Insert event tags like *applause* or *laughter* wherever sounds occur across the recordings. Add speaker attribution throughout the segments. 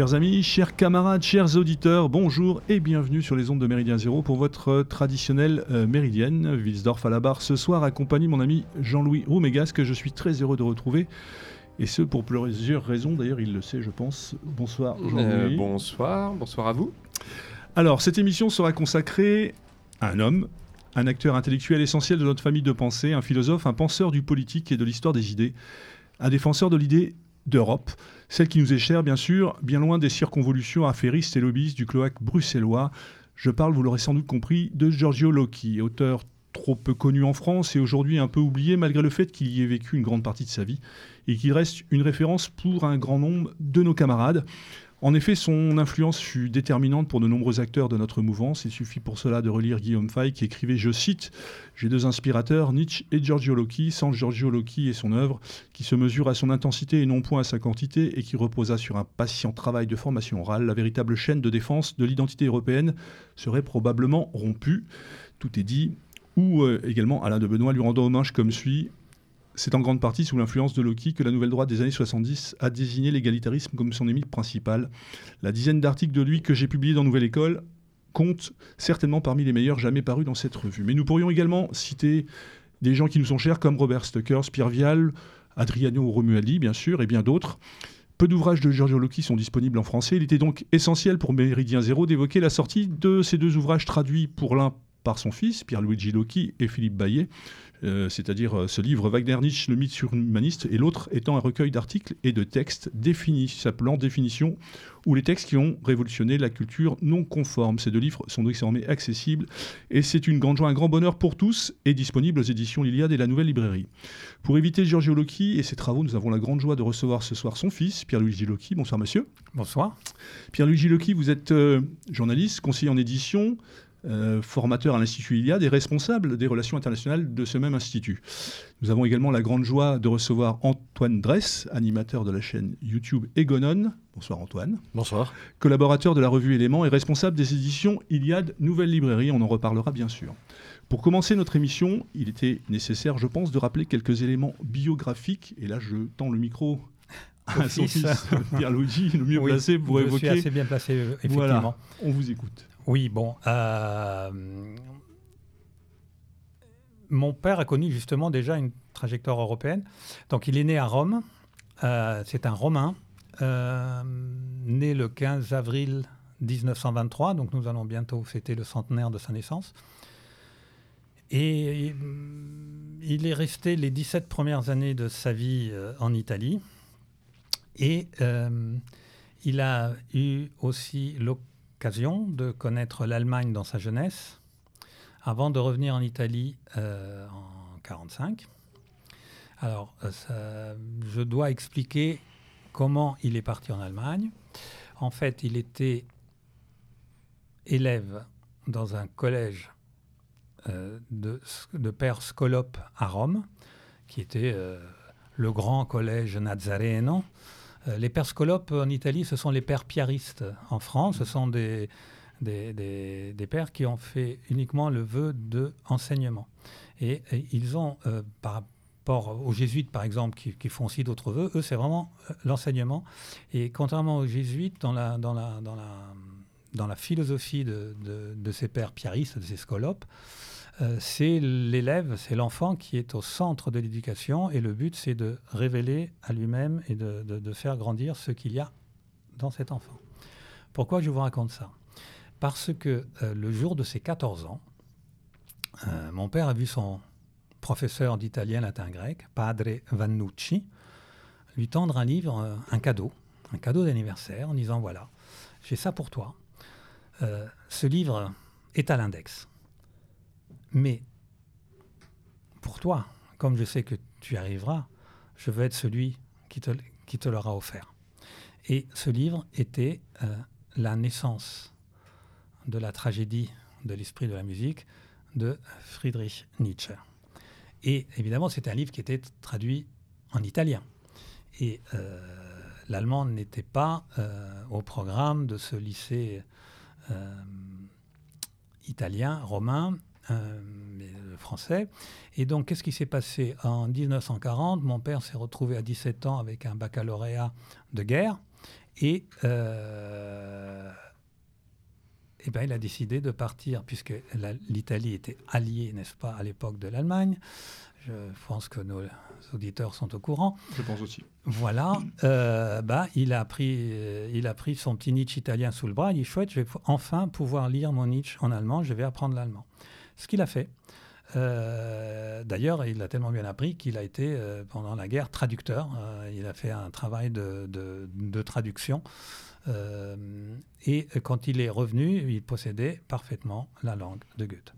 Speaker 1: Chers amis, chers camarades, chers auditeurs, bonjour et bienvenue sur les ondes de Méridien Zéro pour votre traditionnelle euh, méridienne. Wilsdorf à la barre ce soir accompagne mon ami Jean-Louis Roumégas que je suis très heureux de retrouver. Et ce pour plusieurs raisons, d'ailleurs il le sait je pense. Bonsoir Jean-Louis.
Speaker 2: Euh, bonsoir, bonsoir à vous.
Speaker 1: Alors cette émission sera consacrée à un homme, un acteur intellectuel essentiel de notre famille de pensée, un philosophe, un penseur du politique et de l'histoire des idées, un défenseur de l'idée d'Europe, celle qui nous est chère bien sûr, bien loin des circonvolutions affairistes et lobbyistes du cloaque bruxellois. Je parle, vous l'aurez sans doute compris, de Giorgio Locchi, auteur trop peu connu en France et aujourd'hui un peu oublié malgré le fait qu'il y ait vécu une grande partie de sa vie et qu'il reste une référence pour un grand nombre de nos camarades. En effet, son influence fut déterminante pour de nombreux acteurs de notre mouvance. Il suffit pour cela de relire Guillaume Fay qui écrivait, je cite, J'ai deux inspirateurs, Nietzsche et Giorgio Locchi, sans Giorgio Locchi et son œuvre, qui se mesure à son intensité et non point à sa quantité, et qui reposa sur un patient travail de formation orale, la véritable chaîne de défense de l'identité européenne serait probablement rompue. Tout est dit. Ou euh, également Alain de Benoît lui rendant hommage comme suit c'est en grande partie sous l'influence de Loki que la nouvelle droite des années 70 a désigné l'égalitarisme comme son ennemi principal. La dizaine d'articles de lui que j'ai publiés dans Nouvelle École compte certainement parmi les meilleurs jamais parus dans cette revue. Mais nous pourrions également citer des gens qui nous sont chers comme Robert Stuckers, Pierre Vial, Adriano Romualdi, bien sûr, et bien d'autres. Peu d'ouvrages de Giorgio Loki sont disponibles en français. Il était donc essentiel pour Méridien Zéro d'évoquer la sortie de ces deux ouvrages traduits pour l'un par son fils, Pierre-Luigi Loki et Philippe Baillet, c'est-à-dire euh, ce livre Wagner Nietzsche, le mythe surhumaniste, et l'autre étant un recueil d'articles et de textes définis, s'appelant Définition, ou les textes qui ont révolutionné la culture non conforme. Ces deux livres sont désormais accessibles, et c'est une grande joie, un grand bonheur pour tous, et disponible aux éditions L'Iliade et la Nouvelle Librairie. Pour éviter Giorgio Loki et ses travaux, nous avons la grande joie de recevoir ce soir son fils, Pierre-Luigi Loki. Bonsoir monsieur.
Speaker 3: Bonsoir.
Speaker 1: Pierre-Luigi Loki, vous êtes euh, journaliste, conseiller en édition, euh, formateur à l'Institut Iliade et responsable des relations internationales de ce même institut. Nous avons également la grande joie de recevoir Antoine Dress, animateur de la chaîne YouTube Egonon. Bonsoir Antoine.
Speaker 4: Bonsoir.
Speaker 1: Collaborateur de la revue Éléments et responsable des éditions Iliade Nouvelle Librairie. On en reparlera bien sûr. Pour commencer notre émission, il était nécessaire, je pense, de rappeler quelques éléments biographiques. Et là, je tends le micro à son fils, Pierre-Louis, le mieux placé pour
Speaker 3: je
Speaker 1: évoquer.
Speaker 3: suis assez bien placé, euh, effectivement.
Speaker 1: Voilà, on vous écoute.
Speaker 3: Oui, bon. euh, mon père a connu justement déjà une trajectoire européenne. Donc, il est né à Rome. Euh, c'est un Romain, euh, né le 15 avril 1923. Donc, nous allons bientôt fêter le centenaire de sa naissance. Et il est resté les 17 premières années de sa vie en Italie. Et il a eu aussi l'occasion de connaître l'Allemagne dans sa jeunesse, avant de revenir en Italie euh, en 1945. Alors, euh, je dois expliquer comment il est parti en Allemagne. En fait, il était élève dans un collège euh, de, de père Scolope à Rome, qui était le grand collège Nazareno. Euh, les pères Scolope en Italie, ce sont les pères piaristes. En France, ce sont des, des, des- des pères qui ont fait uniquement le vœu de enseignement. Et, et ils ont, euh, par rapport aux jésuites, par exemple, qui, qui font aussi d'autres vœux, eux, c'est vraiment euh, l'enseignement. Et contrairement aux jésuites, dans la, dans la, dans la, dans la philosophie de, de- de ces pères piaristes, de ces scolopes, euh, c'est l'élève, c'est l'enfant qui est au centre de l'éducation et le but c'est de révéler à lui-même et de, faire grandir ce qu'il y a dans cet enfant. Pourquoi je vous raconte ça? Parce que euh, le jour de ses 14 ans, euh, mon père a vu son professeur d'italien, latin, grec, Padre Vannucci, lui tendre un livre, un cadeau, un cadeau d'anniversaire en disant voilà, j'ai ça pour toi. Ce livre est à l'index. Mais pour toi, comme je sais que tu y arriveras, je veux être celui qui te, l'aura offert. Et ce livre était euh, la naissance de la tragédie de l'esprit de la musique de Friedrich Nietzsche. Et évidemment, c'était un livre qui était traduit en italien. Et euh, l'allemand n'était pas euh, au programme de ce lycée italien, romain, français. Et donc, qu'est-ce qui s'est passé? En 1940, mon père s'est retrouvé à 17 ans avec un baccalauréat de guerre. Et, eh ben, il a décidé de partir, puisque l'Italie était alliée, n'est-ce pas, à l'époque de l'Allemagne. Je pense que nos auditeurs sont au courant.
Speaker 1: Je pense aussi.
Speaker 3: Voilà. Euh, bah, il, a pris, euh, il a pris son petit Nietzsche italien sous le bras. Il dit chouette, je vais enfin pouvoir lire mon Nietzsche en allemand. Je vais apprendre l'allemand. Ce qu'il a fait. Euh, d'ailleurs, il a tellement bien appris qu'il a été, pendant la guerre, traducteur. il a fait un travail de, de, de traduction. et quand il est revenu, il possédait parfaitement la langue de Goethe.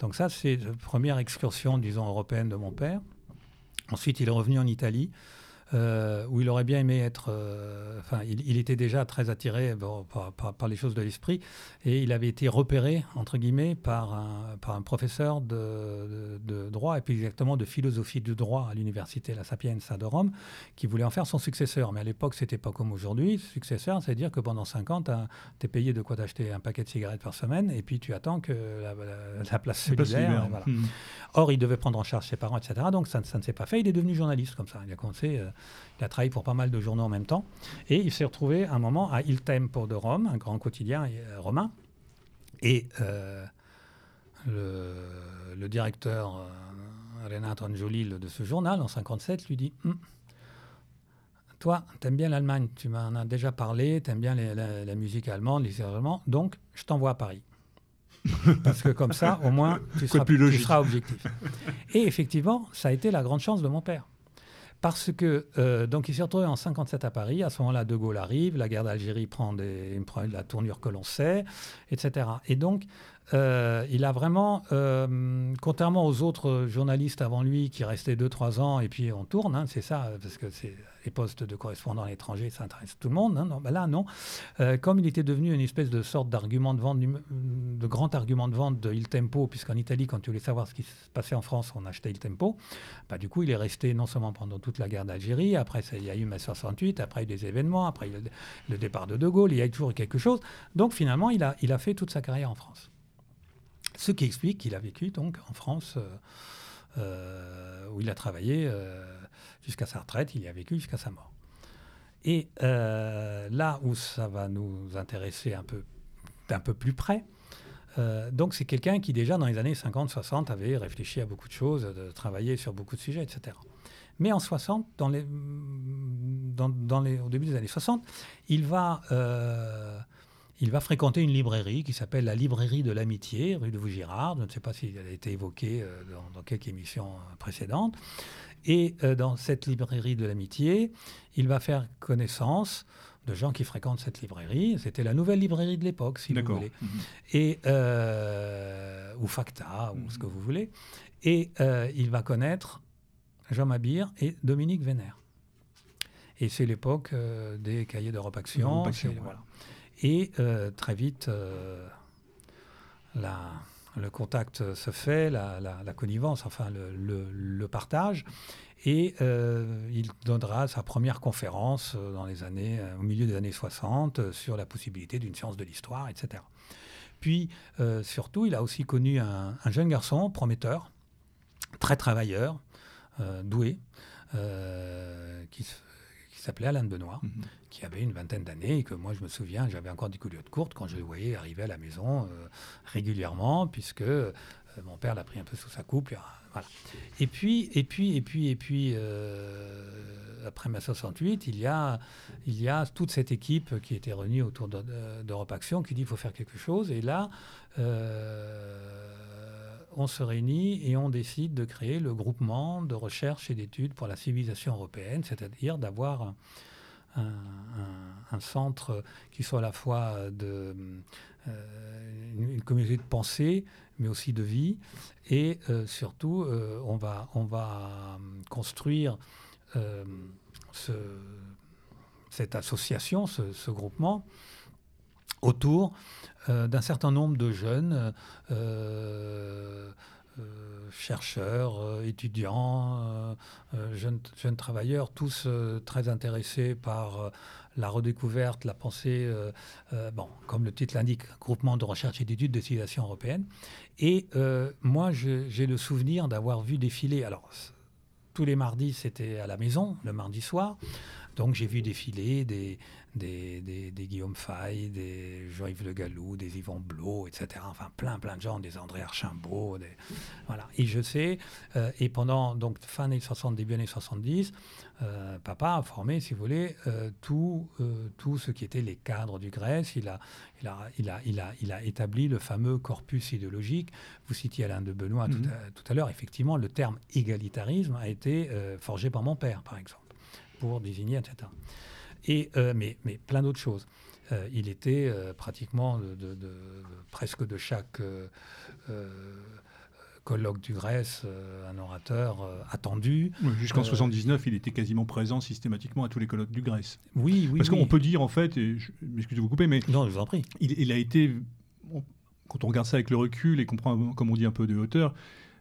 Speaker 3: Donc ça, c'est la première excursion, disons, européenne de mon père. Ensuite, il est revenu en Italie. Euh, où il aurait bien aimé être. Euh, enfin, il, était déjà très attiré par, les choses de l'esprit, et il avait été repéré, entre guillemets, par un, par un professeur de, droit, et plus exactement de philosophie du droit à l'université La Sapienza de Rome, qui voulait en faire son successeur. Mais à l'époque, c'était pas comme aujourd'hui. Successeur, c'est-à-dire que pendant 5 ans, tu es payé de quoi t'acheter un paquet de cigarettes par semaine, et puis tu attends que la, place se libère. Mmh. Or, il devait prendre en charge ses parents, etc. Donc, ça, ça ne s'est pas fait. Il est devenu journaliste comme ça. Il a commencé. Euh, il a travaillé pour pas mal de journaux en même temps. Et il s'est retrouvé un moment à Il Tempo de Rome, un grand quotidien euh, romain. Et euh, le, directeur euh, Renato de ce journal, en 57, lui dit hum, Toi, t'aimes bien l'Allemagne, tu m'en as déjà parlé, t'aimes bien la, musique allemande, les allemands, donc je t'envoie à Paris. *laughs* Parce que comme ça, au moins, tu seras, tu seras objectif. Et effectivement, ça a été la grande chance de mon père. Parce que, euh, donc, il s'est retrouvé en 57 à Paris. À ce moment-là, De Gaulle arrive, la guerre d'Algérie prend, des, la tournure que l'on sait, etc. Et donc, euh, il a vraiment, euh, contrairement aux autres journalistes avant lui qui restaient 2-3 ans et puis on tourne, hein, c'est ça, parce que c'est les postes de correspondant à l'étranger, ça intéresse tout le monde. Hein, non, ben là, non. Euh, comme il était devenu une espèce de sorte d'argument de vente, de grand argument de vente de Il Tempo, puisqu'en Italie, quand tu voulais savoir ce qui se passait en France, on achetait Il Tempo, bah, du coup, il est resté non seulement pendant toute la guerre d'Algérie, après il y a eu mai 68, après il y a eu des événements, après le départ de De Gaulle, il y a eu toujours quelque chose. Donc finalement, il a, fait toute sa carrière en France. Ce qui explique qu'il a vécu donc en France, euh, où il a travaillé euh, jusqu'à sa retraite, il y a vécu jusqu'à sa mort. Et là où ça va nous intéresser un peu, un peu plus près, donc c'est quelqu'un qui déjà dans les années 50-60 avait réfléchi à beaucoup de choses, travaillé sur beaucoup de sujets, etc. Mais en 60, dans les, dans, les, au début des années 60, il va il va fréquenter une librairie qui s'appelle la Librairie de l'Amitié, rue de Vaugirard. Je ne sais pas si elle a été évoquée euh, dans, quelques émissions précédentes. Et euh, dans cette librairie de l'Amitié, il va faire connaissance de gens qui fréquentent cette librairie. C'était la nouvelle librairie de l'époque, si vous voulez. Mhm. Et, euh, ou Facta, ou ce que vous voulez. Et il va connaître Jean Mabir et Dominique Vénère. Et c'est l'époque des cahiers d'Europe Action. voilà. Et euh, très vite, euh, le contact se fait, la, connivence, enfin le, partage. Et euh, il donnera sa première conférence dans les années, au milieu des années 60 sur la possibilité d'une science de l'histoire, etc. Puis, surtout, il a aussi connu un, un jeune garçon prometteur, très travailleur, doué, qui qui s'appelait Alain Benoît, mhm. Qui avait une vingtaine d'années et que moi je me souviens, j'avais encore des de courtes quand je le voyais arriver à la maison euh, régulièrement, puisque euh, mon père l'a pris un peu sous sa coupe. Et puis, et puis, et puis, et puis, euh, après ma 68, il y, a, il y a toute cette équipe qui était réunie autour d'Europe Action qui dit qu'il faut faire quelque chose. Et là, on se réunit et on décide de créer le groupement de recherche et d'études pour la civilisation européenne, c'est-à-dire d'avoir un, centre qui soit à la fois de, euh, une, communauté de pensée, mais aussi de vie. Et euh, surtout, euh, on, va, on va construire cette association, ce groupement, autour d'un certain nombre de jeunes chercheurs, étudiants, jeunes, jeunes, travailleurs, tous très intéressés par la redécouverte, la pensée, bon, comme le titre l'indique, groupement de recherche et d'études de civilisation européenne. Et moi, j'ai le souvenir d'avoir vu défiler, alors tous les mardis, c'était à la maison, le mardi soir, Donc j'ai vu défiler des, des, des, Guillaume Fay, des Jean-Yves Le Gallou, des Yvon Blot, etc. Enfin, plein, plein de gens, des André Archimbault. Des... Voilà. Et je sais, euh, et pendant donc fin années 60, début années 70, euh, papa a formé, si vous voulez, euh, tout, tout ce qui était les cadres du Grèce. Il a, il a, il a, il a, il a établi le fameux corpus idéologique. Vous citiez Alain de Benoît tout mhm. à, tout à l'heure. Effectivement, le terme égalitarisme a été forgé par mon père, par exemple, pour désigner, etc. Et, euh, mais, mais, plein d'autres choses. Euh, il était euh, pratiquement de, presque de chaque colloque du Grèce, un orateur attendu.
Speaker 1: Jusqu'en 79, il était quasiment présent systématiquement à tous les colloques du Grèce.
Speaker 3: Oui, oui.
Speaker 1: Parce qu'on peut dire, en fait, excusez de vous couper, mais.
Speaker 3: Non, je vous en prie.
Speaker 1: Il, a été. quand on regarde ça avec le recul et qu'on prend, comme on dit, un peu de hauteur,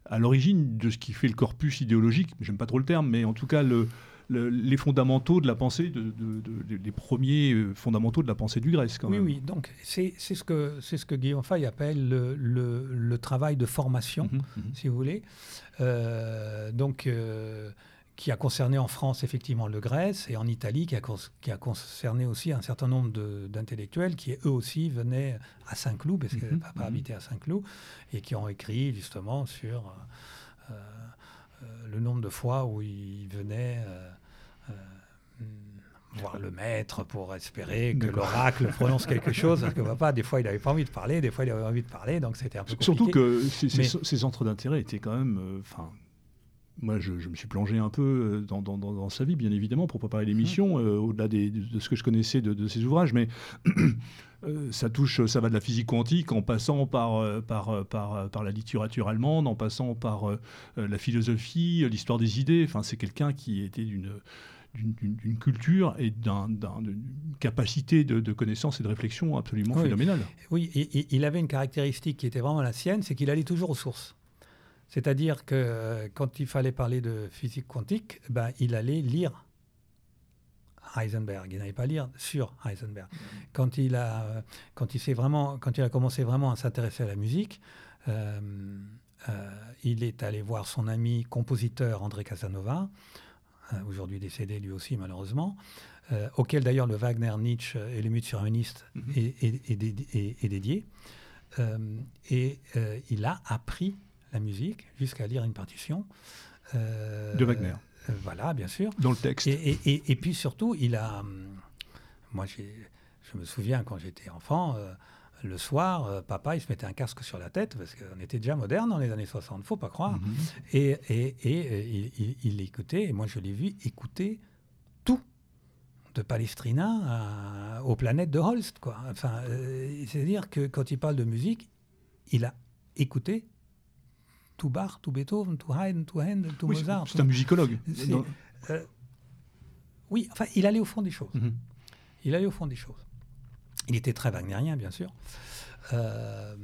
Speaker 1: à l'origine de ce qui fait le corpus idéologique, j'aime pas trop le terme, mais en tout cas, le, les fondamentaux de la pensée, de, les premiers euh, fondamentaux de la pensée du Grèce. Quand
Speaker 3: oui, oui. Donc c'est ce que ce que Guillaume Fay appelle le, le, travail de formation, mhm, mhm. si vous voulez. Euh, donc euh, qui a concerné en France effectivement le Grèce et en Italie qui a, qui a concerné aussi un certain nombre d'intellectuels qui eux aussi venaient à Saint-Cloud parce que mhm, papa habitait à Saint-Cloud et qui ont écrit justement sur le nombre de fois où ils venaient euh, voir le maître pour espérer que l'oracle prononce quelque chose. Parce que papa, des fois, il n'avait pas envie de parler, des fois, il avait envie de parler, donc c'était un peu compliqué.
Speaker 1: Surtout que ces, entres d'intérêt étaient quand même. Euh, enfin. moi, je, me suis plongé un peu euh, dans, dans, sa vie, bien évidemment, pour préparer l'émission, mmh. au-delà de, ce que je connaissais de, ses ouvrages. Mais *clears throat* ça touche, ça va de la physique quantique en passant par, par, par, par la littérature allemande, en passant par la philosophie, l'histoire des idées. Enfin, c'est quelqu'un qui était d'une d'une culture et d'une capacité de, connaissance et de réflexion absolument phénoménale.
Speaker 3: Oui, il avait une caractéristique qui était vraiment la sienne, c'est qu'il allait toujours aux sources. C'est-à-dire que euh, quand il fallait parler de physique quantique, ben, il allait lire Heisenberg. Il n'allait pas lire sur Heisenberg. Quand il a, quand il vraiment, quand il a commencé vraiment à s'intéresser à la musique, euh, euh, il est allé voir son ami compositeur André Casanova euh, aujourd'hui décédé lui aussi malheureusement, euh, auquel d'ailleurs le Wagner Nietzsche et le mythe surhumaniste mhm. est, dédié. Euh, et il a appris la musique jusqu'à lire une partition.
Speaker 1: de Wagner.
Speaker 3: voilà, bien sûr.
Speaker 1: Dans le texte.
Speaker 3: Et, puis surtout, il a. Hum, moi, je me souviens quand j'étais enfant, le soir, euh, papa, il se mettait un casque sur la tête, parce qu'on était déjà moderne dans les années 60, faut pas croire. Mhm. Et, et, et, il, écoutait, et moi je l'ai vu écouter tout, de Palestrina aux planètes de Holst. Quoi. Enfin, euh, C'est-à-dire que quand il parle de musique, il a écouté tout Bach, tout Beethoven, tout Haydn, tout Handel, tout Mozart.
Speaker 1: C'est un musicologue.
Speaker 3: Euh, oui, enfin, il allait au fond des choses. Mhm. Il allait au fond des choses. Il était très wagnérien, bien sûr. Euh,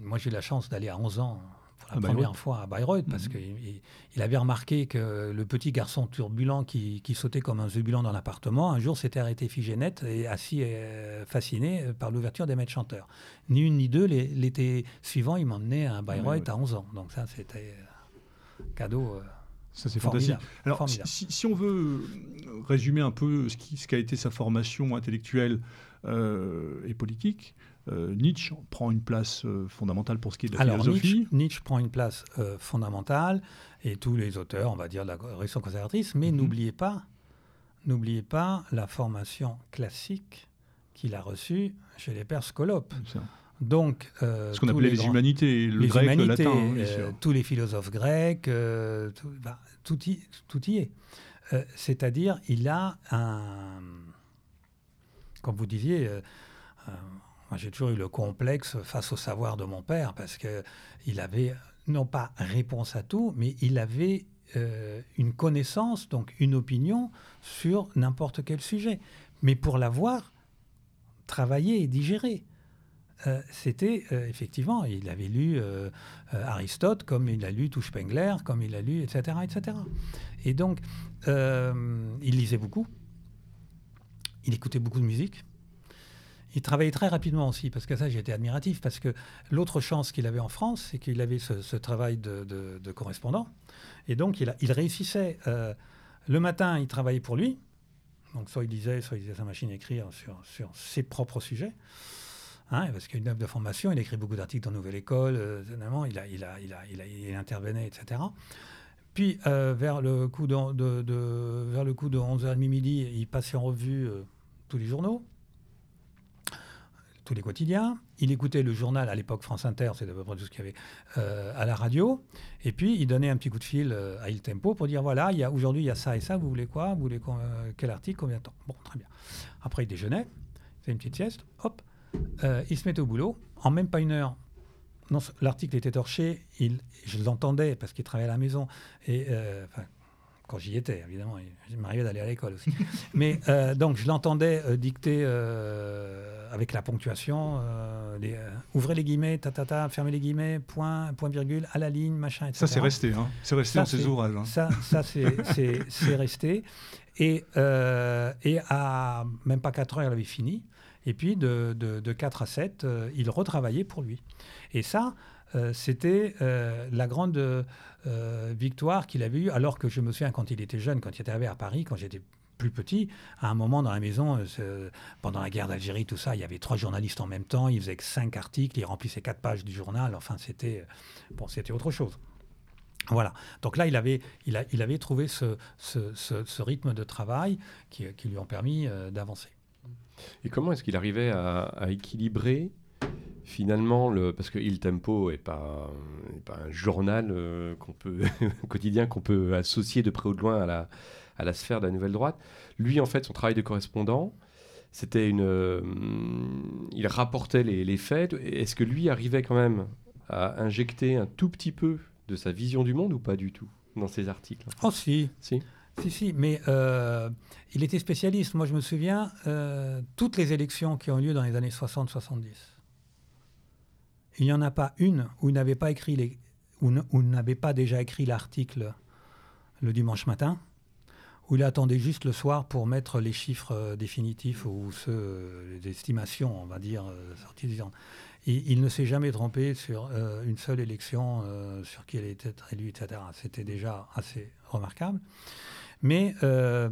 Speaker 3: moi, j'ai eu la chance d'aller à 11 ans pour la première fois à Bayreuth, parce mhm. qu'il il avait remarqué que le petit garçon turbulent qui, sautait comme un zubulant dans l'appartement, un jour s'était arrêté figé net et assis euh, fasciné par l'ouverture des maîtres chanteurs. Ni une ni deux, l'été suivant, il m'emmenait à Bayreuth à 11 ans. Donc ça, c'était cadeau. Euh,
Speaker 1: ça, c'est fantastique. Alors, si, on veut résumer un peu ce qu'a ce a été sa formation intellectuelle euh, et politique, euh, Nietzsche prend une place euh, fondamentale pour ce qui est de la philosophie.
Speaker 3: Nietzsche, prend une place fondamentale, et tous les auteurs, on va dire, de la révolution conservatrice, mais mhm. n'oubliez pas, n'oubliez pas la formation classique qu'il a reçue chez les pères scolopes. Donc,
Speaker 1: ce qu'on appelait les, humanités, le grec, le latin. Hein,
Speaker 3: tous les philosophes grecs, tout, bah, tout, y, tout y est. C'est-à-dire, il a un comme vous disiez, euh, euh, j'ai toujours eu le complexe face au savoir de mon père parce qu'il avait non pas réponse à tout, mais il avait euh, une connaissance, donc une opinion sur n'importe quel sujet. Mais pour l'avoir travaillé et digéré. c'était effectivement, il avait lu Aristote comme il a lu tout Spengler, comme il a lu, etc. etc. Et donc, il lisait beaucoup, il écoutait beaucoup de musique. Il travaillait très rapidement aussi, parce que ça, été admiratif, parce que l'autre chance qu'il avait en France, c'est qu'il avait ce, travail de, correspondant. Et donc, il, réussissait. Euh, le matin, il travaillait pour lui, Donc soit il disait, soit il disait sa machine à écrire sur, ses propres sujets. Hein, parce qu'il a une œuvre de formation, il écrit beaucoup d'articles dans Nouvelle École, euh, il, a, il, a, il, a, il, a, il intervenait, etc. Puis euh, vers, le coup de, de, de, vers le coup de 11h30 midi, il passait en revue tous les journaux, tous les quotidiens. Il écoutait le journal à l'époque France Inter, c'est à peu près tout ce qu'il y avait euh, à la radio. Et puis il donnait un petit coup de fil euh, à Il Tempo pour dire voilà, il aujourd'hui il y a ça et ça, vous voulez quoi Vous voulez euh, quel article Combien de temps? Bon, très bien. Après il déjeunait, il faisait une petite sieste, hop, il se mettait au boulot. En même pas une heure, non, l'article était torché, il, je l'entendais parce qu'il travaillait à la maison. Et quand j'y étais, évidemment, il m'arrivait d'aller à l'école aussi. *laughs* Mais euh, donc, je l'entendais euh, dicter euh, avec la ponctuation, les, ouvrez les guillemets, ta, ta, ta, fermez les guillemets, point, point virgule, à la ligne, machin, etc.
Speaker 1: Ça, c'est resté. Hein. C'est resté
Speaker 3: Ça,
Speaker 1: dans ses ouvrages. hein.
Speaker 3: Ça, ça c'est- resté. Et, et à même pas 4 heures, il avait fini. Et puis de, de, de 4 à 7, euh, il retravaillait pour lui. Et ça, euh, c'était euh, la grande euh, victoire qu'il avait eue, alors que je me souviens quand il était jeune, quand il était arrivé à Paris, quand j'étais plus petit, à un moment dans la maison, pendant la guerre d'Algérie, tout ça, il y avait trois journalistes en même temps, ils faisaient cinq articles, ils remplissaient quatre pages du journal, enfin c'était bon, autre chose. Voilà. Donc là, il avait, il a- il avait trouvé ce, ce- ce- rythme de travail qui, lui ont permis d'avancer.
Speaker 2: Et comment est-ce qu'il arrivait à équilibrer finalement le parce que Il Tempo est pas est pas un journal euh, qu'on peut *laughs* quotidien qu'on peut associer de près ou de loin à la à la sphère de la nouvelle droite. Lui, en fait, son travail de correspondant, c'était une euh, il rapportait les, les faits. Est-ce que lui arrivait quand même à injecter un tout petit peu de sa vision du monde ou pas du tout dans ses articles?
Speaker 3: Oh si,
Speaker 2: Si.
Speaker 3: si, si, mais euh, il était spécialiste. Moi, je me souviens, toutes les élections qui ont lieu dans les années 60-70, il n'y en a pas une où il n'avait pas écrit les, où n'avait pas déjà écrit l'article le dimanche matin, où il attendait juste le soir pour mettre les chiffres euh, définitifs ou ceux, euh, les estimations, on va dire, euh, sorties des urnes. Il, il ne s'est jamais trompé sur euh, une seule élection euh, sur qui il était élu, etc. C'était déjà assez remarquable. Mais euh,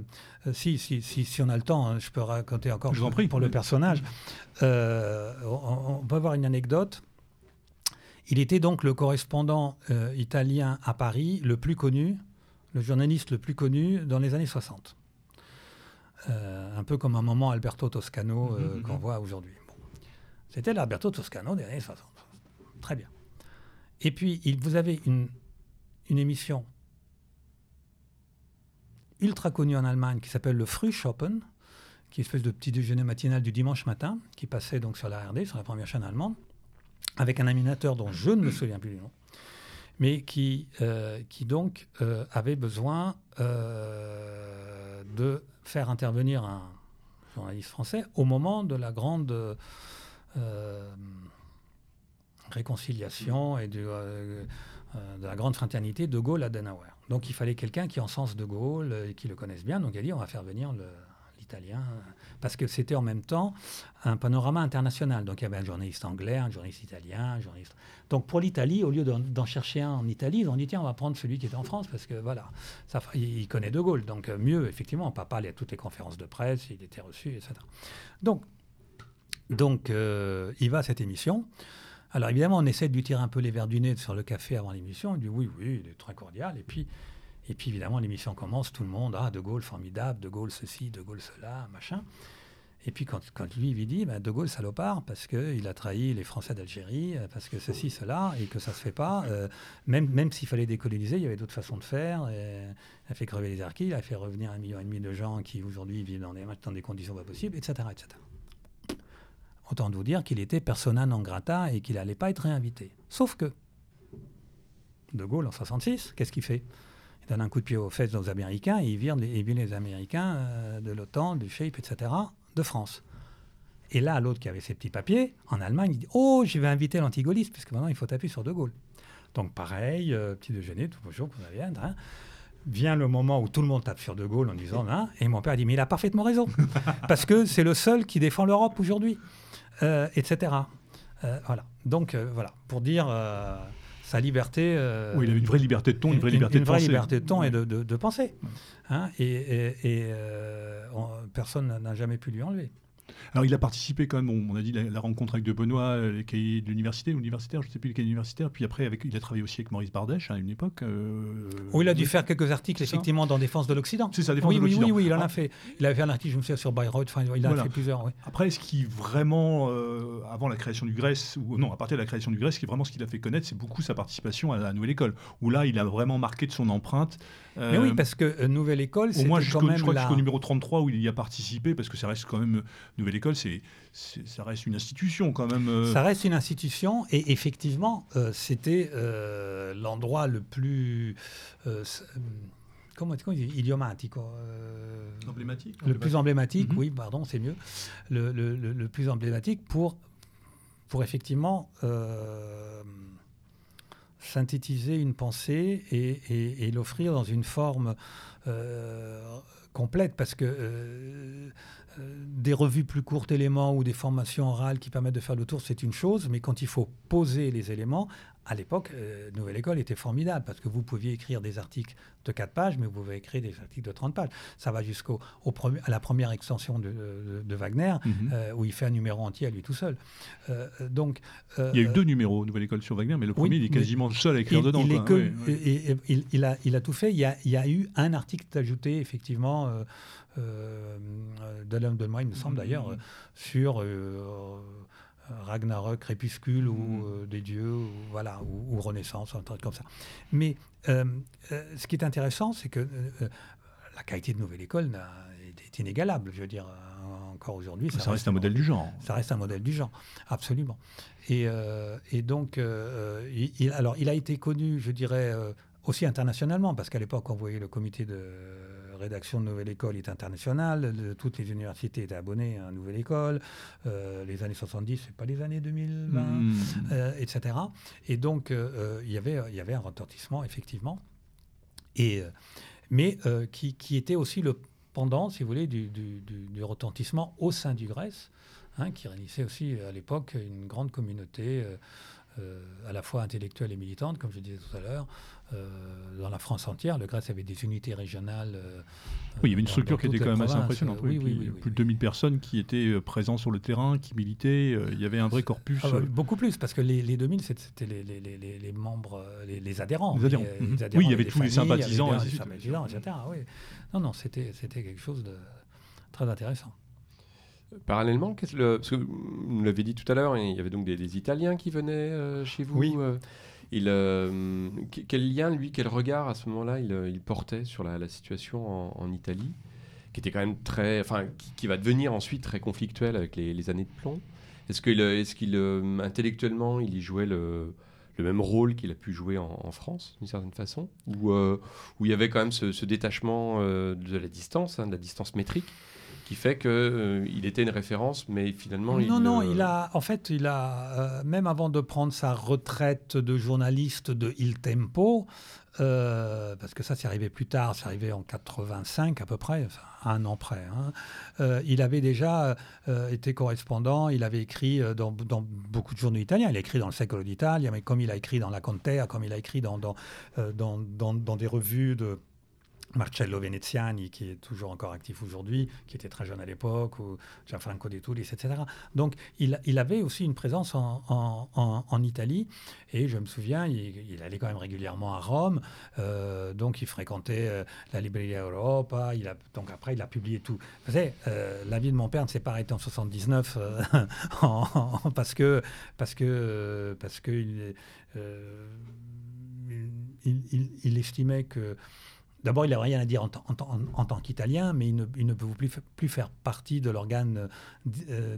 Speaker 3: si, si, si, si on a le temps, hein, je peux raconter encore
Speaker 1: Je vous en prie.
Speaker 3: pour le personnage. On, on peut avoir une anecdote. Il était donc le correspondant euh, italien à Paris le plus connu, le journaliste le plus connu dans les années 60. Euh, un peu comme un moment Alberto Toscano euh,
Speaker 1: Mhm,
Speaker 3: qu'on
Speaker 1: mhm.
Speaker 3: voit aujourd'hui. Bon. C'était l'Alberto Toscano des années 60. Très bien. Et puis, il, vous avez une, une émission ultra connue en Allemagne qui s'appelle le Frühschoppen, qui est une espèce de petit déjeuner matinal du dimanche matin, qui passait donc sur la RD, sur la première chaîne allemande, avec un animateur dont je ne me souviens plus du nom, mais qui, euh, qui donc euh, avait besoin euh, de faire intervenir un journaliste français au moment de la grande réconciliation et de, la grande fraternité de Gaulle à Denauer. Donc il fallait quelqu'un qui en sens de Gaulle et qui le connaisse bien. Donc il a dit on va faire venir l'italien parce que c'était en même temps un panorama international. Donc il y avait un journaliste anglais, un journaliste italien, un journaliste. Donc pour l'Italie, au lieu d'en chercher un en Italie, ils ont dit tiens on va prendre celui qui était en France parce que voilà, il connaît De Gaulle. Donc euh, mieux effectivement, papa allait à toutes les conférences de presse, il était reçu, etc. Donc donc euh, il va à cette émission. Alors évidemment, on essaie de lui tirer un peu les verres du nez sur le café avant l'émission. Il dit oui, oui, il est très cordial. Et puis, et puis évidemment, l'émission commence, tout le monde, ah, De Gaulle formidable, De Gaulle ceci, De Gaulle cela, machin. Et puis quand, quand lui, il dit, ben, De Gaulle salopard, parce qu'il a trahi les Français d'Algérie, euh, parce que ceci, cela, et que ça se fait pas. euh, même même s'il fallait décoloniser, il y avait d'autres façons de faire. et il a fait crever les arquis, il a fait revenir un million et demi de gens qui aujourd'hui vivent dans des, dans des conditions pas possibles, etc. etc. Autant de vous dire qu'il était persona non grata et qu'il n'allait pas être réinvité. Sauf que, De Gaulle, en 66, qu'est-ce qu'il fait? Il donne un coup de pied aux fesses aux Américains et il vire les, il vire les Américains euh, de l'OTAN, du SHAPE, etc., de France. Et là, l'autre qui avait ses petits papiers, en Allemagne, il dit Oh, je vais inviter l'antigaulliste, puisque maintenant il faut taper sur De Gaulle. Donc pareil, euh, petit déjeuner, tout bonjour, qu'on vient. Hein. Vient le moment où tout le monde tape sur De Gaulle en disant hein, Et mon père dit Mais il a parfaitement raison, *laughs* parce que c'est le seul qui défend l'Europe aujourd'hui, euh, etc. Euh, voilà. Donc voilà, pour dire. Euh, sa liberté.
Speaker 1: oui, il avait une vraie liberté de ton, une vraie liberté de
Speaker 3: vraie
Speaker 1: penser.
Speaker 3: liberté de ton et de, de, penser. Hein, et, et, personne n'a jamais pu lui enlever.
Speaker 1: Alors, il a participé quand même, on, a dit la, rencontre avec De Benoît, les cahiers de l'université, universitaire, je ne sais plus les cahiers universitaires. Puis après, avec, il a travaillé aussi avec Maurice Bardèche à une époque.
Speaker 3: Euh, oui, il a dû faire quelques articles, effectivement, dans Défense de l'Occident.
Speaker 1: C'est ça,
Speaker 3: Défense
Speaker 1: oui,
Speaker 3: de
Speaker 1: l'Occident.
Speaker 3: Oui, oui, il en a fait. Il avait fait un article, je me souviens, sur Bayreuth. Enfin, il en a fait plusieurs.
Speaker 1: Après, ce qui vraiment, euh, avant la création du Grèce, ou non, à partir de la création du Grèce, ce qui est vraiment ce qu'il a fait connaître, c'est beaucoup sa participation à la Nouvelle École, où là, il a vraiment marqué de son empreinte.
Speaker 3: Mais oui, euh, parce que Nouvelle École, c'est quand même.
Speaker 1: Je crois
Speaker 3: la...
Speaker 1: jusqu'au numéro 33 où il y a participé, parce que ça reste quand même. Nouvelle École, c'est ça reste une institution quand même. Euh.
Speaker 3: Ça reste une institution et effectivement, euh, c'était euh, l'endroit le plus comment, comment dit idiomatique
Speaker 1: emblématique
Speaker 3: le plus emblématique mhm. oui pardon c'est mieux le, le, le, plus emblématique pour pour effectivement synthétiser une pensée et, l'offrir dans une forme complète parce que des revues plus courtes éléments ou des formations orales qui permettent de faire le tour, c'est une chose, mais quand il faut poser les éléments, à l'époque, euh, Nouvelle École était formidable parce que vous pouviez écrire des articles de 4 pages, mais vous pouvez écrire des articles de 30 pages. Ça va jusqu'à la première extension de, Wagner, mhm. euh, où il fait un numéro entier à lui tout seul. Euh, donc,
Speaker 1: il y a eu deux numéros Nouvelle École sur Wagner, mais le premier, il est quasiment seul à écrire dedans.
Speaker 3: Il, que, il, a, il, a, tout fait. Il y a, il y a eu un article ajouté, effectivement, euh, de moi, il me semble d'ailleurs, mhm. sur Ragnarok, Crépuscule ou mm. euh, des dieux, ou, voilà, ou, Renaissance, un truc comme ça. Mais euh, euh, ce qui est intéressant, c'est que la qualité de Nouvelle École est, inégalable. Je veux dire, encore aujourd'hui.
Speaker 1: Ça, reste, un modèle du genre.
Speaker 3: Ça reste un modèle du genre, absolument. Et, et donc, il, alors, il a été connu, je dirais, aussi internationalement, parce qu'à l'époque, on voyait le comité de rédaction de Nouvelle École est internationale, toutes les universités étaient abonnées à Nouvelle École, euh, les années 70, c'est pas les années 2020, hmm. euh, etc. Et donc, euh, il y avait, il y avait un retentissement, effectivement, et, mais qui, qui, était aussi le pendant, si vous voulez, du, du, retentissement au sein du Grèce, hein, qui réunissait aussi à l'époque une grande communauté. à la fois intellectuelle et militante, comme je disais tout à l'heure, dans la France entière. Le Grèce avait des unités régionales. Euh,
Speaker 1: oui, il y avait une structure qui était quand même assez impressionnante. Oui, plus de 2000 personnes qui étaient euh, présentes sur le terrain, qui militaient. il y avait un vrai corpus.
Speaker 3: Ah beaucoup plus, parce que les, les 2000, c'était les, les, les, membres, les, adhérents.
Speaker 1: Les adhérents. Mhm. oui, il y avait tous les sympathisants.
Speaker 3: etc. Oui. Non, non, c'était quelque chose de très intéressant.
Speaker 2: Parallèlement, le, parce que vous l'avez dit tout à l'heure, il y avait donc des, Italiens qui venaient chez vous.
Speaker 1: Oui.
Speaker 2: Euh, quel lien, lui, quel regard à ce moment-là il, euh, portait sur la, situation en, Italie, qui était quand même très, enfin, qui, va devenir ensuite très conflictuel avec les, années de plomb? Est-ce qu'il, est-ce qu'il, euh, intellectuellement, il y jouait le, même rôle qu'il a pu jouer en, France, d'une certaine façon, où, où il y avait quand même ce, détachement de la distance, hein, de la distance métrique qui fait qu'il euh, il était une référence, mais finalement...
Speaker 3: Non, non, il a, en fait, il a, euh, même avant de prendre sa retraite de journaliste de Il Tempo, euh, parce que ça, c'est arrivé plus tard, c'est arrivé en 85 à peu près, un an près. Hein. il avait déjà été correspondant, il avait écrit dans, dans, beaucoup de journaux italiens, il a écrit dans le Secolo d'Italia, mais comme il a écrit dans La Contea, comme il a écrit dans, dans, dans, dans des revues de Marcello Veneziani, qui est toujours encore actif aujourd'hui, qui était très jeune à l'époque, ou Gianfranco De Tullis, etc. Donc il, avait aussi une présence en, Italie, et je me souviens, il, allait quand même régulièrement à Rome, euh, donc il fréquentait euh, la Libreria Europa, il a, donc après il a publié tout. Vous savez, euh, la vie de mon père ne s'est pas arrêtée en 79 *laughs* parce que parce que parce que il estimait que D'abord, il n'a rien à dire en, tant qu'Italien, mais il ne, peut plus, faire partie de l'organe euh,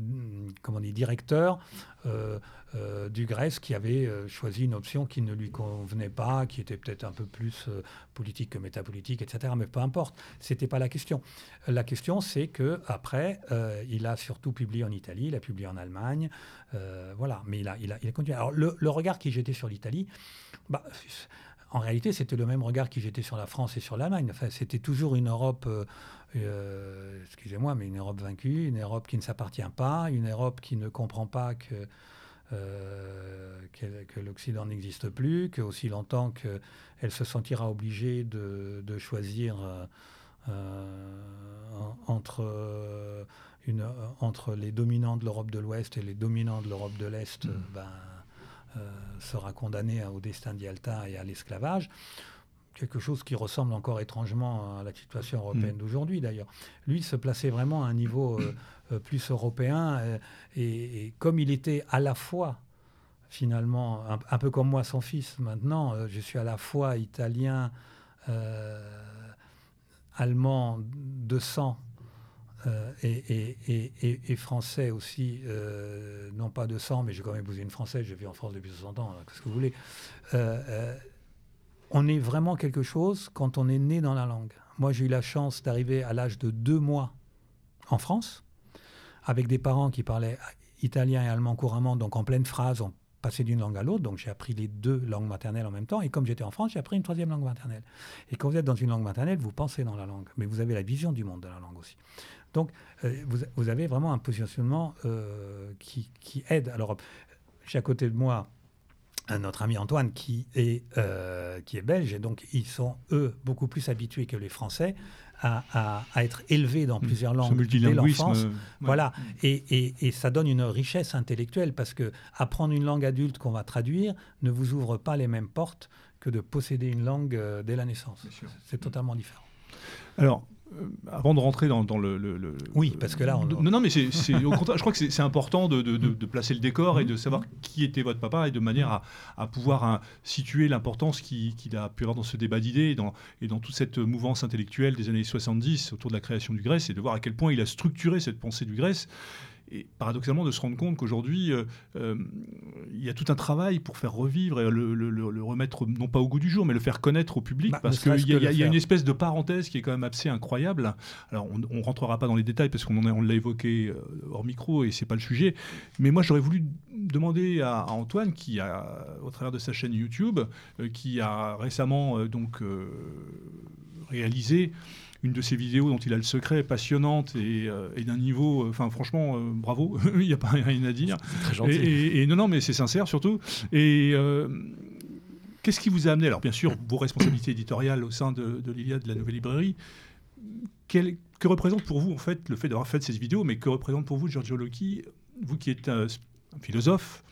Speaker 3: directeur euh, euh, du Grèce qui avait choisi une option qui ne lui convenait pas, qui était peut-être un peu plus politique que métapolitique, etc. Mais peu importe, ce n'était pas la question. La question, c'est qu'après, il a surtout publié en Italie, il a publié en Allemagne, voilà, mais il a continué. Alors, le, regard qui jetait sur l'Italie, bah, en réalité, c'était le même regard qui jetait sur la France et sur l'Allemagne. Enfin, c'était toujours une Europe, euh, euh, excusez-moi, mais une Europe vaincue, une Europe qui ne s'appartient pas, une Europe qui ne comprend pas que que l'Occident n'existe plus, qu'aussi longtemps qu'elle se sentira obligée de, de choisir entre, une, entre les dominants de l'Europe de l'Ouest et les dominants de l'Europe de l'Est, mmh. ben, sera condamnée au destin d'Yalta et à l'esclavage quelque chose qui ressemble encore étrangement à la situation européenne mm. d'aujourd'hui d'ailleurs. Lui se plaçait vraiment à un niveau euh, *coughs* euh, plus européen euh, et, comme il était à la fois finalement un, peu comme moi son fils maintenant, je suis à la fois italien, allemand de sang et, et, français aussi, non pas de sang, mais j'ai quand même épousé une française, je vis en France depuis 60 ans, qu'est-ce que vous voulez on est vraiment quelque chose quand on est né dans la langue. Moi, j'ai eu la chance d'arriver à l'âge de deux mois en France, avec des parents qui parlaient italien et allemand couramment, donc en pleine phrase, on passait d'une langue à l'autre, donc j'ai appris les deux langues maternelles en même temps, et comme j'étais en France, j'ai appris une troisième langue maternelle. Et quand vous êtes dans une langue maternelle, vous pensez dans la langue, mais vous avez la vision du monde de la langue aussi. Donc, euh, vous, avez vraiment un positionnement euh, qui, qui, aide. Alors, j'ai à côté de moi notre ami Antoine qui est, euh, qui est belge, et donc ils sont, eux, beaucoup plus habitués que les Français à, être élevés dans mmh. plusieurs langues dès l'enfance. Voilà, et, et, ça donne une richesse intellectuelle, parce que apprendre une langue adulte qu'on va traduire ne vous ouvre pas les mêmes portes que de posséder une langue dès la naissance. C'est totalement différent.
Speaker 1: Alors, avant de rentrer dans, le,
Speaker 3: Oui, parce que là... On...
Speaker 1: Non, non, mais c'est, au contraire, je crois que c'est, important de, placer le décor et de savoir qui était votre papa et de manière à, pouvoir hein, situer l'importance qu'il, a pu avoir dans ce débat d'idées et dans, et dans toute cette mouvance intellectuelle des années 70 autour de la création du Grèce et de voir à quel point il a structuré cette pensée du Grèce et paradoxalement de se rendre compte qu'aujourd'hui, euh, euh, il y a tout un travail pour faire revivre et le, remettre, non pas au goût du jour, mais le faire connaître au public, bah, parce qu'il y, y, a une espèce de parenthèse qui est quand même assez incroyable. Alors, on ne rentrera pas dans les détails, parce qu'on on l'a évoqué euh, hors micro, et c'est pas le sujet, mais moi, j'aurais voulu demander à, Antoine, qui a, au travers de sa chaîne YouTube, qui a récemment donc réalisé une de ces vidéos dont il a le secret passionnante et, euh, d'un niveau, euh, enfin franchement, euh, bravo, *laughs* il n'y a pas rien à dire.
Speaker 2: Très gentil.
Speaker 1: Et, non, non, mais c'est sincère surtout. Et qu'est-ce qui vous a amené? Alors bien sûr, vos responsabilités éditoriales au sein de, de l'Iliade, de la Nouvelle Librairie. que représente pour vous en fait le fait d'avoir fait ces vidéos, mais que représente pour vous Giorgio Locchi, vous qui êtes un philosophe,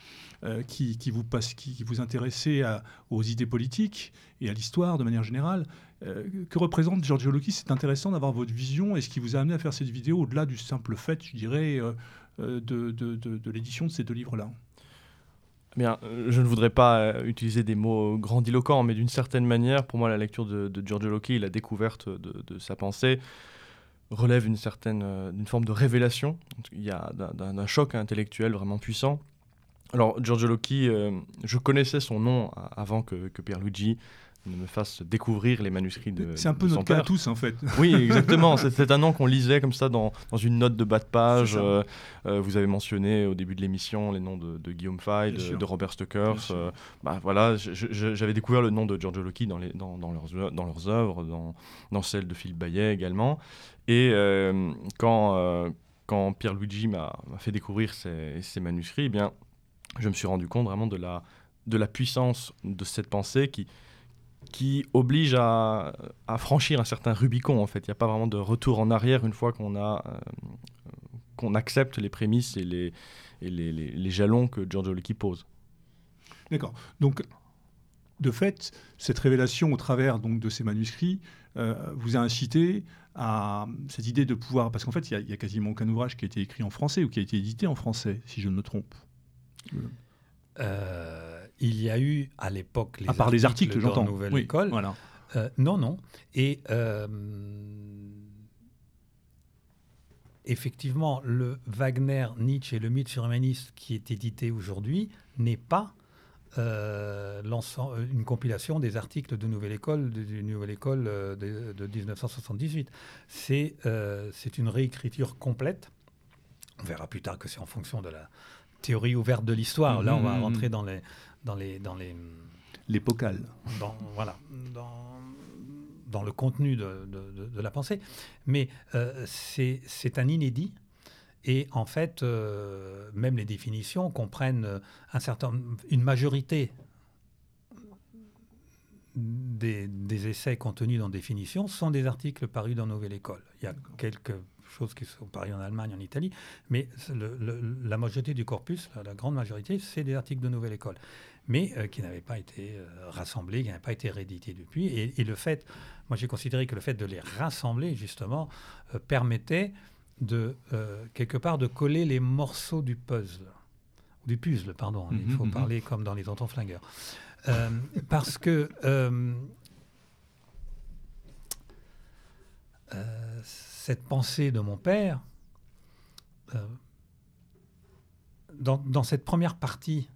Speaker 1: euh, qui, vous passe, qui, vous intéressait aux idées politiques et à l'histoire de manière générale. Euh, que représente Giorgio Locchi C'est intéressant d'avoir votre vision et ce qui vous a amené à faire cette vidéo au-delà du simple fait, je dirais, euh, de, de, l'édition de ces deux livres-là.
Speaker 4: Eh bien, je ne voudrais pas utiliser des mots grandiloquents, mais d'une certaine manière, pour moi, la lecture de, Giorgio Locchi, la découverte de, sa pensée, relève une certaine, une forme de révélation. Il y a d'un choc intellectuel vraiment puissant. Alors, Giorgio Locchi, euh, je connaissais son nom avant que, que Pierluigi ne me fasse découvrir les manuscrits de
Speaker 1: C'est un peu notre cas à tous, en fait.
Speaker 4: Oui, exactement. *laughs* C'est un nom qu'on lisait comme ça dans, dans, une note de bas de page. Euh, euh, vous avez mentionné au début de l'émission les noms de, Guillaume Fay, de, Robert Stuckers. bah, voilà, j'avais découvert le nom de Giorgio Locchi dans, les, dans, dans, leurs, dans leurs œuvres, dans, dans celle de Philippe Bayet également. Et quand, quand Pierluigi m'a fait découvrir ces, ces manuscrits, eh bien, je me suis rendu compte vraiment de la, de la puissance de cette pensée qui, qui oblige à, à franchir un certain Rubicon, en fait. Il n'y a pas vraiment de retour en arrière une fois qu'on a... Euh, qu'on accepte les prémices et les, et les, les, jalons que Giorgio Lecchi pose.
Speaker 1: D'accord. Donc, de fait, cette révélation au travers donc, de ces manuscrits euh, vous a incité à cette idée de pouvoir... Parce qu'en fait, il n'y a, a, quasiment aucun ouvrage qui a été écrit en français ou qui a été édité en français, si je ne me trompe.
Speaker 3: Euh, il y a eu à l'époque
Speaker 1: les à part articles les articles, j'entends.
Speaker 3: Nouvelle École.
Speaker 1: Voilà.
Speaker 3: Euh, non, non. Et euh, effectivement, le Wagner, Nietzsche et le mythe surhumaniste qui est édité aujourd'hui n'est pas une compilation des articles de Nouvelle École, de, Nouvelle École de, de 1978. C'est une réécriture complète. On verra plus tard que c'est en fonction de la, théorie ouverte de l'histoire. Là, on va mmh. rentrer dans les, dans les, dans les. Dans, voilà, dans, dans le contenu de, de, la pensée. Mais euh, c'est un inédit. Et en fait, même les définitions comprennent un certain, une majorité des, essais contenus dans définition sont des articles parus dans Nouvelle École. Il y a quelques choses qui sont parus en Allemagne, en Italie, mais la majorité du corpus, la, grande majorité, c'est des articles de Nouvelle École, mais euh, qui n'avaient pas été euh, rassemblés, qui n'avaient pas été réédités depuis. Et, le fait, moi j'ai considéré que le fait de les rassembler, justement, euh, permettait de, quelque part, de coller les morceaux du puzzle, du puzzle, pardon, il mhm, faut mhm. parler comme dans les tontons flingueurs. Euh, parce que euh, euh, cette pensée de mon père, dans, cette première partie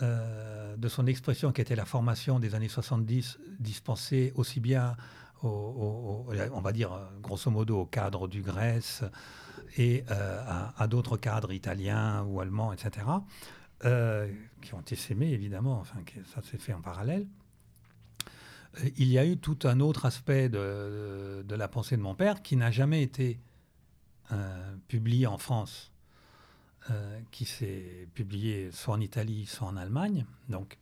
Speaker 3: de son expression qui était la formation des années 70, dispensée aussi bien on va dire grosso modo au cadre du Grèce et à d'autres cadres italiens ou allemands, etc., euh, qui ont été sémés évidemment, enfin ça s'est fait en parallèle. Euh, il y a eu tout un autre aspect de, la pensée de mon père qui n'a jamais été euh, publié en France, qui s'est publié soit en Italie, soit en Allemagne. Donc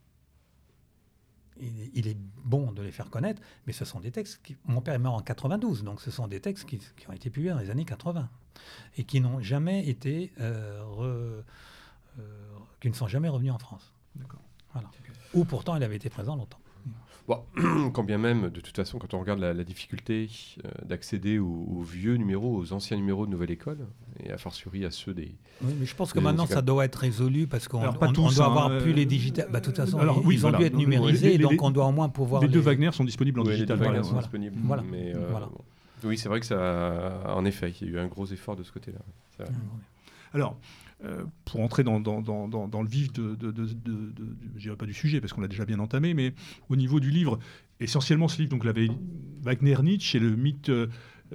Speaker 3: il, est bon de les faire connaître, mais ce sont des textes qui... Mon père est mort en 92, donc ce sont des textes qui, ont été publiés dans les années 80 et qui n'ont jamais été qui ne sont jamais revenus en France. Voilà. Ou pourtant, il avait été présent longtemps.
Speaker 2: Bon, *clears throat* quand bien même, de toute façon, quand on regarde la, difficulté euh, d'accéder aux, vieux numéros, aux anciens numéros de Nouvelle École, et a fortiori à ceux des.
Speaker 3: Oui, mais je pense que maintenant ça doit être résolu parce qu'on doit avoir hein, plus les digitales. Bah, de toute façon, alors, ils, ont dû être numérisés, donc on doit au moins pouvoir.
Speaker 1: Les, deux Wagner sont disponibles en digital.
Speaker 2: Les deux Wagner sont disponibles. Voilà. Mais, euh, Oui, c'est vrai que ça. En effet, il y a eu un gros effort de ce côté-là.
Speaker 1: Alors, euh, pour entrer dans, le vif de, je dirais pas du sujet parce qu'on l'a déjà bien entamé, mais au niveau du livre, essentiellement ce livre, donc l'avait Wagner Nietzsche et le mythe euh,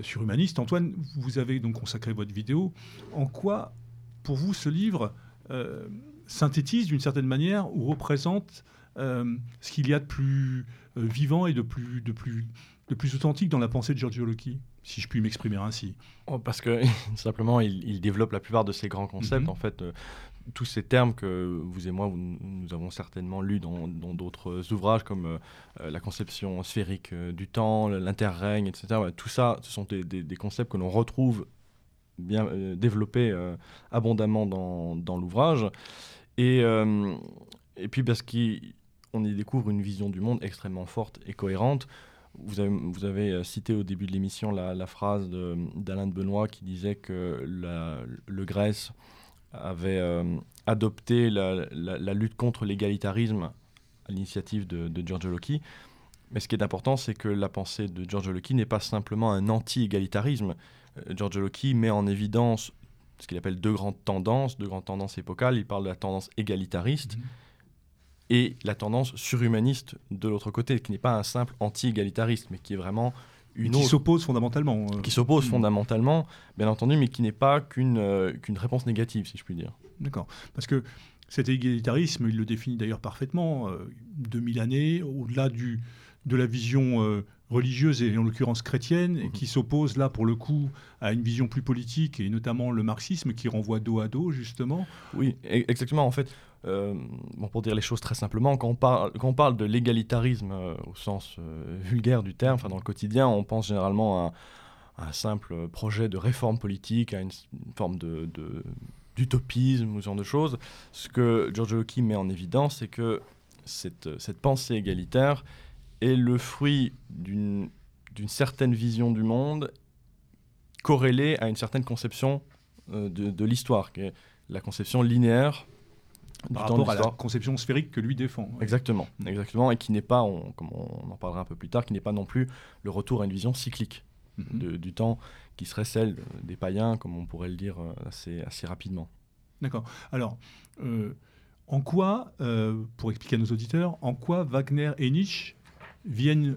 Speaker 1: surhumaniste. Antoine, vous avez donc consacré votre vidéo. En quoi, pour vous, ce livre euh, synthétise d'une certaine manière ou représente ce qu'il y a de plus vivant et de plus, de, plus, de plus authentique dans la pensée de Giorgio Locchi? Si je puis m'exprimer ainsi
Speaker 4: oh, Parce que *laughs* simplement, il, développe la plupart de ces grands concepts. Mhm. En fait, euh, tous ces termes que vous et moi, nous avons certainement lus dans d'autres ouvrages, comme euh, euh, la conception sphérique du temps, l'interrègne, etc. tout ça, ce sont des, concepts que l'on retrouve bien développés abondamment dans, dans l'ouvrage. Et, et puis parce qu'on y découvre une vision du monde extrêmement forte et cohérente. Vous avez, euh, cité au début de l'émission la, phrase d'Alain de, Benoît qui disait que le Grèce avait euh, adopté la, lutte contre l'égalitarisme à l'initiative de, Giorgio Locchi. Mais ce qui est important, c'est que la pensée de Giorgio Locchi n'est pas simplement un anti-égalitarisme. Euh, Giorgio Locchi met en évidence ce qu'il appelle deux grandes tendances, deux grandes tendances épocales. Il parle de la tendance égalitariste. Mmh et la tendance surhumaniste de l'autre côté, qui n'est pas un simple anti-égalitariste, mais qui est vraiment une
Speaker 1: qui s'oppose fondamentalement.
Speaker 4: Euh. Qui s'oppose fondamentalement, bien entendu, mais qui n'est pas qu'une euh, qu'une réponse négative, si je puis dire.
Speaker 1: D'accord. Parce que cet égalitarisme, il le définit d'ailleurs parfaitement, 2000 euh, années, au-delà du, de la vision religieuse et en l'occurrence chrétienne, et mhm. qui s'oppose là pour le coup à une vision plus politique, et notamment le marxisme qui renvoie dos à dos justement.
Speaker 4: Oui, e-, exactement. En fait, euh, bon, pour dire les choses très simplement, quand on, parle, de l'égalitarisme euh, au sens euh, vulgaire du terme, dans le quotidien, on pense généralement à, un simple projet de réforme politique, à une, forme de, d'utopisme ou ce genre de choses. Ce que Giorgio Locchi met en évidence, c'est que cette, cette, pensée égalitaire est le fruit d'une, d'une certaine vision du monde corrélée à une certaine conception de, de l'histoire, qui est la conception linéaire
Speaker 1: par rapport à la conception sphérique que lui défend.
Speaker 4: Exactement, exactement, et qui n'est pas, comme on en parlera un peu plus tard, qui n'est pas non plus le retour à une vision cyclique mhm. du temps qui serait celle des païens, comme on pourrait le dire euh, assez, assez rapidement.
Speaker 1: D'accord. Alors, euh, en quoi, euh, pour expliquer à nos auditeurs, en quoi Wagner et Nietzsche viennent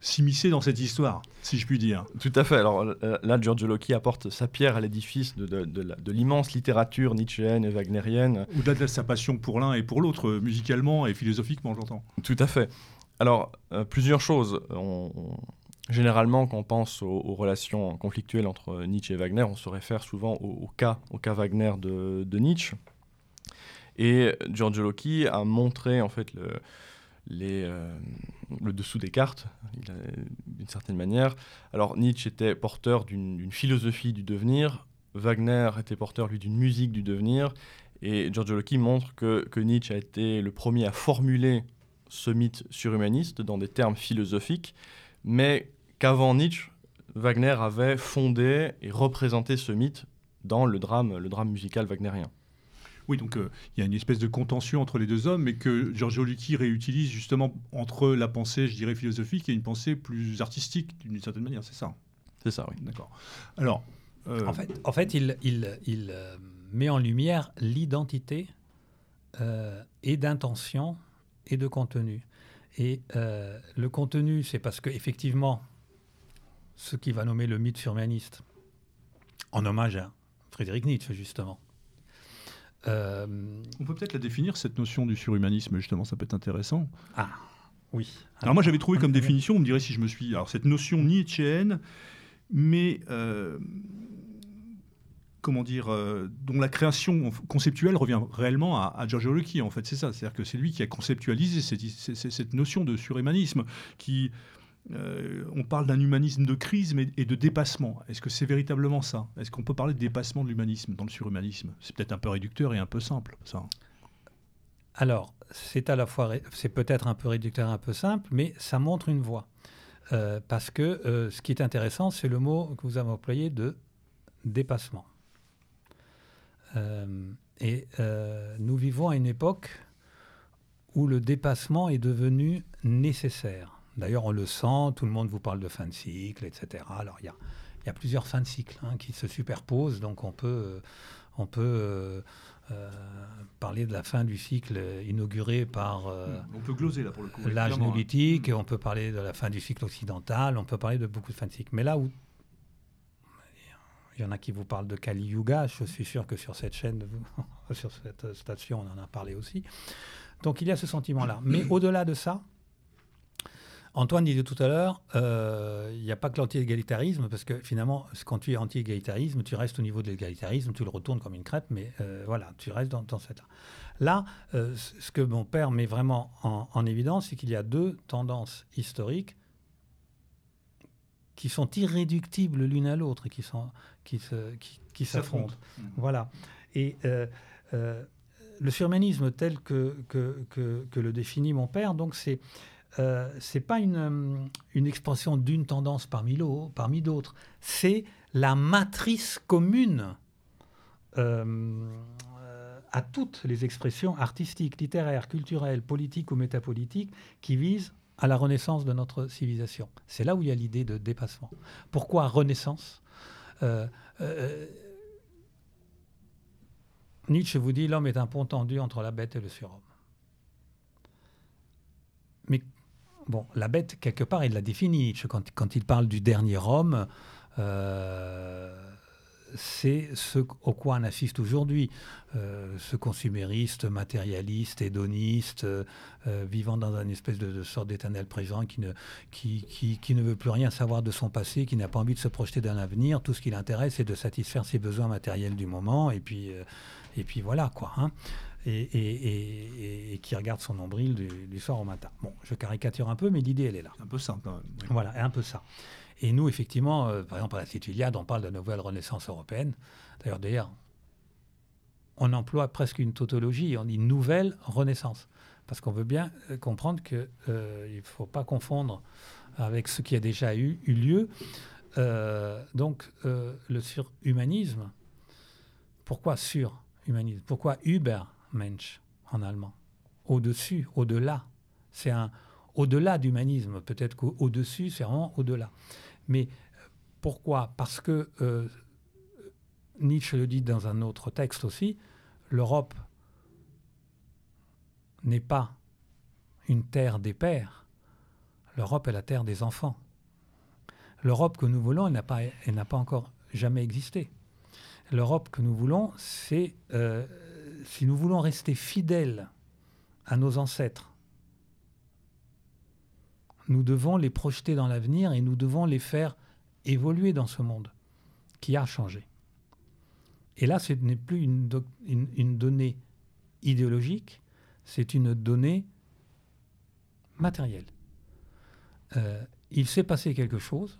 Speaker 1: s'immiscer dans cette histoire, si je puis dire.
Speaker 4: Tout à fait. Alors euh, là, Giorgio Locchi apporte sa pierre à l'édifice de, de, l'immense littérature nietzschéenne et wagnérienne.
Speaker 1: Au-delà de sa passion pour l'un et pour l'autre, euh, musicalement et philosophiquement, j'entends.
Speaker 4: Tout à fait. Alors, euh, plusieurs choses. généralement, quand on pense aux, relations conflictuelles entre Nietzsche et Wagner, on se réfère souvent au, cas, au cas Wagner de, Nietzsche. Et Giorgio Locchi a montré en fait le, euh, le dessous des cartes, d'une certaine manière. Alors Nietzsche était porteur d'une philosophie du devenir, Wagner était porteur, lui, d'une musique du devenir, et Giorgio Locchi montre que, que Nietzsche a été le premier à formuler ce mythe surhumaniste dans des termes philosophiques, mais qu'avant Nietzsche, Wagner avait fondé et représenté ce mythe dans le drame, le drame musical wagnérien.
Speaker 1: Oui, donc euh, il y a une espèce de contention entre les deux hommes, mais que Giorgio Lucchi réutilise justement entre la pensée, je dirais, philosophique et une pensée plus artistique, d'une certaine manière, c'est ça
Speaker 4: C'est ça, oui.
Speaker 1: D'accord. Alors.
Speaker 3: Euh, en fait, en fait il, il, il euh, met en lumière l'identité et d'intention et de contenu. Et le contenu, c'est parce qu'effectivement, ce qui va nommer le mythe surhumaniste, en hommage à Frédéric Nietzsche, justement,
Speaker 1: euh, On peut peut-être la définir, cette notion du surhumanisme, justement, ça peut être intéressant.
Speaker 3: Ah, oui.
Speaker 1: Alors, moi, j'avais trouvé comme définition, on me dirait si je me suis... Alors, cette notion nietzschéenne, mais... Euh, comment dire, euh, dont la création conceptuelle revient réellement à, Giorgio Lucchi, en fait, c'est ça. C'est-à-dire que c'est lui qui a conceptualisé cette, cette notion de surhumanisme, qui euh, on parle d'un humanisme de crise et de dépassement. Est-ce que c'est véritablement ça? Est-ce qu'on peut parler de dépassement de l'humanisme dans le surhumanisme? C'est peut-être un peu réducteur et un peu simple, ça.
Speaker 3: Alors, c'est c'est peut-être un peu réducteur et un peu simple, mais ça montre une voie. Euh, parce que euh, ce qui est intéressant, c'est le mot que vous avez employé de dépassement. et nous vivons à une époque où le dépassement est devenu nécessaire. D'ailleurs, on le sent, tout le monde vous parle de fin de cycle, etc. Alors, il y a, y a, plusieurs fins de cycle hein, qui se superposent, donc on peut, euh, on peut euh, euh, parler de la fin du cycle inauguré par
Speaker 1: on peut gloser, là, pour le coup,
Speaker 3: l'âge néolithique, et on peut parler de la fin du cycle occidental, on peut parler de beaucoup de fins de cycle. Mais là où il y en a qui vous parlent de Kali Yuga, je suis sûr que sur cette chaîne, *laughs* sur cette station, on en a parlé aussi. Donc il y a ce sentiment-là. Mais au-delà de ça, Antoine disait tout à l'heure, euh, il n'y a pas que l'anti-égalitarisme, parce que finalement, quand tu es anti-égalitarisme, tu restes au niveau de l'égalitarisme, tu le retournes comme une crêpe, mais euh, voilà, tu restes dans, cette là. Là, euh, ce que mon père met vraiment en, évidence, c'est qu'il y a deux tendances historiques qui sont irréductibles l'une à l'autre et qui sont qui qui, s'affrontent. Mmh. Voilà. Et le surmanisme tel que, que, que, le définit mon père, donc c'est euh, c'est pas une, euh, une expression d'une tendance parmi, parmi d'autres, c'est la matrice commune euh, à toutes les expressions artistiques, littéraires, culturelles, politiques ou métapolitiques qui visent à la renaissance de notre civilisation. C'est là où il y a l'idée de dépassement. Pourquoi renaissance? Nietzsche vous dit l'homme est un pont tendu entre la bête et le surhomme. Mais Bon, la bête, quelque part, il l'a définit. Quand, il parle du dernier homme, euh, c'est ce au quoi on assiste aujourd'hui. Euh, ce consumériste, matérialiste, hédoniste, euh, vivant dans une espèce de, sorte d'éternel présent qui ne, qui, qui, ne veut plus rien savoir de son passé, qui n'a pas envie de se projeter dans l'avenir. Tout ce qui l'intéresse, c'est de satisfaire ses besoins matériels du moment. Et puis, et puis voilà, quoi. Hein et, qui regarde son nombril du, soir au matin. Bon, je caricature un peu, mais l'idée, elle est là.
Speaker 1: Un peu ça, quand même.
Speaker 3: Voilà, un peu ça. Et nous, effectivement, euh, par exemple, à la Iliade, on parle de nouvelle renaissance européenne. D'ailleurs, d'ailleurs, on emploie presque une tautologie, on dit nouvelle renaissance. Parce qu'on veut bien euh, comprendre qu'il euh, ne faut pas confondre avec ce qui a déjà eu, eu lieu. donc, le surhumanisme, pourquoi surhumanisme? Pourquoi Uber Mensch en allemand. Au-dessus, au-delà. C'est un au-delà d'humanisme. Peut-être qu'au-dessus, c'est vraiment au-delà. Mais euh, pourquoi? Parce que euh, Nietzsche le dit dans un autre texte aussi, l'Europe n'est pas une terre des pères. L'Europe est la terre des enfants. L'Europe que nous voulons, elle n'a pas, pas encore jamais existé. L'Europe que nous voulons, c'est euh, si nous voulons rester fidèles à nos ancêtres, nous devons les projeter dans l'avenir et nous devons les faire évoluer dans ce monde qui a changé. Et là, ce n'est plus une, donnée idéologique, c'est une donnée matérielle. Euh, il s'est passé quelque chose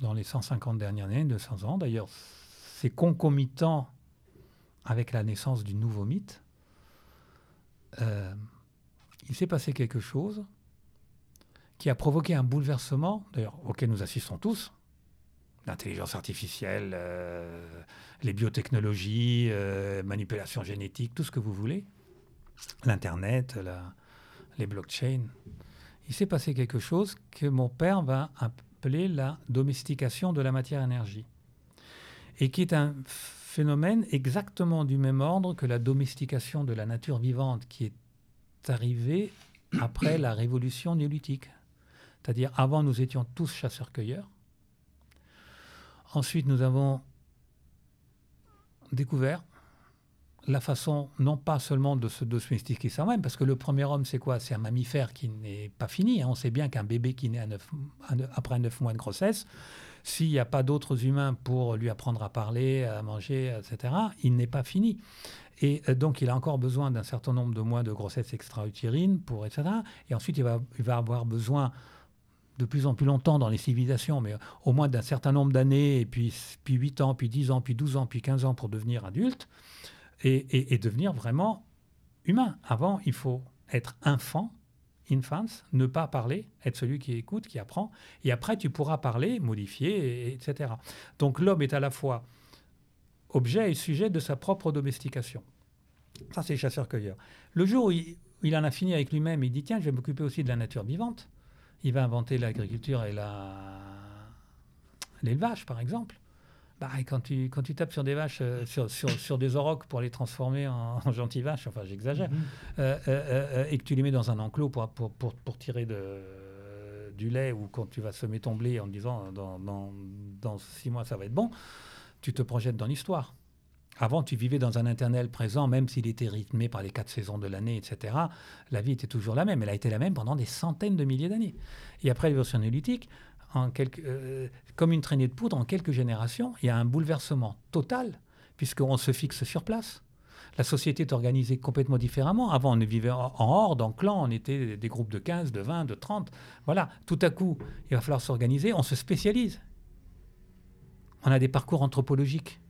Speaker 3: dans les 150 dernières années, 200 ans. D'ailleurs, c'est concomitant avec la naissance du nouveau mythe. Euh, il s'est passé quelque chose qui a provoqué un bouleversement, d'ailleurs auquel nous assistons tous, l'intelligence artificielle, euh, les biotechnologies, euh, manipulation génétique, tout ce que vous voulez, l'Internet, les blockchains. Il s'est passé quelque chose que mon père va appeler la domestication de la matière-énergie, et qui est un phénomène exactement du même ordre que la domestication de la nature vivante qui est arrivée après la révolution néolithique. C'est-à-dire, avant, nous étions tous chasseurs-cueilleurs. Ensuite, nous avons découvert la façon, non pas seulement de se domestiquer soi-même, parce que le premier homme, c'est quoi? C'est un mammifère qui n'est pas fini. Hein. On sait bien qu'un bébé qui naît après 9 mois de grossesse, s'il n'y a pas d'autres humains pour lui apprendre à parler, à manger, etc., il n'est pas fini. Et euh, donc, il a encore besoin d'un certain nombre de mois de grossesse extra-utérine, pour, etc. Et ensuite, il va, avoir besoin de plus en plus longtemps dans les civilisations, mais au moins d'un certain nombre d'années, et puis, puis 8 ans, puis 10 ans, puis 12 ans, puis 15 ans pour devenir adulte, et, devenir vraiment humain. Avant, il faut être enfant, infants, ne pas parler, être celui qui écoute, qui apprend, et après tu pourras parler, modifier, etc. Donc l'homme est à la fois objet et sujet de sa propre domestication. Ça, c'est chasseur-cueilleur. Le jour où il, il, en a fini avec lui-même, il dit, tiens, je vais m'occuper aussi de la nature vivante il va inventer l'agriculture et l'élevage, par exemple. Bah, quand, tu, quand tu tapes sur des vaches, euh, sur, sur, des aurochs pour les transformer en, gentilles vaches, enfin j'exagère, mhm. euh, euh, et que tu les mets dans un enclos pour, pour, pour, pour tirer de, du lait ou quand tu vas semer ton blé en disant dans, dans, dans six mois ça va être bon, tu te projettes dans l'histoire. Avant, tu vivais dans un internel présent, même s'il était rythmé par les quatre saisons de l'année, etc. La vie était toujours la même. Elle a été la même pendant des centaines de milliers d'années. Et après l'évolution néolithique, euh, comme une traînée de poudre, en quelques générations, il y a un bouleversement total, puisqu'on se fixe sur place. La société est organisée complètement différemment. Avant, on vivait en horde, en clan, on était des groupes de 15, de 20, de 30. Voilà, tout à coup, il va falloir s'organiser, on se spécialise. On a des parcours anthropologiques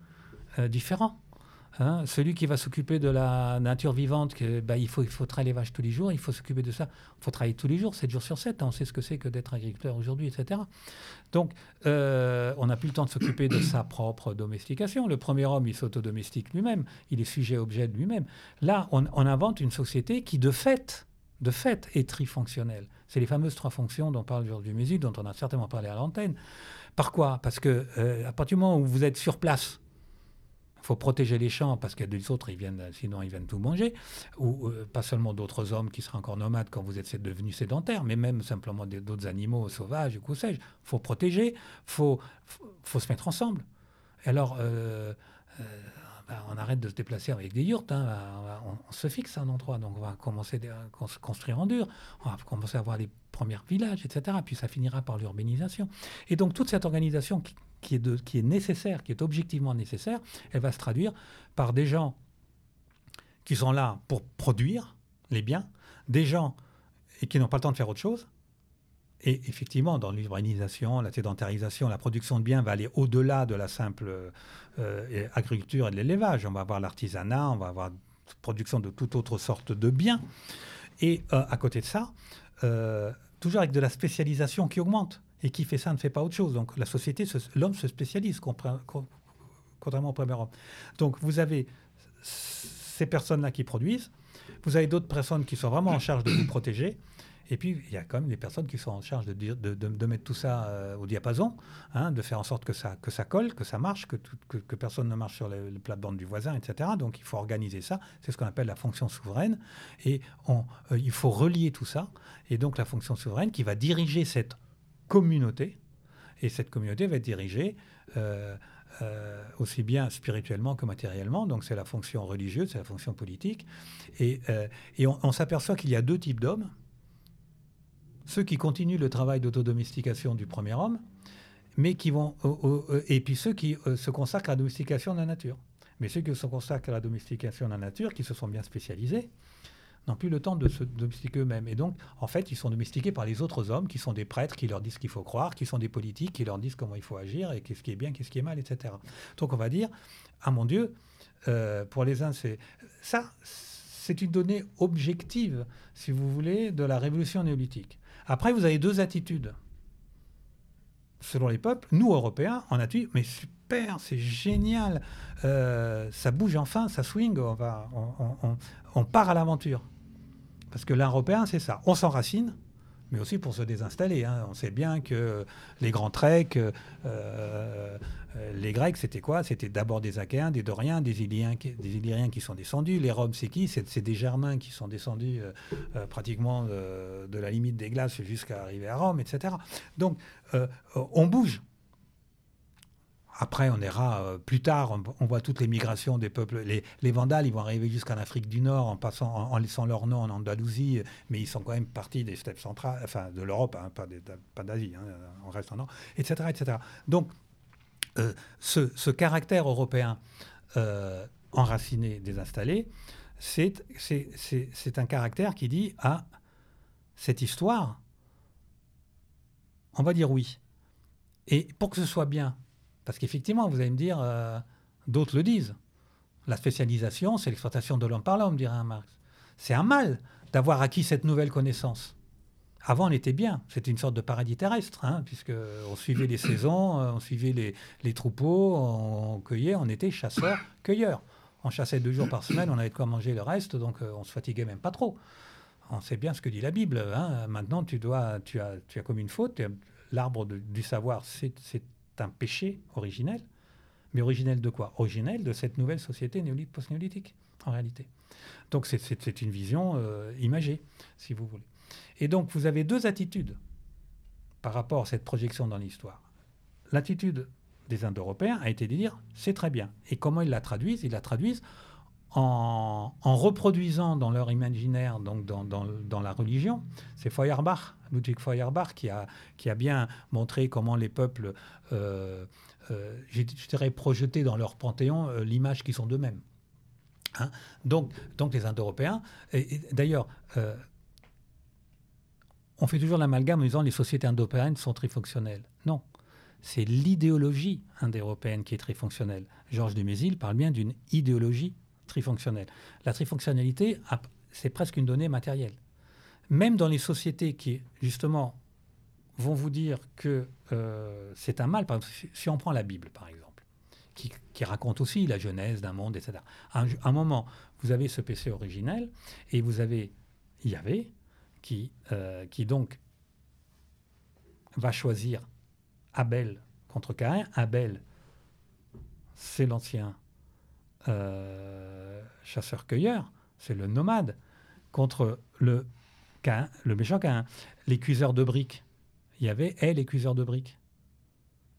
Speaker 3: euh, différents. Hein. celui qui va s'occuper de la nature vivante, que, bah, il, faut, il faut traiter les vaches tous les jours, il faut s'occuper de ça. Il faut travailler tous les jours, 7 jours sur 7. Hein. on sait ce que c'est que d'être agriculteur aujourd'hui, etc. Donc, euh, on n'a plus le temps de s'occuper de sa propre domestication. Le premier homme, il s'autodomestique lui-même. Il est sujet-objet de lui-même. Là, on, invente une société qui, de fait, de fait, est trifonctionnelle. C'est les fameuses trois fonctions dont parle Georges Dumézil, dont on a certainement parlé à l'antenne. Par quoi? Parce que euh, à partir du moment où vous êtes sur place, il faut protéger les champs parce que des autres, ils viennent, sinon ils viennent tout manger. Ou euh, pas seulement d'autres hommes qui seraient encore nomades quand vous êtes devenus sédentaires, mais même simplement d'autres animaux sauvages, ou sais-je. Il faut protéger, il faut, faut, se mettre ensemble. Alors, euh, euh, ben, on arrête de se déplacer avec des yurts, hein. on, se fixe un endroit, donc on va commencer à construire en dur, on va commencer à avoir les premiers villages, etc. Puis ça finira par l'urbanisation. Et donc toute cette organisation qui, est, qui est nécessaire, qui est objectivement nécessaire, elle va se traduire par des gens qui sont là pour produire les biens, des gens et qui n'ont pas le temps de faire autre chose. Et effectivement, dans l'urbanisation, la sédentarisation, la production de biens va aller au-delà de la simple euh, agriculture et de l'élevage. On va avoir l'artisanat, on va avoir production de toute autre sorte de biens. Et euh, à côté de ça, euh, toujours avec de la spécialisation qui augmente. Et qui fait ça ne fait pas autre chose. Donc la société, l'homme se spécialise, contrairement au premier homme. Donc vous avez ces personnes-là qui produisent, vous avez d'autres personnes qui sont vraiment en charge de vous protéger, et puis, il y a quand même des personnes qui sont en charge de, de, mettre tout ça euh, au diapason, hein, de faire en sorte que ça, que ça colle, que ça marche, que, que, personne ne marche sur le, plate-bande du voisin, etc. Donc, il faut organiser ça. C'est ce qu'on appelle la fonction souveraine. Et euh, il faut relier tout ça. Et donc, la fonction souveraine qui va diriger cette communauté. Et cette communauté va être dirigée euh, aussi bien spirituellement que matériellement. Donc c'est la fonction religieuse, c'est la fonction politique. Et, et on, s'aperçoit qu'il y a deux types d'hommes. Ceux qui continuent le travail d'autodomestication du premier homme, mais qui vont, et puis ceux qui se consacrent à la domestication de la nature. Mais ceux qui se consacrent à la domestication de la nature, qui se sont bien spécialisés, n'ont plus le temps de se domestiquer eux-mêmes. Et donc, en fait, ils sont domestiqués par les autres hommes, qui sont des prêtres, qui leur disent ce qu'il faut croire, qui sont des politiques, qui leur disent comment il faut agir, et qu'est-ce qui est bien, qu'est-ce qui est mal, etc. Donc, on va dire, ah mon Dieu, euh, pour les uns, c'est ça, c'est une donnée objective, si vous voulez, de la révolution néolithique. Après, vous avez deux attitudes. Selon les peuples, nous, Européens, on a dit, mais super, c'est génial, euh, ça bouge enfin, ça swing, on, on part à l'aventure. Parce que l'européen, c'est ça. On s'enracine, mais aussi pour se désinstaller. Hein. On sait bien que les grands treks, euh, euh, les Grecs, c'était quoi? C'était d'abord des Achéens, des Doriens, des Illyriens, des Illyriens qui sont descendus. Les Roms, c'est qui? C'est des Germains qui sont descendus euh, pratiquement de, la limite des glaces jusqu'à arriver à Rome, etc. Donc, on bouge. Après, on ira euh, plus tard, on, voit toutes les migrations des peuples. Les, Vandales, ils vont arriver jusqu'en Afrique du Nord en, passant, en, laissant leur nom en Andalousie, mais ils sont quand même partis des steppes centrales, enfin de l'Europe, hein, pas d'Asie, hein, en restant non, etc., etc. Donc, euh, ce, caractère européen euh, enraciné, désinstallé, c'est un caractère qui dit à ah, cette histoire, on va dire oui. Et pour que ce soit bien, parce qu'effectivement, vous allez me dire, euh, d'autres le disent. La spécialisation, c'est l'exploitation de l'homme par l'homme, dirait un Marx. C'est un mal d'avoir acquis cette nouvelle connaissance. Avant, on était bien. C'était une sorte de paradis terrestre, hein, puisqu'on suivait les saisons, euh, on suivait les, troupeaux, on, cueillait, on était chasseurs-cueilleurs. On chassait deux jours par semaine, on avait de quoi manger le reste, donc euh, on se fatiguait même pas trop. On sait bien ce que dit la Bible. Hein. Maintenant, tu, as, tu as comme une faute. L'arbre du savoir, c'est un péché originel. Mais originel de quoi? Originel de cette nouvelle société néolithique, post-néolithique, en réalité. Donc c'est une vision euh, imagée, si vous voulez. Et donc vous avez deux attitudes par rapport à cette projection dans l'histoire. L'attitude des Indo-Européens a été de dire c'est très bien. Et comment ils la traduisent? Ils la traduisent en, reproduisant dans leur imaginaire, donc dans, la religion. C'est Feuerbach, Ludwig Feuerbach, qui a, bien montré comment les peuples, euh, euh, je dirais, projeté dans leur panthéon euh, l'image qu'ils sont d'eux-mêmes. Hein. donc, donc les Indo-Européens, d'ailleurs, on fait toujours l'amalgame en disant les sociétés indo-européennes sont trifonctionnelles. Non, c'est l'idéologie indo-européenne qui est trifonctionnelle. Georges de Mézil parle bien d'une idéologie trifonctionnelle. La trifonctionnalité, c'est presque une donnée matérielle. Même dans les sociétés qui, justement, vont vous dire que euh, c'est un mal, si on prend la Bible, par exemple, qui, raconte aussi la genèse d'un monde, etc. À un, moment, vous avez ce péché originel et vous avez Yahvé qui, euh, qui donc va choisir Abel contre Caïn. Abel, c'est l'ancien euh, chasseur-cueilleur, c'est le nomade, contre le, le méchant Cain. Les cuiseurs de briques, il y avait elle les cuiseurs de briques.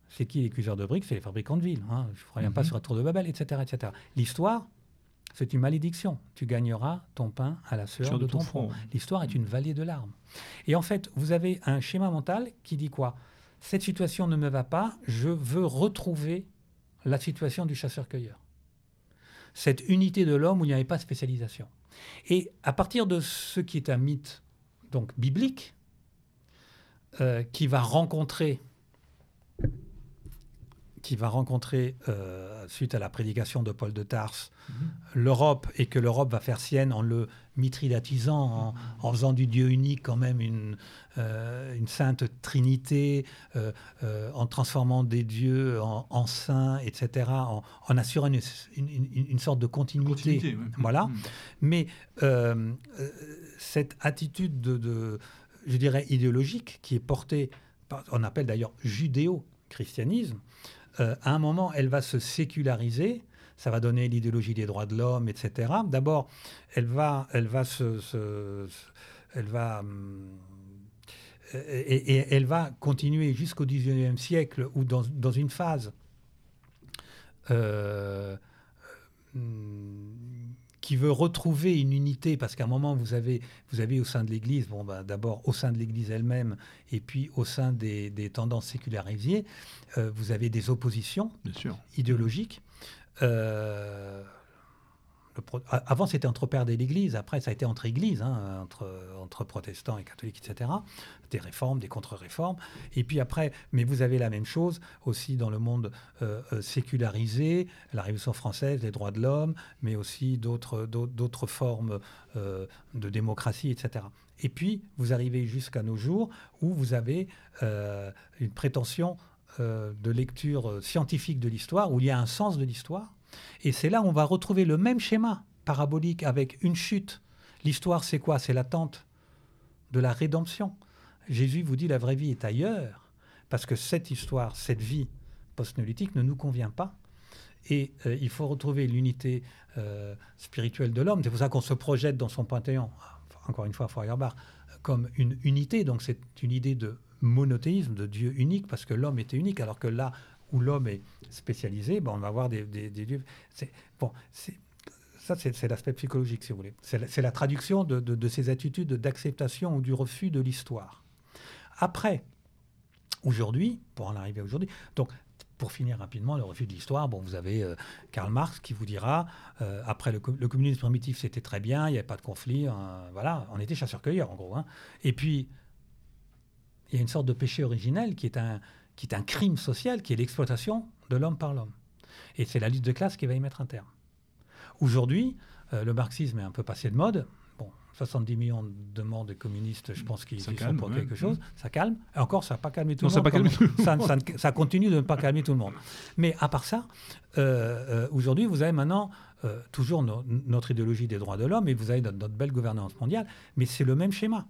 Speaker 3: C'est qui les cuiseurs de briques? C'est les fabricants de villes. Hein. Je ne reviens pas mhm. sur la tour de Babel, etc. etc. L'histoire, c'est une malédiction. Tu gagneras ton pain à la sueur de, ton front. L'histoire est une vallée de larmes. Et en fait, vous avez un schéma mental qui dit quoi? Cette situation ne me va pas, je veux retrouver la situation du chasseur-cueilleur cette unité de l'homme où il n'y avait pas de spécialisation. Et à partir de ce qui est un mythe donc biblique, euh, qui va rencontrer, qui va rencontrer euh, suite à la prédication de Paul de Tarse, mhm. l'Europe et que l'Europe va faire sienne en le mitridatisant, en, faisant du Dieu unique quand même une, euh, une sainte trinité, euh, en transformant des dieux en, saints, etc., en, assurant une, une, sorte de continuité. Voilà. Mm. Mais cette attitude de, je dirais, idéologique qui est portée, on appelle d'ailleurs judéo-christianisme, à un moment, elle va se séculariser ça va donner l'idéologie des droits de l'homme, etc. D'abord, elle va, elle va se, elle va, hum, et, elle va continuer jusqu'au XIXe siècle, ou dans, dans une phase euh, qui veut retrouver une unité, parce qu'à un moment, vous avez, vous avez au sein de l'Église, bon, bah, d'abord au sein de l'Église elle-même, et puis au sein des, tendances sécularisées, euh, vous avez des oppositions idéologiques. Euh, avant, c'était entre pères et l'Église. Après, ça a été entre églises, hein, entre, protestants et catholiques, etc. Des réformes, des contre-réformes. Et puis après, mais vous avez la même chose aussi dans le monde euh, euh, sécularisé, la Révolution française, les droits de l'homme, mais aussi d'autres, d'autres formes euh, de démocratie, etc. Et puis, vous arrivez jusqu'à nos jours où vous avez une prétention de lecture scientifique de l'histoire, où il y a un sens de l'histoire et c'est là où on va retrouver le même schéma parabolique avec une chute. L'histoire, c'est quoi? C'est l'attente de la rédemption. Jésus vous dit la vraie vie est ailleurs, parce que cette histoire, cette vie post-néolithique ne nous convient pas. Et euh, il faut retrouver l'unité euh, spirituelle de l'homme. C'est pour ça qu'on se projette dans son panthéon, encore une fois, Feuerbach, comme une unité. Donc c'est une idée de monothéisme, de Dieu unique, parce que l'homme était unique, alors que là, où l'homme est spécialisé, ben on va avoir des, des, des Bon, ça, c'est l'aspect psychologique, si vous voulez. C'est la, traduction de, de, ces attitudes d'acceptation ou du refus de l'histoire. Après, aujourd'hui, pour en arriver aujourd'hui, donc pour finir rapidement, le refus de l'histoire, bon, vous avez euh, Karl Marx qui vous dira, euh, après le, communisme primitif, c'était très bien, il n'y avait pas de conflit, hein, voilà, on était chasseurs-cueilleurs en gros. Hein. Et puis, il y a une sorte de péché originel qui est un, qui est un crime social, qui est l'exploitation de l'homme par l'homme. Et c'est la lutte de classe qui va y mettre un terme. Aujourd'hui, euh, le marxisme est un peu passé de mode. Bon, 70 millions de morts de communistes, je pense qu'ils sont pour quelque chose. Ça calme. Et encore, ça n'a pas calmé tout le monde. Ça, continue de ne pas calmer tout le monde. Mais à part ça, euh, euh, aujourd'hui, vous avez maintenant toujours notre idéologie des droits de l'homme et vous avez notre belle gouvernance mondiale. Mais c'est le même schéma.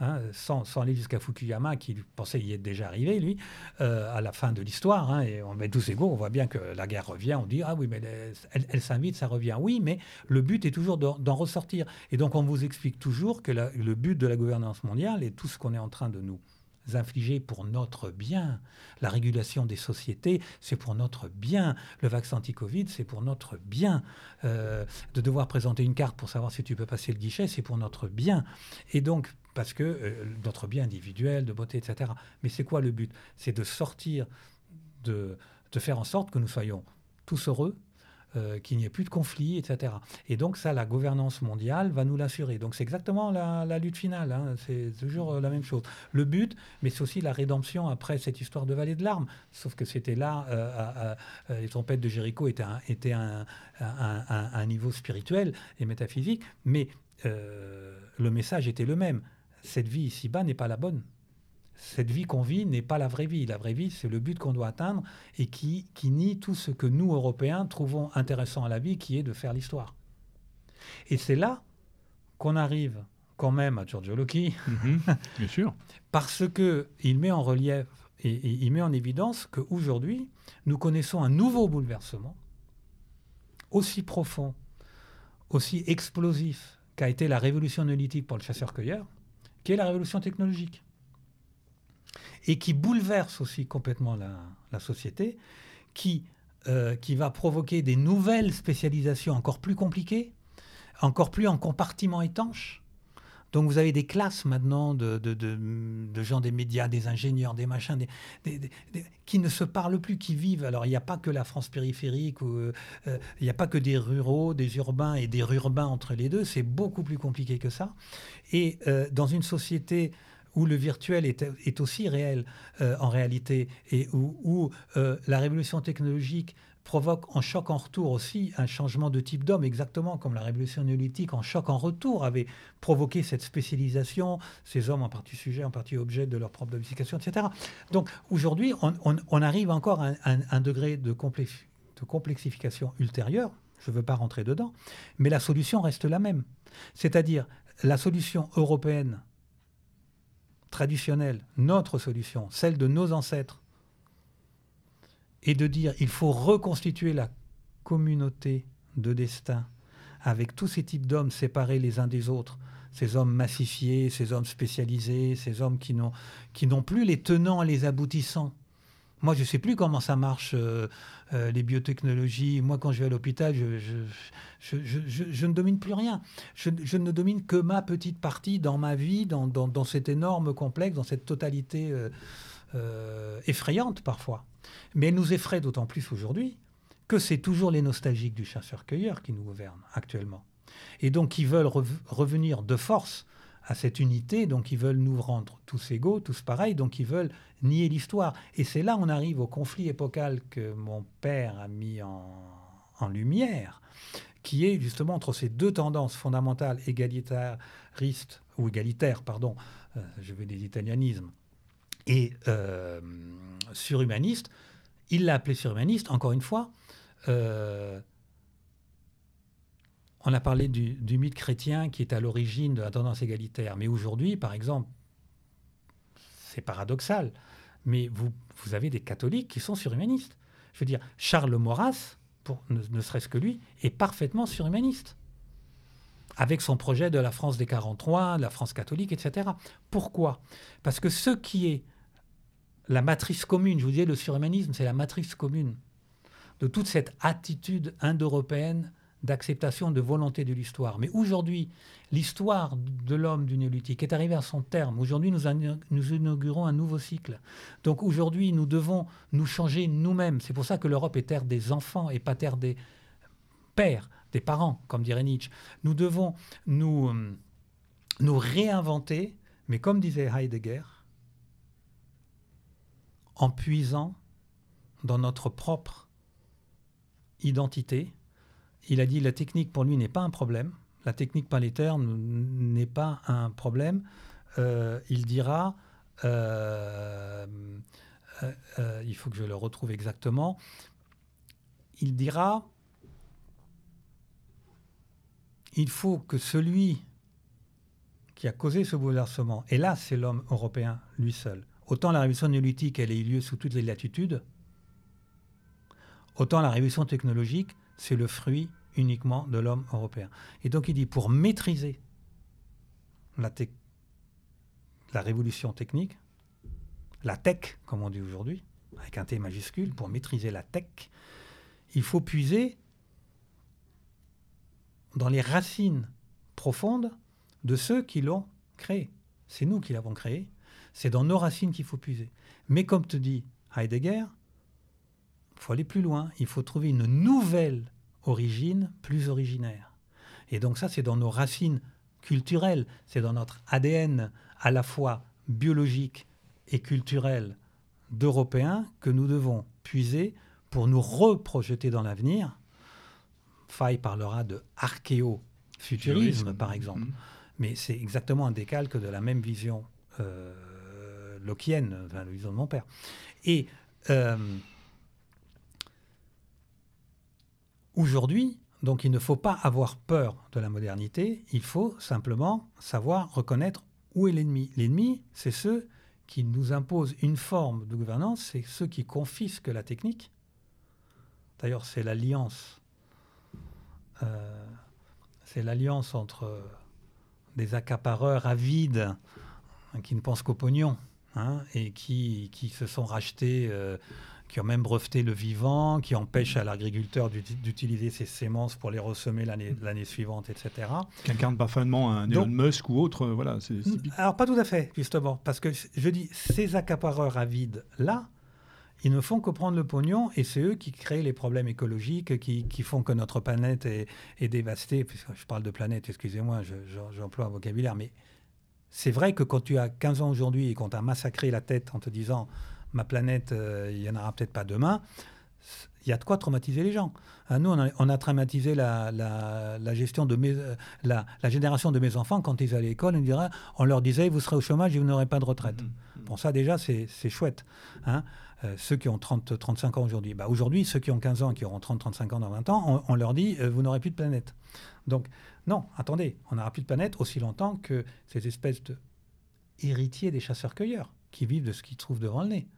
Speaker 3: Hein, sans, aller jusqu'à Fukuyama, qui pensait y être déjà arrivé, lui, euh, à la fin de l'histoire. Hein, et on met tous égaux, on voit bien que la guerre revient, on dit Ah oui, mais elle, s'invite, ça revient. Oui, mais le but est toujours d'en ressortir. Et donc, on vous explique toujours que le but de la gouvernance mondiale et tout ce qu'on est en train de nous infliger pour notre bien. La régulation des sociétés, c'est pour notre bien. Le vaccin anti-Covid, c'est pour notre bien. Euh, de devoir présenter une carte pour savoir si tu peux passer le guichet, c'est pour notre bien. Et donc, parce que euh, notre bien individuel, de beauté, etc. Mais c'est quoi le but? C'est de sortir, de, de faire en sorte que nous soyons tous heureux, euh, qu'il n'y ait plus de conflits, etc. Et donc ça, la gouvernance mondiale va nous l'assurer. Donc c'est exactement la, lutte finale, hein. c'est toujours euh, la même chose. Le but, mais c'est aussi la rédemption après cette histoire de vallée de larmes. Sauf que c'était là, euh, les trompettes de Jéricho étaient, un, étaient un, un, niveau spirituel et métaphysique, mais le message était le même. Cette vie ici-bas n'est pas la bonne cette vie qu'on vit n'est pas la vraie vie. La vraie vie, c'est le but qu'on doit atteindre et qui, qui nie tout ce que nous, Européens, trouvons intéressant à la vie, qui est de faire l'histoire. Et c'est là qu'on arrive quand même à Giorgio Loki,
Speaker 1: mhm, bien sûr, *laughs*
Speaker 3: parce qu'il met en relief et, et il met en évidence qu'aujourd'hui, nous connaissons un nouveau bouleversement, aussi profond, aussi explosif qu'a été la révolution néolithique pour le chasseur-cueilleur, qui est la révolution technologique et qui bouleverse aussi complètement la, société, qui, euh, qui va provoquer des nouvelles spécialisations encore plus compliquées, encore plus en compartiments étanches. Donc vous avez des classes maintenant de, gens des médias, des ingénieurs, des machins, qui ne se parlent plus, qui vivent. Alors il n'y a pas que la France périphérique, ou, euh, il n'y a pas que des ruraux, des urbains et des rurbains entre les deux. C'est beaucoup plus compliqué que ça. Et euh, dans une société où le virtuel est, aussi réel euh, en réalité et où, euh, la révolution technologique provoque en choc en retour aussi un changement de type d'homme, exactement comme la révolution néolithique en choc en retour avait provoqué cette spécialisation, ces hommes en partie sujet, en partie objet de leur propre domestication, etc. Donc aujourd'hui, on, arrive encore à un, degré de, de complexification ultérieure, je ne veux pas rentrer dedans, mais la solution reste la même. C'est-à-dire la solution européenne traditionnelle, notre solution, celle de nos ancêtres, est de dire il faut reconstituer la communauté de destin avec tous ces types d'hommes séparés les uns des autres, ces hommes massifiés, ces hommes spécialisés, ces hommes qui n'ont, plus les tenants et les aboutissants. Moi, je ne sais plus comment ça marche, euh, euh, les biotechnologies. Moi, quand je vais à l'hôpital, je, ne domine plus rien. Je, ne domine que ma petite partie dans ma vie, dans, dans, cet énorme complexe, dans cette totalité euh, effrayante parfois. Mais elle nous effraie d'autant plus aujourd'hui que c'est toujours les nostalgiques du chasseur-cueilleur qui nous gouvernent actuellement. Et donc, ils veulent revenir de force à cette unité, donc ils veulent nous rendre tous égaux, tous pareils, donc ils veulent nier l'histoire. Et c'est là on arrive au conflit épocal que mon père a mis en, lumière, qui est justement entre ces deux tendances fondamentales, égalitaristes, ou égalitaires, pardon, euh, je vais des italianismes, et euh, surhumanistes. Il l'a appelé surhumaniste, encore une fois. Euh, on a parlé du, mythe chrétien qui est à l'origine de la tendance égalitaire. Mais aujourd'hui, par exemple, c'est paradoxal, mais vous, vous avez des catholiques qui sont surhumanistes. Je veux dire, Charles Maurras, pour, ne, serait-ce que lui, est parfaitement surhumaniste. Avec son projet de la France des 43, de la France catholique, etc. Pourquoi? Parce que ce qui est la matrice commune, je vous disais, le surhumanisme, c'est la matrice commune de toute cette attitude indo-européenne d'acceptation, de volonté de l'histoire. Mais aujourd'hui, l'histoire de l'homme du néolithique est arrivée à son terme. Aujourd'hui, nous, inaugurons un nouveau cycle. Donc aujourd'hui, nous devons nous changer nous-mêmes. C'est pour ça que l'Europe est terre des enfants et pas terre des pères, des parents, comme dirait Nietzsche. Nous devons nous, euh, nous réinventer, mais comme disait Heidegger, en puisant dans notre propre identité, il a dit la technique pour lui n'est pas un problème. La technique planétaire n'est pas un problème. Euh, il dira, euh, euh, il faut que je le retrouve exactement, il dira, il faut que celui qui a causé ce bouleversement, et là c'est l'homme européen lui seul, autant la révolution néolithique elle a eu lieu sous toutes les latitudes, autant la révolution technologique c'est le fruit uniquement de l'homme européen. Et donc il dit, pour maîtriser la, révolution technique, la tech, comme on dit aujourd'hui, avec un T majuscule, pour maîtriser la tech, il faut puiser dans les racines profondes de ceux qui l'ont créé. C'est nous qui l'avons créé, c'est dans nos racines qu'il faut puiser. Mais comme te dit Heidegger, il faut aller plus loin, il faut trouver une nouvelle origine plus originaire. Et donc ça, c'est dans nos racines culturelles, c'est dans notre ADN à la fois biologique et culturel d'Européens que nous devons puiser pour nous reprojeter dans l'avenir. Faille parlera de archéo-futurisme, par exemple. Mm-hmm. Mais c'est exactement un décalque de la même vision euh, lockienne, la vision de mon père. Et euh, Aujourd'hui, donc il ne faut pas avoir peur de la modernité, il faut simplement savoir reconnaître où est l'ennemi. L'ennemi, c'est ceux qui nous imposent une forme de gouvernance, c'est ceux qui confisquent la technique. D'ailleurs, c'est l'alliance. Euh, c'est l'alliance entre des accapareurs avides hein, qui ne pensent qu'au pognon hein, et qui, qui, se sont rachetés euh, qui ont même breveté le vivant, qui empêchent à l'agriculteur d'utiliser ses sémences pour les ressemer l'année suivante, etc.
Speaker 1: Qui incarne parfaitement un Elon Musk ou autre, euh, voilà.
Speaker 3: Alors pas tout à fait, justement, parce que je dis, ces accapareurs avides-là, ils ne font que prendre le pognon et c'est eux qui créent les problèmes écologiques qui, qui font que notre planète est, est dévastée. Puisque je parle de planète, excusez-moi, j'emploie un vocabulaire, mais c'est vrai que quand tu as 15 ans aujourd'hui et qu'on t'a massacré la tête en te disant ma planète, euh, il n'y en aura peut-être pas demain, il y a de quoi traumatiser les gens. Euh, nous, on a, traumatisé la, gestion de mes, euh, la, génération de mes enfants quand ils allaient à l'école. On, on, leur disait, vous serez au chômage et vous n'aurez pas de retraite. Mmh, mmh. Bon, ça déjà, c'est chouette. Hein. ceux qui ont 30, 35 ans aujourd'hui. Bah, aujourd'hui, ceux qui ont 15 ans et qui auront 30, 35 ans dans 20 ans, on, leur dit, vous n'aurez plus de planète. Donc, non, attendez, on n'aura plus de planète aussi longtemps que ces espèces de héritiers des chasseurs-cueilleurs qui vivent de ce qu'ils trouvent devant le nez.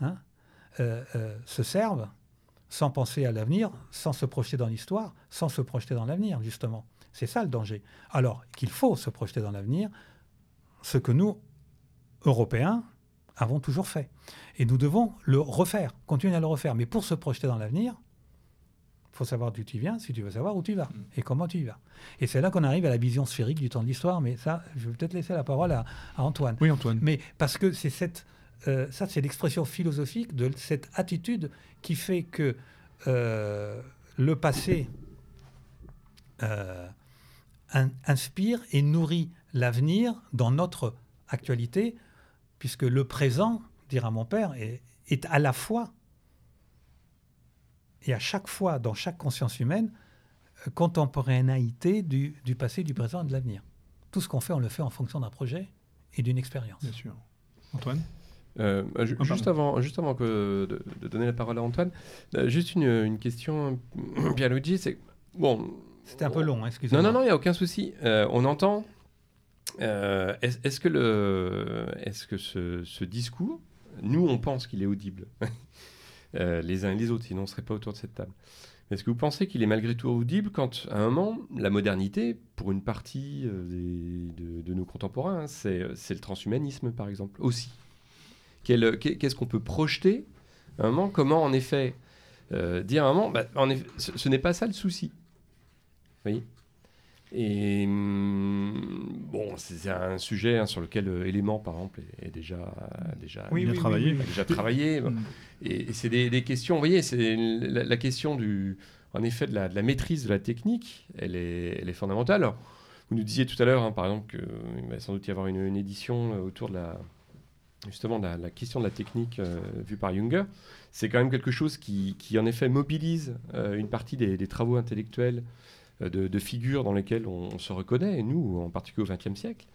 Speaker 3: Hein, euh, euh, se servent sans penser à l'avenir, sans se projeter dans l'histoire, sans se projeter dans l'avenir, justement. C'est ça le danger. Alors qu'il faut se projeter dans l'avenir, ce que nous, Européens, avons toujours fait. Et nous devons le refaire, continuer à le refaire. Mais pour se projeter dans l'avenir, il faut savoir d'où tu viens si tu veux savoir où tu vas mm. et comment tu y vas. Et c'est là qu'on arrive à la vision sphérique du temps de l'histoire. Mais ça, je vais peut-être laisser la parole à, Antoine.
Speaker 1: Oui, Antoine.
Speaker 3: Mais parce que c'est cette, euh, ça, c'est l'expression philosophique de cette attitude qui fait que euh, le passé euh, inspire et nourrit l'avenir dans notre actualité, puisque le présent, dira mon père, est, est à la fois et à chaque fois dans chaque conscience humaine, euh, contemporanéité du, du, passé, du présent et de l'avenir. Tout ce qu'on fait, on le fait en fonction d'un projet et d'une expérience.
Speaker 1: Bien sûr. Antoine
Speaker 2: euh, bah, ah, juste, avant, juste avant que de, donner la parole à Antoine, euh, juste une, une question, *clears throat* Pierluigi, c'est bon.
Speaker 3: C'était un peu long, hein, excusez-moi.
Speaker 2: Non, non, non, il n'y a aucun souci. on entend. est-ce, que le, est-ce que ce, ce discours, nous, on pense qu'il est audible? Euh, les uns et les autres, sinon on ne serait pas autour de cette table. Est-ce que vous pensez qu'il est malgré tout audible quand, à un moment, la modernité, pour une partie euh, de, nos contemporains, hein, c'est le transhumanisme, par exemple, aussi. Qu'est-ce qu'on peut projeter à un moment Comment, en effet, euh, dire à un moment, bah, en effet, ce, ce n'est pas ça le souci. Vous voyez? Et hum, bon, c'est un sujet hein, sur lequel euh, Élément, par exemple, est, déjà, déjà,
Speaker 1: travaillé.
Speaker 2: déjà travaillé. *laughs* Mm. Et, c'est des, questions, vous voyez, c'est la, question du, en effet, de la, maîtrise de la technique, elle est, elle est fondamentale. Alors, vous nous disiez tout à l'heure, hein, par exemple, qu'il va sans doute y avoir une, édition euh, autour de la, justement, de la, question de la technique euh, vue par Junger. C'est quand même quelque chose qui, qui en effet, mobilise une partie des, des travaux intellectuels euh, de, figures dans lesquelles on, se reconnaît, et nous, en particulier au XXe siècle,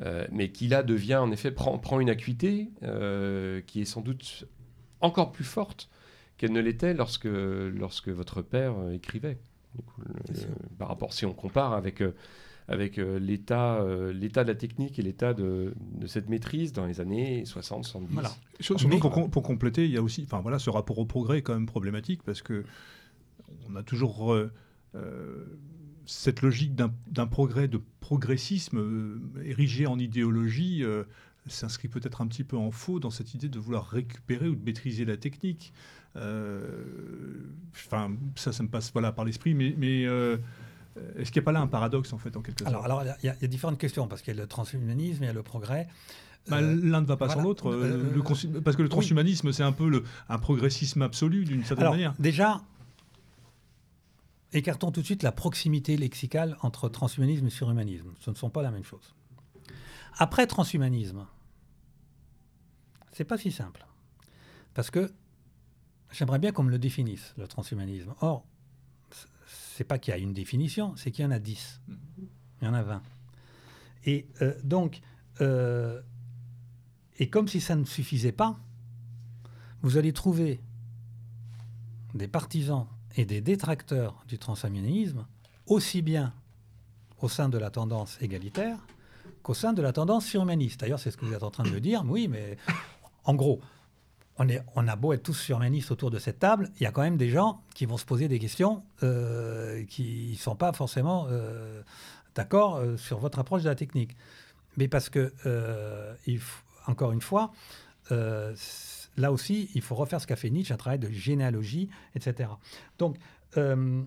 Speaker 2: euh, mais qui là devient, en effet, prend, prend une acuité euh, qui est sans doute encore plus forte qu'elle ne l'était lorsque, lorsque votre père écrivait. par rapport, si on compare avec avec l'état, l'état de la technique et l'état de, de, cette maîtrise dans les années 60, 70. Voilà.
Speaker 1: pour, pour, compléter, il y a aussi, enfin voilà, ce rapport au progrès est quand même problématique parce que on a toujours euh, cette logique d'un progrès, de progressisme euh, érigé en idéologie euh, s'inscrit peut-être un petit peu en faux dans cette idée de vouloir récupérer ou de maîtriser la technique. Enfin, ça, ça me passe voilà, par l'esprit, mais, mais est-ce qu'il n'y a pas là un paradoxe, en fait, en quelque
Speaker 3: sorte? Alors, il y, a différentes questions, parce qu'il y a le transhumanisme, il y a le progrès.
Speaker 1: Bah, L'un ne va pas sans l'autre, parce que le transhumanisme, c'est un peu le, un progressisme absolu, d'une certaine manière.
Speaker 3: Déjà, Écartons tout de suite la proximité lexicale entre transhumanisme et surhumanisme. Ce ne sont pas la même chose. Après transhumanisme, c'est pas si simple. Parce que j'aimerais bien qu'on me le définisse, le transhumanisme. Or, c'est pas qu'il y a une définition, c'est qu'il y en a dix. Il y en a vingt. Et euh, donc, euh, et comme si ça ne suffisait pas, vous allez trouver des partisans et des détracteurs du transhumanisme, aussi bien au sein de la tendance égalitaire qu'au sein de la tendance surhumaniste. D'ailleurs, c'est ce que vous êtes en train de me dire. Oui, mais en gros, on, est, on a beau être tous surhumanistes autour de cette table, il y a quand même des gens qui vont se poser des questions euh, qui ne sont pas forcément euh, d'accord euh, sur votre approche de la technique. Mais parce que, encore une fois, là aussi, il faut refaire ce qu'a fait Nietzsche, un travail de généalogie, etc. Donc, euh,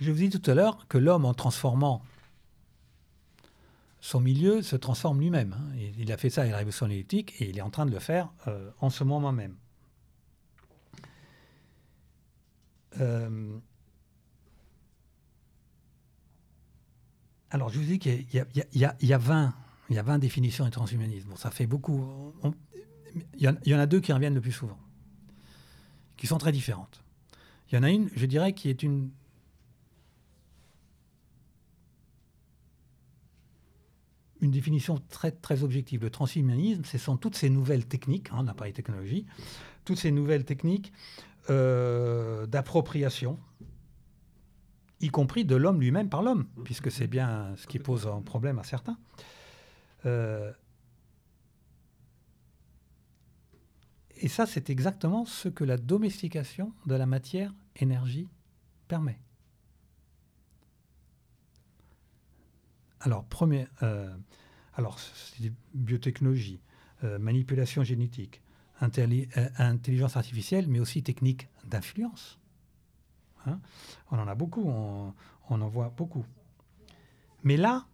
Speaker 3: je vous dis tout à l'heure que l'homme, en transformant son milieu, se transforme lui-même. Hein. Il a fait ça avec la révolution néolithique et il est en train de le faire euh, en ce moment même. Euh, Alors, je vous dis qu'il y, a 20, il y a 20 définitions du transhumanisme. Bon, ça fait beaucoup. il, y en, a deux qui reviennent le plus souvent, qui sont très différentes. Il y en a une, je dirais, qui est une définition très, objective. Le transhumanisme, ce sont toutes ces nouvelles techniques, hein, l'appareil technologie, toutes ces nouvelles techniques euh, d'appropriation y compris de l'homme lui-même par l'homme, puisque c'est bien ce qui pose un problème à certains. Euh, et ça, c'est exactement ce que la domestication de la matière-énergie permet. Alors, premier, alors c'est biotechnologie, manipulation génétique, intelligence artificielle, mais aussi technique d'influence. Hein. on en a beaucoup, on, en voit beaucoup. Mais là,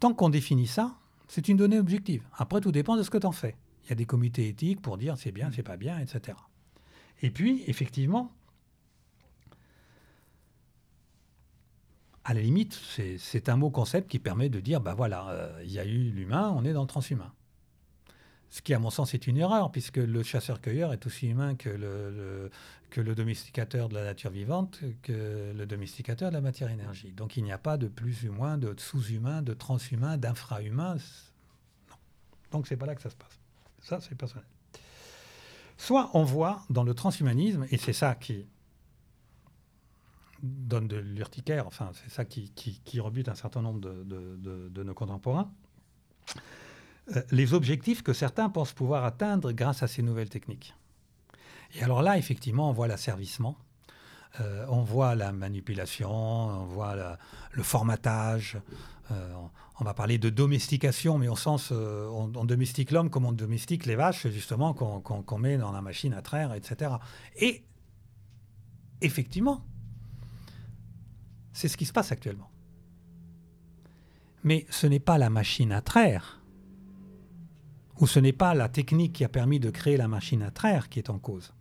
Speaker 3: tant qu'on définit ça, c'est une donnée objective. Après, tout dépend de ce que tu en fais. Il y a des comités éthiques pour dire c'est bien, c'est pas bien, etc. Et puis, effectivement, à la limite, c'est un mot concept qui permet de dire, bah voilà, euh, il y a eu l'humain, on est dans le transhumain. Ce qui, à mon sens, est une erreur, puisque le chasseur-cueilleur est aussi humain que le, que le domesticateur de la nature vivante, que le domesticateur de la matière-énergie. Donc il n'y a pas de plus humain, de sous-humain, de transhumain, d'infra-humain. Non. Donc c'est pas là que ça se passe. Ça, c'est personnel. Soit on voit dans le transhumanisme, et c'est ça qui donne de l'urticaire, enfin c'est ça qui, rebute un certain nombre de nos contemporains, euh, les objectifs que certains pensent pouvoir atteindre grâce à ces nouvelles techniques. Et alors là, effectivement, on voit l'asservissement, euh, on voit la manipulation, on voit le formatage. Euh, on va parler de domestication, mais au sens, on, domestique l'homme comme on domestique les vaches, justement, qu'on met dans la machine à traire, etc. Et effectivement, c'est ce qui se passe actuellement. Mais ce n'est pas la machine à traire où ce n'est pas la technique qui a permis de créer la machine à traire qui est en cause.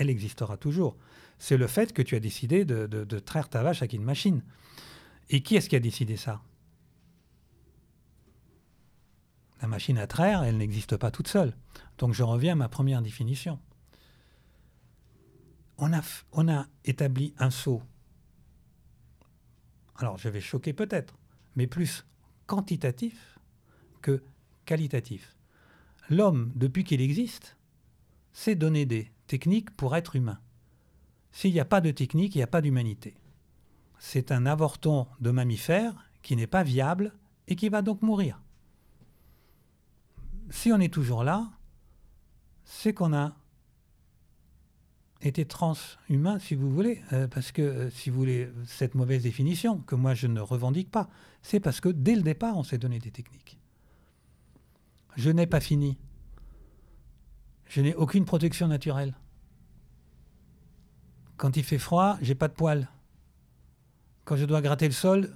Speaker 3: Elle existera toujours. C'est le fait que tu as décidé de, traire ta vache avec une machine. Et qui est-ce qui a décidé ça? La machine à traire, elle n'existe pas toute seule. Donc je reviens à ma première définition. On a, on a établi un saut. Alors je vais choquer peut-être, mais plus quantitatif que qualitatif l'homme, depuis qu'il existe, sait donner des techniques pour être humain. S'il n'y a pas de technique, il n'y a pas d'humanité. C'est un avorton de mammifère qui n'est pas viable et qui va donc mourir. Si on est toujours là, c'est qu'on a été transhumain, si vous voulez, euh, parce que, euh, si vous voulez, cette mauvaise définition, que moi je ne revendique pas, c'est parce que dès le départ, on s'est donné des techniques. Je n'ai pas fini. Je n'ai aucune protection naturelle. Quand il fait froid, j'ai pas de poils. Quand je dois gratter le sol,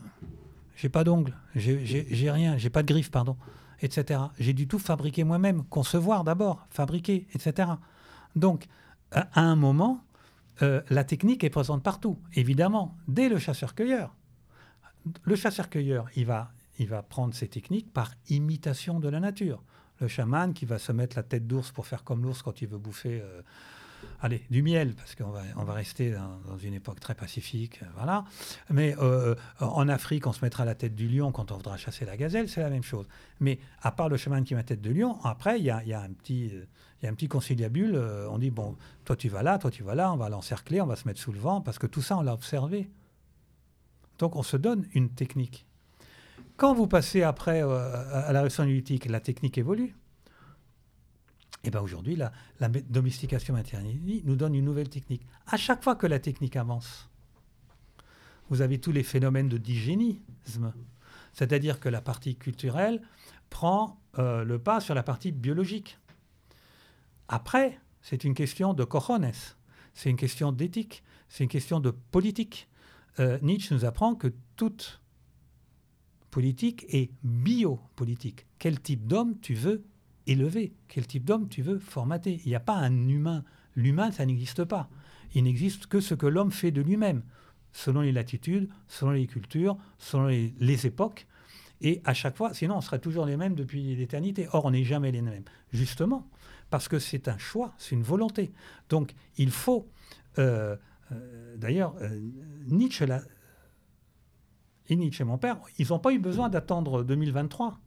Speaker 3: j'ai pas d'ongles, j'ai rien, j'ai pas de griffes, pardon, etc. J'ai du tout fabriquer moi-même, concevoir d'abord, fabriquer, etc. Donc, à un moment, euh, la technique est présente partout, évidemment, dès le chasseur-cueilleur. Le chasseur-cueilleur, il va, il va prendre ses techniques par imitation de la nature. Le chaman qui va se mettre la tête d'ours pour faire comme l'ours quand il veut bouffer euh, allez, du miel, parce qu'on va, on va rester dans, une époque très pacifique, euh. Mais euh, en Afrique, on se mettra la tête du lion quand on voudra chasser la gazelle, c'est la même chose. Mais à part le chaman qui met la tête de lion, après, il y a, un petit... Il y a un petit conciliabule, on dit, bon, toi tu vas là, toi tu vas là, on va l'encercler, on va se mettre sous le vent, parce que tout ça, on l'a observé. Donc on se donne une technique. Quand vous passez après euh, à la révolution néolithique, la technique évolue. Et bien aujourd'hui, la, domestication maternelle nous donne une nouvelle technique. À chaque fois que la technique avance, vous avez tous les phénomènes de digénisme. C'est-à-dire que la partie culturelle prend euh, le pas sur la partie biologique. Après, c'est une question de cojones, c'est une question d'éthique, c'est une question de politique. Euh, Nietzsche nous apprend que toute politique et biopolitique. Quel type d'homme tu veux élever? Quel type d'homme tu veux formater? Il n'y a pas un humain. L'humain, ça n'existe pas. Il n'existe que ce que l'homme fait de lui-même, selon les latitudes, selon les cultures, selon les, époques. Et à chaque fois, sinon on serait toujours les mêmes depuis l'éternité. Or, on n'est jamais les mêmes. Justement, parce que c'est un choix, c'est une volonté. Donc, il faut... Euh, euh, d'ailleurs, euh, Nietzsche et Nietzsche et mon père, ils n'ont pas eu besoin d'attendre 2023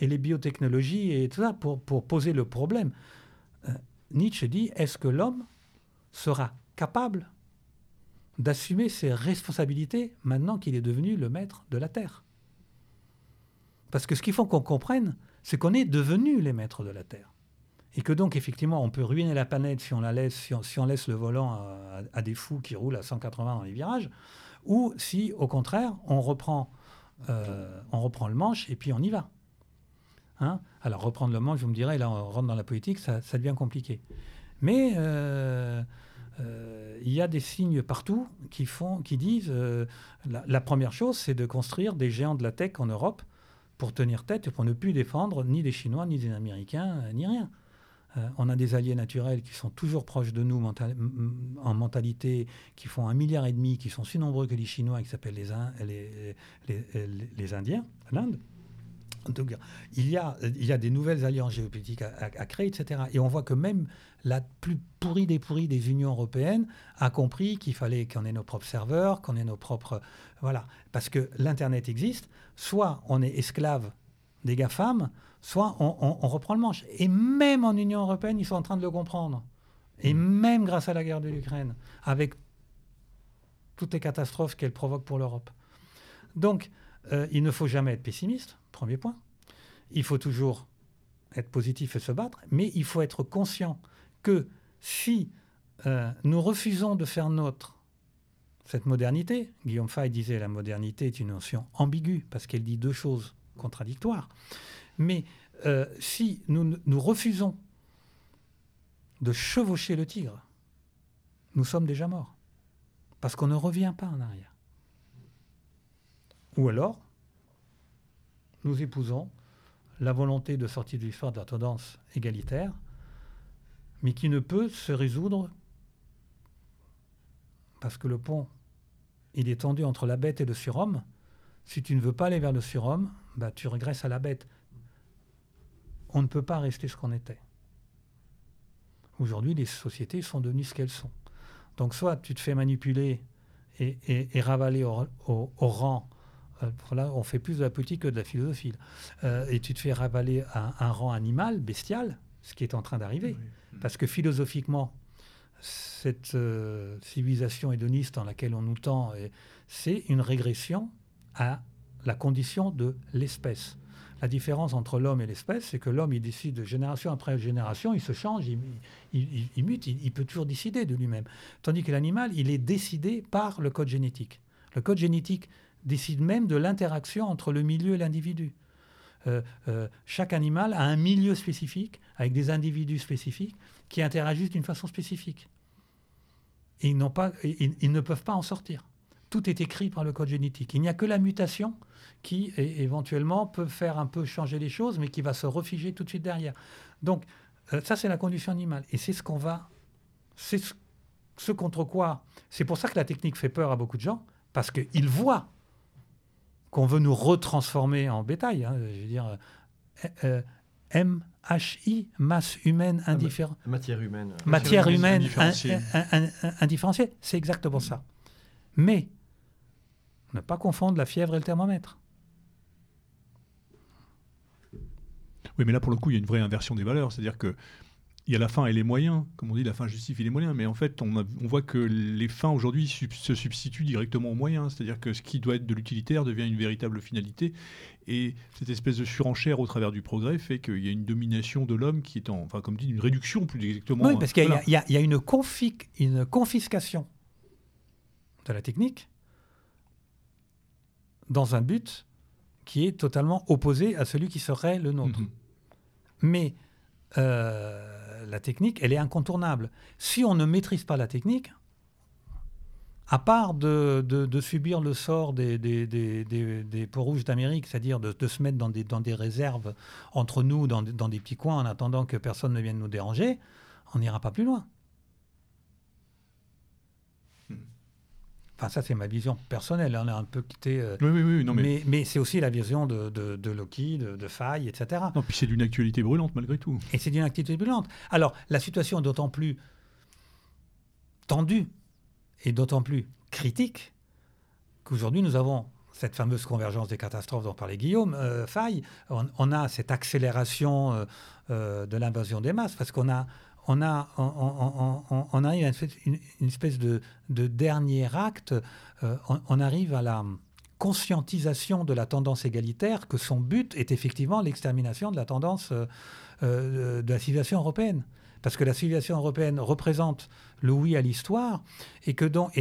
Speaker 3: et les biotechnologies et tout ça pour, poser le problème. Euh, Nietzsche dit, est-ce que l'homme sera capable d'assumer ses responsabilités maintenant qu'il est devenu le maître de la Terre? Parce que ce qu'il faut qu'on comprenne, c'est qu'on est devenu les maîtres de la Terre. Et que donc, effectivement, on peut ruiner la planète si on, la laisse, si on, laisse le volant à, à, des fous qui roulent à 180 dans les virages ou si, au contraire, on reprend on reprend le manche et puis on y va. Hein? Alors reprendre le manche, vous me direz, là on rentre dans la politique, ça, devient compliqué. Mais il y a des signes partout qui, font, qui disent la, la, première chose, c'est de construire des géants de la tech en Europe pour tenir tête et pour ne plus défendre ni des Chinois, ni des Américains, ni rien. Euh, on a des alliés naturels qui sont toujours proches de nous en mentalité, qui font un milliard et demi, qui sont aussi nombreux que les Chinois, qui s'appellent les, les, Indiens, l'Inde. Il y, a, il y a des nouvelles alliances géopolitiques à, créer, etc. Et on voit que même la plus pourrie des pourries des unions européennes a compris qu'il fallait qu'on ait nos propres serveurs, qu'on ait nos propres... Voilà. Parce que l'Internet existe. Soit on est esclave des GAFAM, soit on, reprend le manche. Et même en Union européenne, ils sont en train de le comprendre. Et mmh. même grâce à la guerre de l'Ukraine, avec toutes les catastrophes qu'elle provoque pour l'Europe. Donc, euh, il ne faut jamais être pessimiste, premier point. Il faut toujours être positif et se battre, mais il faut être conscient que si euh, nous refusons de faire nôtre cette modernité, Guillaume Fay disait la modernité est une notion ambiguë parce qu'elle dit deux choses contradictoires. Mais euh, si nous, nous refusons de chevaucher le tigre, nous sommes déjà morts. Parce qu'on ne revient pas en arrière. Ou alors, nous épousons la volonté de sortir de l'histoire de la tendance égalitaire, mais qui ne peut se résoudre parce que le pont, il est tendu entre la bête et le surhomme. Si tu ne veux pas aller vers le surhomme, bah, tu régresses à la bête on ne peut pas rester ce qu'on était. Aujourd'hui, les sociétés sont devenues ce qu'elles sont. Donc soit tu te fais manipuler et, ravaler au, rang, euh, là on fait plus de la politique que de la philosophie, euh, et tu te fais ravaler à un rang animal, bestial, ce qui est en train d'arriver. Parce que philosophiquement, cette euh, civilisation hédoniste dans laquelle on nous tend, c'est une régression à la condition de l'espèce. La différence entre l'homme et l'espèce, c'est que l'homme, il décide de génération après génération, il se change, il, mute, il, peut toujours décider de lui-même. Tandis que l'animal, il est décidé par le code génétique. Le code génétique décide même de l'interaction entre le milieu et l'individu. Euh, euh, chaque animal a un milieu spécifique, avec des individus spécifiques, qui interagissent d'une façon spécifique. Pas, ils ne peuvent pas en sortir. Tout est écrit par le code génétique. Il n'y a que la mutation qui, éventuellement, peut faire un peu changer les choses, mais qui va se refiger tout de suite derrière. Donc, euh, ça, c'est la condition animale. Et c'est ce qu'on va. C'est ce, contre quoi. C'est pour ça que la technique fait peur à beaucoup de gens, parce qu'ils voient qu'on veut nous retransformer en bétail. Hein, je veux dire, euh, euh, MHI, masse humaine ah, indifférente.
Speaker 4: Matière humaine.
Speaker 3: Matière humaine indifférenciée. C'est exactement ça. Mais ne pas confondre la fièvre et le thermomètre.
Speaker 1: Oui, mais là, pour le coup, il y a une vraie inversion des valeurs. C'est-à-dire que il y a la fin et les moyens. Comme on dit, la fin justifie les moyens. Mais en fait, on, voit que les fins aujourd'hui se substituent directement aux moyens. C'est-à-dire que ce qui doit être de l'utilitaire devient une véritable finalité. Et cette espèce de surenchère au travers du progrès fait qu'il y a une domination de l'homme qui est en, enfin, comme dit, une réduction plus exactement.
Speaker 3: Oui, parce qu'il y, a une, une confiscation de la technique dans un but qui est totalement opposé à celui qui serait le nôtre. Mhm. Mais euh, la technique, elle est incontournable. Si on ne maîtrise pas la technique, à part de, de, subir le sort des, des, des, des peaux rouges d'Amérique, c'est-à-dire de, de, se mettre dans des, dans des réserves entre nous, dans, dans des petits coins, en attendant que personne ne vienne nous déranger, on n'ira pas plus loin. Enfin, ça, c'est ma vision personnelle. On a un peu quitté.
Speaker 1: Euh, oui, oui, oui. Non,
Speaker 3: mais mais, c'est aussi la vision de, de, de Loki, de, de Faye, etc.
Speaker 1: Non, puis c'est d'une actualité brûlante, malgré tout.
Speaker 3: Et c'est d'une actualité brûlante. Alors, la situation est d'autant plus tendue et d'autant plus critique qu'aujourd'hui, nous avons cette fameuse convergence des catastrophes dont parlait Guillaume euh, Faye. On, a cette accélération euh, de l'invasion des masses parce qu'on a on, a, on, arrive à une, espèce de, dernier acte, euh, on, arrive à la conscientisation de la tendance égalitaire, que son but est effectivement l'extermination de la tendance euh, euh, de la civilisation européenne. Parce que la civilisation européenne représente le oui à l'histoire, et que donc,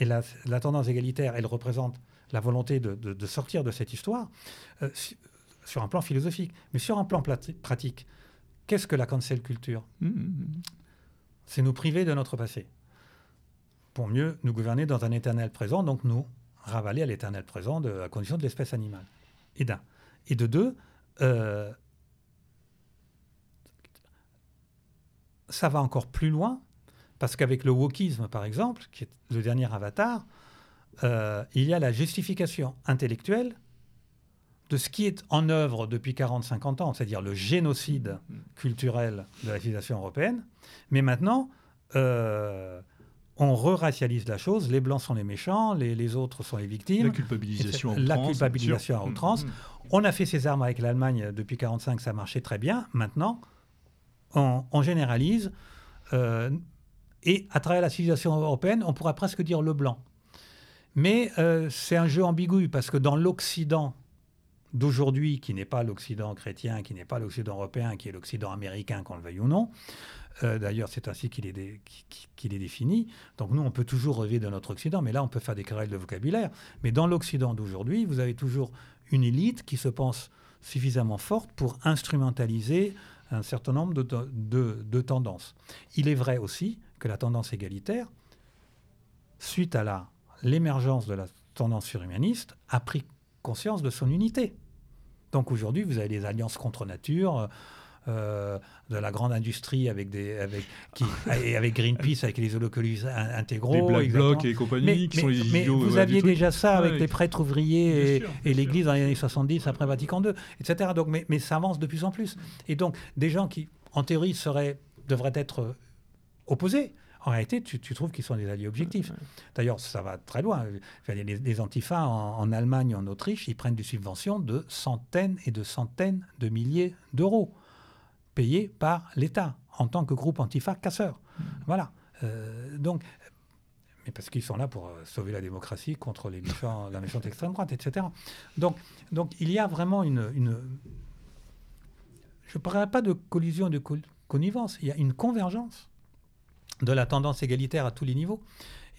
Speaker 3: la, tendance égalitaire, elle représente la volonté de, sortir de cette histoire sur un plan philosophique. Mais sur un plan pratique, qu'est-ce que la cancel culture mmh, mmh. C'est nous priver de notre passé pour mieux nous gouverner dans un éternel présent, donc nous ravaler à l'éternel présent de la condition de l'espèce animale. Et d'un. Et de deux, euh, ça va encore plus loin, parce qu'avec le wokisme, par exemple, qui est le dernier avatar, euh, il y a la justification intellectuelle de ce qui est en œuvre depuis 40-50 ans, c'est-à-dire le génocide culturel de la civilisation européenne. Mais maintenant, euh, on re-racialise la chose, les blancs sont les méchants, les, autres sont les victimes.
Speaker 1: La culpabilisation à outrance.
Speaker 3: La culpabilisation à outrance. Mm, mm. On a fait ses armes avec l'Allemagne depuis 1945, ça marchait très bien. Maintenant, on, généralise. Euh, et à travers la civilisation européenne, on pourrait presque dire le blanc. Mais euh, c'est un jeu ambigu parce que dans l'Occident d'aujourd'hui, qui n'est pas l'Occident chrétien, qui n'est pas l'Occident européen, qui est l'Occident américain, qu'on le veuille ou non, euh, d'ailleurs c'est ainsi qu'il est, est, défini. Donc nous, on peut toujours rêver de notre Occident, mais là, on peut faire des querelles de vocabulaire. Mais dans l'Occident d'aujourd'hui, vous avez toujours une élite qui se pense suffisamment forte pour instrumentaliser un certain nombre de, tendances. Il est vrai aussi que la tendance égalitaire, suite à l'émergence de la tendance surhumaniste, a pris conscience de son unité. Donc aujourd'hui, vous avez des alliances contre nature, euh, de la grande industrie avec des avec qui *laughs* et avec Greenpeace avec les holocolis intégraux
Speaker 1: les Black Blocs et compagnie mais, qui sont les
Speaker 3: mais vous aviez déjà ça avec les prêtres ouvriers et, l'Église dans les années 70 après Vatican II etc donc mais, mais ça avance de plus en plus. Et donc des gens qui en théorie seraient devraient être opposés en réalité, tu, trouves qu'ils sont des alliés objectifs. D'ailleurs, ça va très loin. Les, les antifas en, en, Allemagne, en Autriche, ils prennent des subventions de centaines et de centaines de milliers d'euros payés par l'État en tant que groupe antifa casseur. Mmh. Voilà. Euh, donc, mais parce qu'ils sont là pour euh, sauver la démocratie contre les méchants, *laughs* la méchante extrême droite, etc. Donc, donc il y a vraiment une, une je ne parlerai pas de collision, de connivence, il y a une convergence de la tendance égalitaire à tous les niveaux.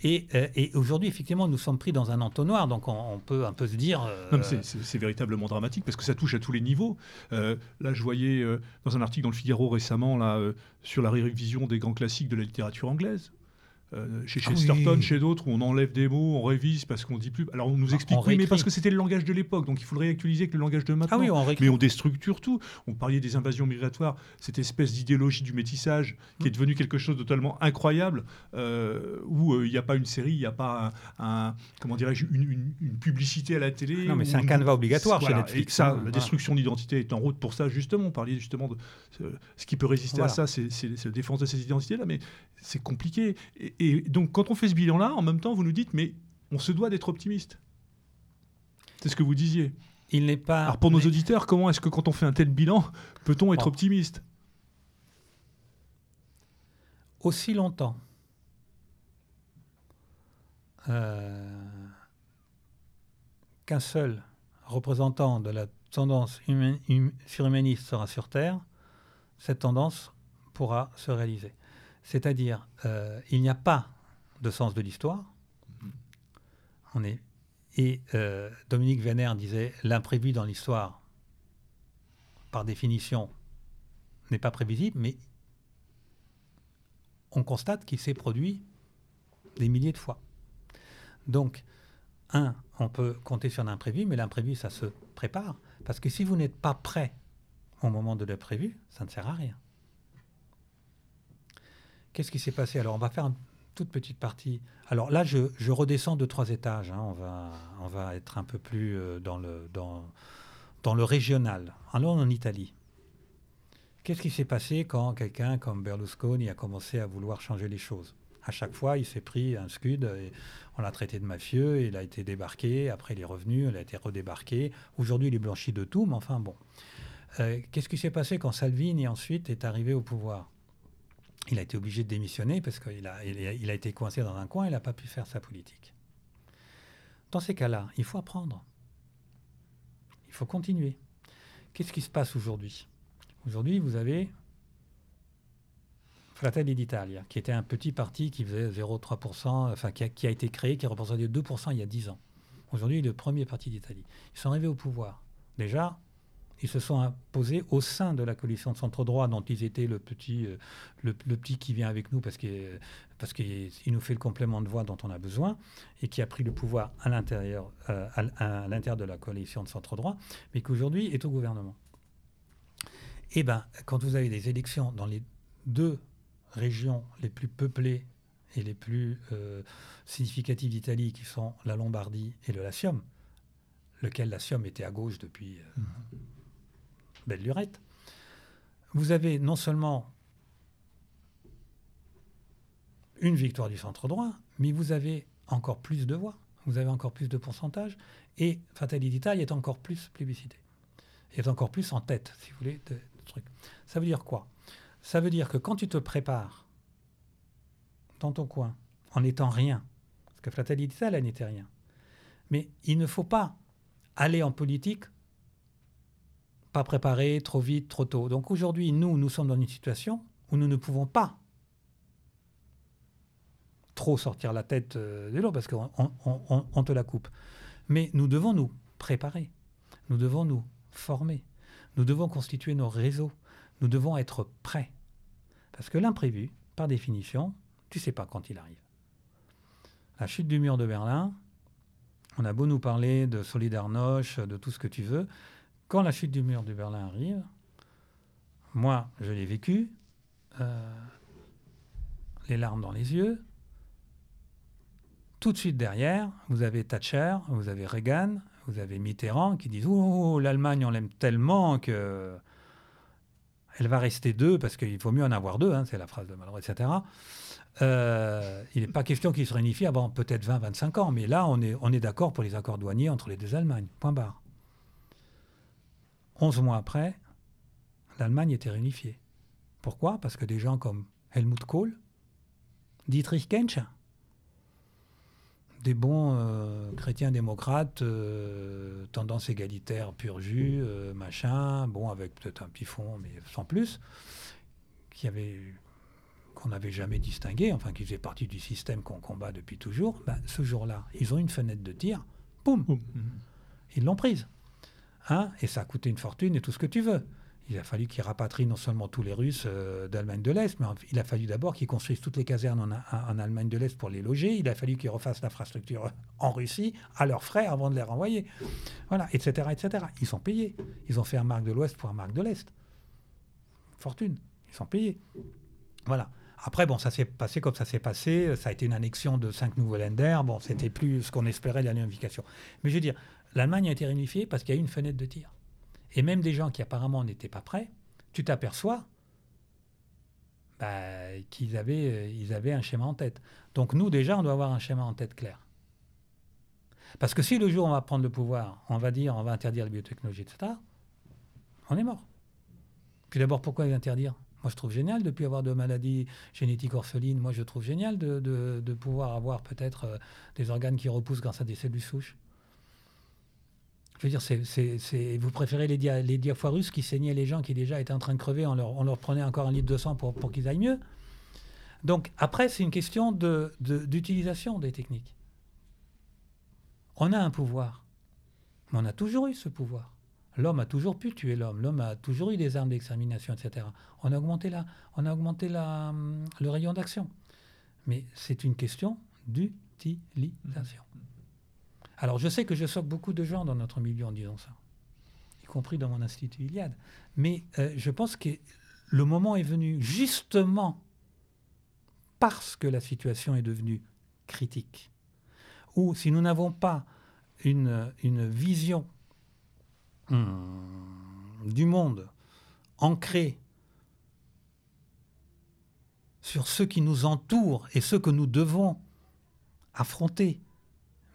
Speaker 3: Euh, et, aujourd'hui, effectivement, nous sommes pris dans un entonnoir, donc on, peut un peu se dire.
Speaker 1: Euh, c'est véritablement dramatique parce que ça touche à tous les niveaux. Euh, là, je voyais dans un article dans le Figaro récemment là, sur la révision des grands classiques de la littérature anglaise. Euh, chez ah Chesterton, chez d'autres, où on enlève des mots, on révise parce qu'on dit plus. Alors on nous ah, explique, oui, mais parce que c'était le langage de l'époque, donc il faut le réactualiser avec le langage de maintenant.
Speaker 3: Ah
Speaker 1: on mais on déstructure tout. On parlait des invasions migratoires, cette espèce d'idéologie du métissage qui est devenue quelque chose de totalement incroyable, euh, où euh, il n'y a pas une série, il n'y a pas un, comment dirais-je, une, publicité à la télé.
Speaker 3: Non, mais c'est un canevas obligatoire chez Netflix.
Speaker 1: ça, hein. la destruction d'identité est en route pour ça, justement. On parlait justement de ce qui peut résister à ça, c'est la défense de ces identités-là, mais c'est compliqué. Et, donc, quand on fait ce bilan-là, en même temps, vous nous dites, mais on se doit d'être optimiste. C'est ce que vous disiez.
Speaker 3: Il n'est pas.
Speaker 1: Alors, pour nos auditeurs, comment est-ce que quand on fait un tel bilan, peut-on être optimiste?
Speaker 3: Aussi longtemps euh, qu'un seul représentant de la tendance surhumaniste sera sur Terre, cette tendance pourra se réaliser. C'est-à-dire, euh, il n'y a pas de sens de l'histoire. Et euh, Dominique Vénère disait l'imprévu dans l'histoire, par définition, n'est pas prévisible, mais on constate qu'il s'est produit des milliers de fois. Donc, un, on peut compter sur l'imprévu, mais l'imprévu, ça se prépare. Parce que si vous n'êtes pas prêt au moment de l'imprévu, ça ne sert à rien. Qu'est-ce qui s'est passé Alors, on va faire une toute petite partie. Alors là, je, redescends de trois étages. Hein. On, va, être un peu plus euh, dans, le, régional. Allons en Italie. Qu'est-ce qui s'est passé quand quelqu'un comme Berlusconi a commencé à vouloir changer les choses? À chaque fois, il s'est pris un scud, on l'a traité de mafieux, il a été débarqué, après il est revenu, il a été redébarqué. Aujourd'hui, il est blanchi de tout, mais enfin bon. Euh, qu'est-ce qui s'est passé quand Salvini ensuite est arrivé au pouvoir? Il a été obligé de démissionner parce qu'il a, été coincé dans un coin, il n'a pas pu faire sa politique. Dans ces cas-là, il faut apprendre. Il faut continuer. Qu'est-ce qui se passe aujourd'hui? Aujourd'hui, vous avez Fratelli d'Italia, qui était un petit parti qui faisait 0,3%, enfin qui a, qui a, été créé, qui représentait 2% il y a 10 ans. Aujourd'hui, le premier parti d'Italie. Ils sont arrivés au pouvoir. Déjà, ils se sont imposés au sein de la coalition de centre-droit, dont ils étaient le petit, euh, le, petit qui vient avec nous parce qu'il parce nous fait le complément de voix dont on a besoin, et qui a pris le pouvoir à l'intérieur euh, à, de la coalition de centre-droit, mais qu'aujourd'hui est au gouvernement. Eh bien, quand vous avez des élections dans les deux régions les plus peuplées et les plus euh, significatives d'Italie, qui sont la Lombardie et le Latium, lequel Latium était à gauche depuis mmh. Belle lurette, vous avez non seulement une victoire du centre droit, mais vous avez encore plus de voix, vous avez encore plus de pourcentage, et Fratelli d'Italie est encore plus plébiscité, est encore plus en tête, si vous voulez, de, de truc. Ça veut dire quoi? Ça veut dire que quand tu te prépares dans ton coin, en n'étant rien, parce que Fratelli d'Italia n'était rien, mais il ne faut pas aller en politique pas préparé, trop vite, trop tôt. Donc aujourd'hui, nous, nous sommes dans une situation où nous ne pouvons pas trop sortir la tête euh, de l'eau parce qu'on on, te la coupe. Mais nous devons nous préparer, nous devons nous former, nous devons constituer nos réseaux, nous devons être prêts. Parce que l'imprévu, par définition, tu sais pas quand il arrive. La chute du mur de Berlin, on a beau nous parler de Solidarność, de tout ce que tu veux, quand la chute du mur de Berlin arrive, moi, je l'ai vécu, euh, les larmes dans les yeux, tout de suite derrière, vous avez Thatcher, vous avez Reagan, vous avez Mitterrand qui disent Oh, l'Allemagne, on l'aime tellement que elle va rester deux parce qu'il faut mieux en avoir deux, hein, c'est la phrase de Malraux, etc. Euh, il n'est pas question qu'ils se réunifient avant peut-être 20-25 ans, mais là, on est, on est d'accord pour les accords douaniers entre les deux Allemagnes. Point barre. 11 mois après, l'Allemagne était réunifiée. Pourquoi? Parce que des gens comme Helmut Kohl, Dietrich Kensch, des bons euh, chrétiens démocrates, euh, tendance égalitaire pur jus, euh, machin, bon, avec peut-être un petit fond, mais sans plus, qui avait qu'on n'avait jamais distingué, enfin qui faisait partie du système qu'on combat depuis toujours, ben, ce jour-là, ils ont une fenêtre de tir, boum, ils l'ont prise. Hein et ça a coûté une fortune et tout ce que tu veux. Il a fallu qu'ils rapatrient non seulement tous les Russes euh, d'Allemagne de l'Est, mais il a fallu d'abord qu'ils construisent toutes les casernes en, Allemagne de l'Est pour les loger. Il a fallu qu'ils refassent l'infrastructure en Russie à leurs frais avant de les renvoyer. Voilà, etc., etc. Ils sont payés. Ils ont fait un marque de l'Ouest pour un marque de l'Est. Fortune. Ils sont payés. Voilà. Après, bon, ça s'est passé comme ça s'est passé. Ça a été une annexion de cinq nouveaux lenders. Bon, c'était plus ce qu'on espérait de la réunification. Mais je veux dire, l'Allemagne a été réunifiée parce qu'il y a eu une fenêtre de tir. Et même des gens qui apparemment n'étaient pas prêts, tu t'aperçois bah, qu'ils avaient, euh, avaient un schéma en tête. Donc nous, déjà, on doit avoir un schéma en tête clair. Parce que si le jour on va prendre le pouvoir, on va dire, on va interdire les biotechnologies, etc., on est mort. Puis d'abord, pourquoi les interdire? Moi, je trouve génial de ne avoir de maladies génétiques orphelines. Moi, je trouve génial de, de pouvoir avoir peut-être euh, des organes qui repoussent grâce à des cellules souches. Je veux dire, vous préférez les, dia, qui saignaient les gens qui déjà étaient en train de crever, on leur, prenait encore un litre de sang pour, qu'ils aillent mieux. Donc après, c'est une question d'utilisation des techniques. On a un pouvoir. Mais on a toujours eu ce pouvoir. L'homme a toujours pu tuer l'homme. L'homme a toujours eu des armes d'extermination, etc. On a augmenté, la, on a augmenté le rayon d'action. Mais c'est une question d'utilisation. Alors je sais que je sauve beaucoup de gens dans notre milieu en disant ça, y compris dans mon institut Iliade. Mais euh, je pense que le moment est venu justement parce que la situation est devenue critique. Ou si nous n'avons pas une, une vision hmm, du monde ancrée sur ce qui nous entoure et ce que nous devons affronter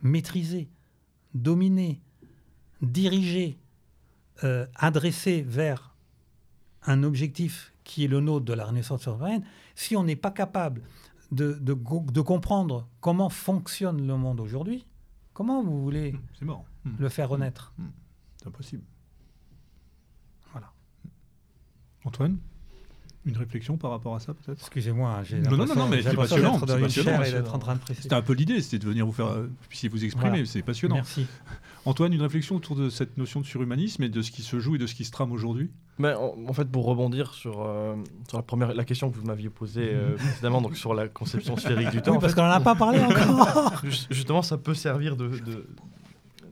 Speaker 3: maîtriser, dominer, diriger, euh, adresser vers un objectif qui est le nôtre de la Renaissance souveraine, si on n'est pas capable de, de, comprendre comment fonctionne le monde aujourd'hui, comment vous voulez le faire renaître mmh.
Speaker 1: C'est impossible. Voilà. Antoine? Une réflexion par rapport à ça, peut-être
Speaker 3: Excusez-moi, hein, j'ai
Speaker 1: Non, non, non, non, mais c'est passionnant. C'était un peu l'idée, c'était de venir vous faire, euh, puissiez vous exprimer,
Speaker 3: Voilà.
Speaker 1: c'est passionnant.
Speaker 3: Merci.
Speaker 1: Antoine, une réflexion autour de cette notion de surhumanisme et de ce qui se joue et de ce qui se trame aujourd'hui?
Speaker 4: Mais en, en fait, pour rebondir sur, euh, sur la première la question que vous m'aviez posée euh, *laughs* précédemment, donc sur la conception sphérique du temps.
Speaker 3: Oui,
Speaker 4: en
Speaker 3: parce
Speaker 4: fait,
Speaker 3: qu'on n'en a pas parlé *laughs* encore.
Speaker 4: ju- justement, ça peut servir de, de,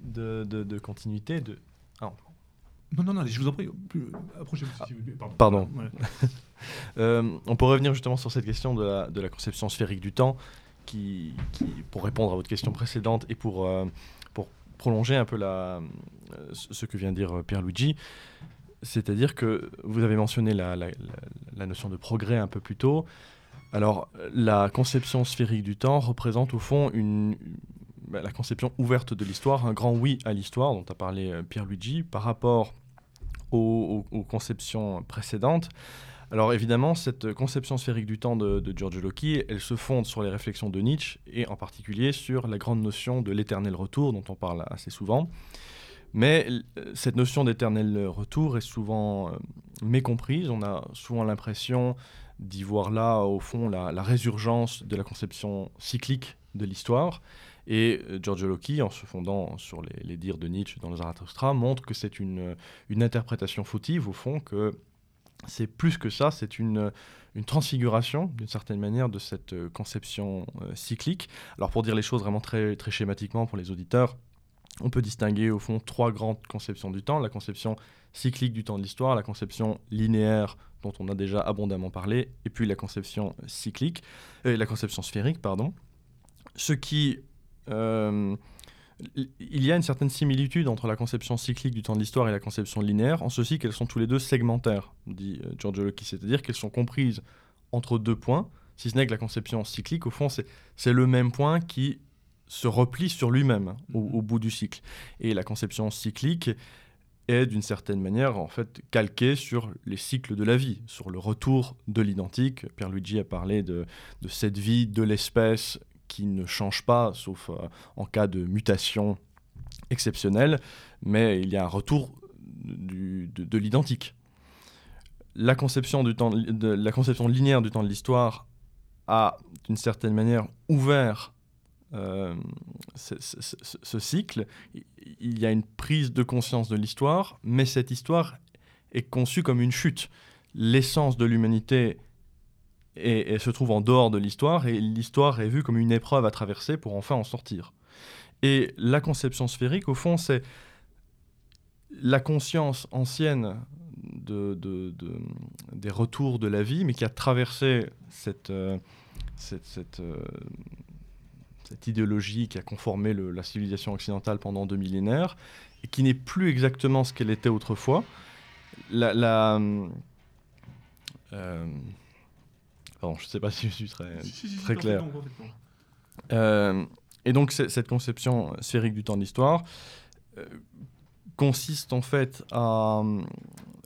Speaker 4: de, de- de continuité. De...
Speaker 1: Non, non, non, allez, je vous en prie, approchez-vous. si vous voulez. Pardon.
Speaker 4: Pardon.
Speaker 1: Voilà. *laughs*
Speaker 4: Euh, on peut revenir justement sur cette question de la, conception sphérique du temps, qui, pour répondre à votre question précédente et pour, euh, prolonger un peu euh, ce que vient de dire Pierre-Luigi, c'est-à-dire que vous avez mentionné la, notion de progrès un peu plus tôt. Alors, la conception sphérique du temps représente au fond bah, la conception ouverte de l'histoire, un grand oui à l'histoire dont a parlé Pierre-Luigi par rapport aux conceptions précédentes. Alors évidemment, cette conception sphérique du temps de, de Giorgio Locchi, elle se fonde sur les réflexions de Nietzsche et en particulier sur la grande notion de l'éternel retour dont on parle assez souvent. Mais euh, cette notion d'éternel retour est souvent euh, mécomprise. On a souvent l'impression d'y voir là, au fond, la, résurgence de la conception cyclique de l'histoire. Et euh, Giorgio Locchi, en se fondant sur les, les dires de Nietzsche dans le Zarathustra, montre que c'est une, une interprétation fautive, au fond, que c'est plus que ça, c'est une, transfiguration, d'une certaine manière, de cette euh, conception euh, cyclique. Alors pour dire les choses vraiment très, très schématiquement pour les auditeurs, on peut distinguer au fond trois grandes conceptions du temps. La conception cyclique du temps de l'histoire, la conception linéaire dont on a déjà abondamment parlé, et puis la conception cyclique, euh, la conception sphérique, pardon. Ce qui... il y a une certaine similitude entre la conception cyclique du temps de l'histoire et la conception linéaire, en ceci qu'elles sont tous les deux segmentaires, dit euh, Giorgio Locchi, c'est-à-dire qu'elles sont comprises entre deux points, si ce n'est que la conception cyclique, au fond, c'est le même point qui se replie sur lui-même au, au bout du cycle. Et la conception cyclique est d'une certaine manière en fait calquée sur les cycles de la vie, sur le retour de l'identique. Pierluigi a parlé de, de cette vie de l'espèce qui ne change pas, sauf euh, en cas de mutation exceptionnelle, mais il y a un retour de, de l'identique. La conception, la conception linéaire du temps de l'histoire a, d'une certaine manière, ouvert euh, ce, ce- cycle. Il y a une prise de conscience de l'histoire, mais cette histoire est conçue comme une chute. L'essence de l'humanité et, et se trouve en dehors de l'histoire, et l'histoire est vue comme une épreuve à traverser pour enfin en sortir. Et la conception sphérique, au fond, c'est la conscience ancienne de, de- de- des retours de la vie, mais qui a traversé cette, euh, euh, idéologie qui a conformé la civilisation occidentale pendant deux millénaires, et qui n'est plus exactement ce qu'elle était autrefois. La, euh, pardon, je ne sais pas si je suis très,
Speaker 1: Si, si, si,
Speaker 4: très clair. euh, et donc cette conception sphérique du temps de l'histoire euh, consiste en fait à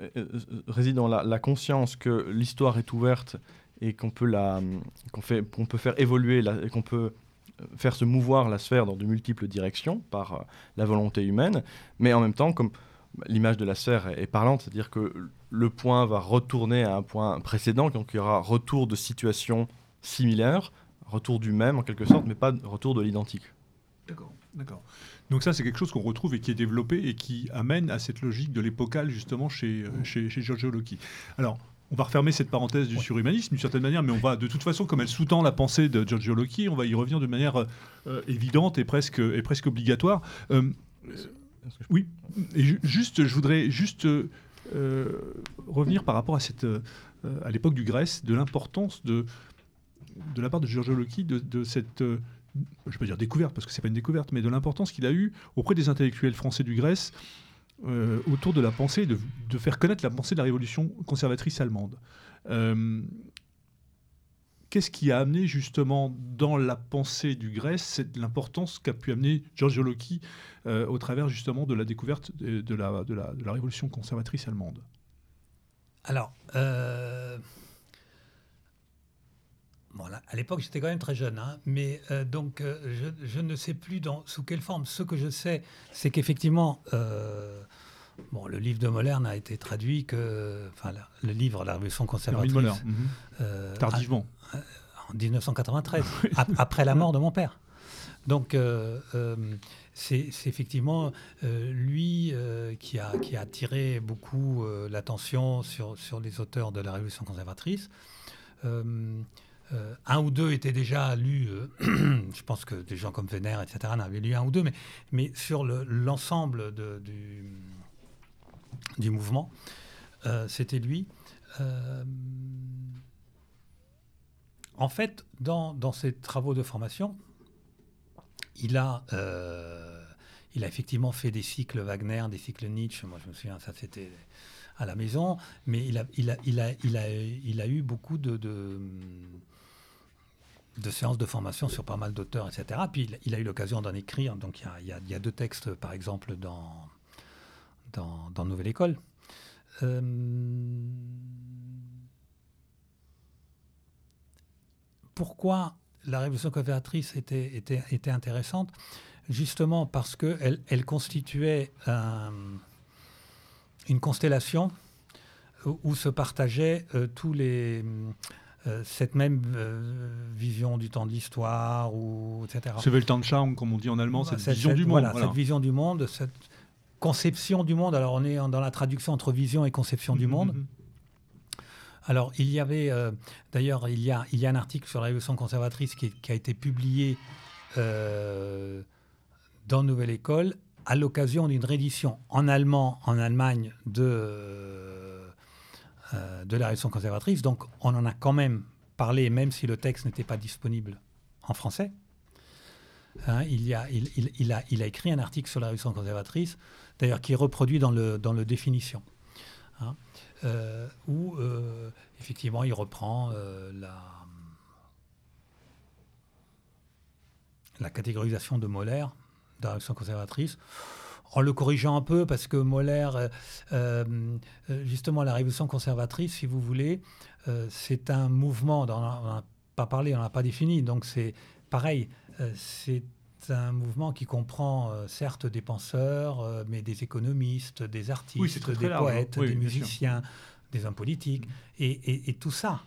Speaker 4: euh, réside dans la, la conscience que l'histoire est ouverte et qu'on peut la qu'on fait qu'on peut faire évoluer la- qu'on peut faire se mouvoir la sphère dans de multiples directions par euh, la volonté humaine, mais en même temps comme l'image de la sphère est, est parlante, c'est-à-dire que le point va retourner à un point précédent, donc il y aura retour de situation similaire, retour du même en quelque sorte, mais pas retour de l'identique.
Speaker 1: D'accord, d'accord. Donc ça, c'est quelque chose qu'on retrouve et qui est développé et qui amène à cette logique de l'épocal, justement, chez, euh, chez, chez Giorgio Locchi. Alors, on va refermer cette parenthèse du surhumanisme d'une certaine manière, mais on va, de toute façon, comme elle sous-tend la pensée de Giorgio Locchi, on va y revenir de manière euh, évidente et presque, et presque obligatoire. Euh, oui, et ju- juste, je voudrais juste revenir par rapport à, cette, euh, à l'époque du Grèce, de l'importance de, de la part de Giorgio Locchi de, cette, euh, je ne pas dire découverte parce que c'est pas une découverte, mais de l'importance qu'il a eu auprès des intellectuels français du Grèce euh, autour de la pensée, de, faire connaître la pensée de la révolution conservatrice allemande. Euh, Qu'est-ce qui a amené justement dans la pensée du Grèce cette- l'importance qu'a pu amener Giorgio Locchi euh, au travers justement de la découverte de, la, de, la, de la révolution conservatrice allemande?
Speaker 3: Alors, euh, bon, là, à l'époque, j'étais quand même très jeune, hein, mais euh, donc je, je ne sais plus dans, sous quelle forme. Ce que je sais, c'est qu'effectivement, Bon, le livre de Moller n'a été traduit que. Enfin, le livre, La Révolution conservatrice.
Speaker 1: Moller. Mhm. Tardivement.
Speaker 3: en 1993, après la mort de mon père. Donc, c'est effectivement lui qui, a, qui a attiré beaucoup l'attention sur, sur les auteurs de la Révolution conservatrice. Euh, un ou deux étaient déjà lus, euh, *clears throat* je pense que des gens comme Vénère, etc., en avaient lu un ou deux, mais, mais sur l'ensemble du, du, mouvement, euh, c'était lui. en fait, dans, dans, ses travaux de formation, il a, il a effectivement fait des cycles Wagner, des cycles Nietzsche. Moi, je me souviens, ça c'était à la maison, mais il a, il a, il a, il a, il a eu beaucoup de de séances de formation sur pas mal d'auteurs, etc. Puis il, a eu l'occasion d'en écrire. Donc il y, a, y, a, deux textes, par exemple, dans, dans, Nouvelle École. Euh, pourquoi la révolution conservatrice était, était, était intéressante? Justement parce qu'elle elle constituait une constellation où se partageaient euh, tous les euh, cette même euh, vision du temps d'histoire, ou etc.
Speaker 1: Ce Weltanschauung, comme on dit en allemand, cette, vision du monde.
Speaker 3: Voilà, cette vision du monde, cette conception du monde. Alors on est dans la traduction entre vision et conception du mhm, monde. Mhm. Alors il y avait, euh, d'ailleurs, il, y a, il y a un article sur la révolution conservatrice qui, qui a été publié dans Nouvelle École à l'occasion d'une réédition en allemand en Allemagne de euh, de la révolution conservatrice. Donc on en a quand même parlé, même si le texte n'était pas disponible en français. Hein, il, a, il, a, il, a, écrit un article sur la révolution conservatrice, d'ailleurs qui est reproduit dans le, dans le définition, hein, euh, où euh, effectivement il reprend la, la catégorisation de Moller révolution conservatrice en le corrigeant un peu, parce que Moller, euh, euh, justement, la révolution conservatrice, si vous voulez, euh, c'est un mouvement, on n'a pas parlé, on n'a pas défini, donc c'est pareil, c'est un mouvement qui comprend certes des penseurs, mais des économistes, des artistes, des hein. poètes, des musiciens, des hommes politiques, et, tout ça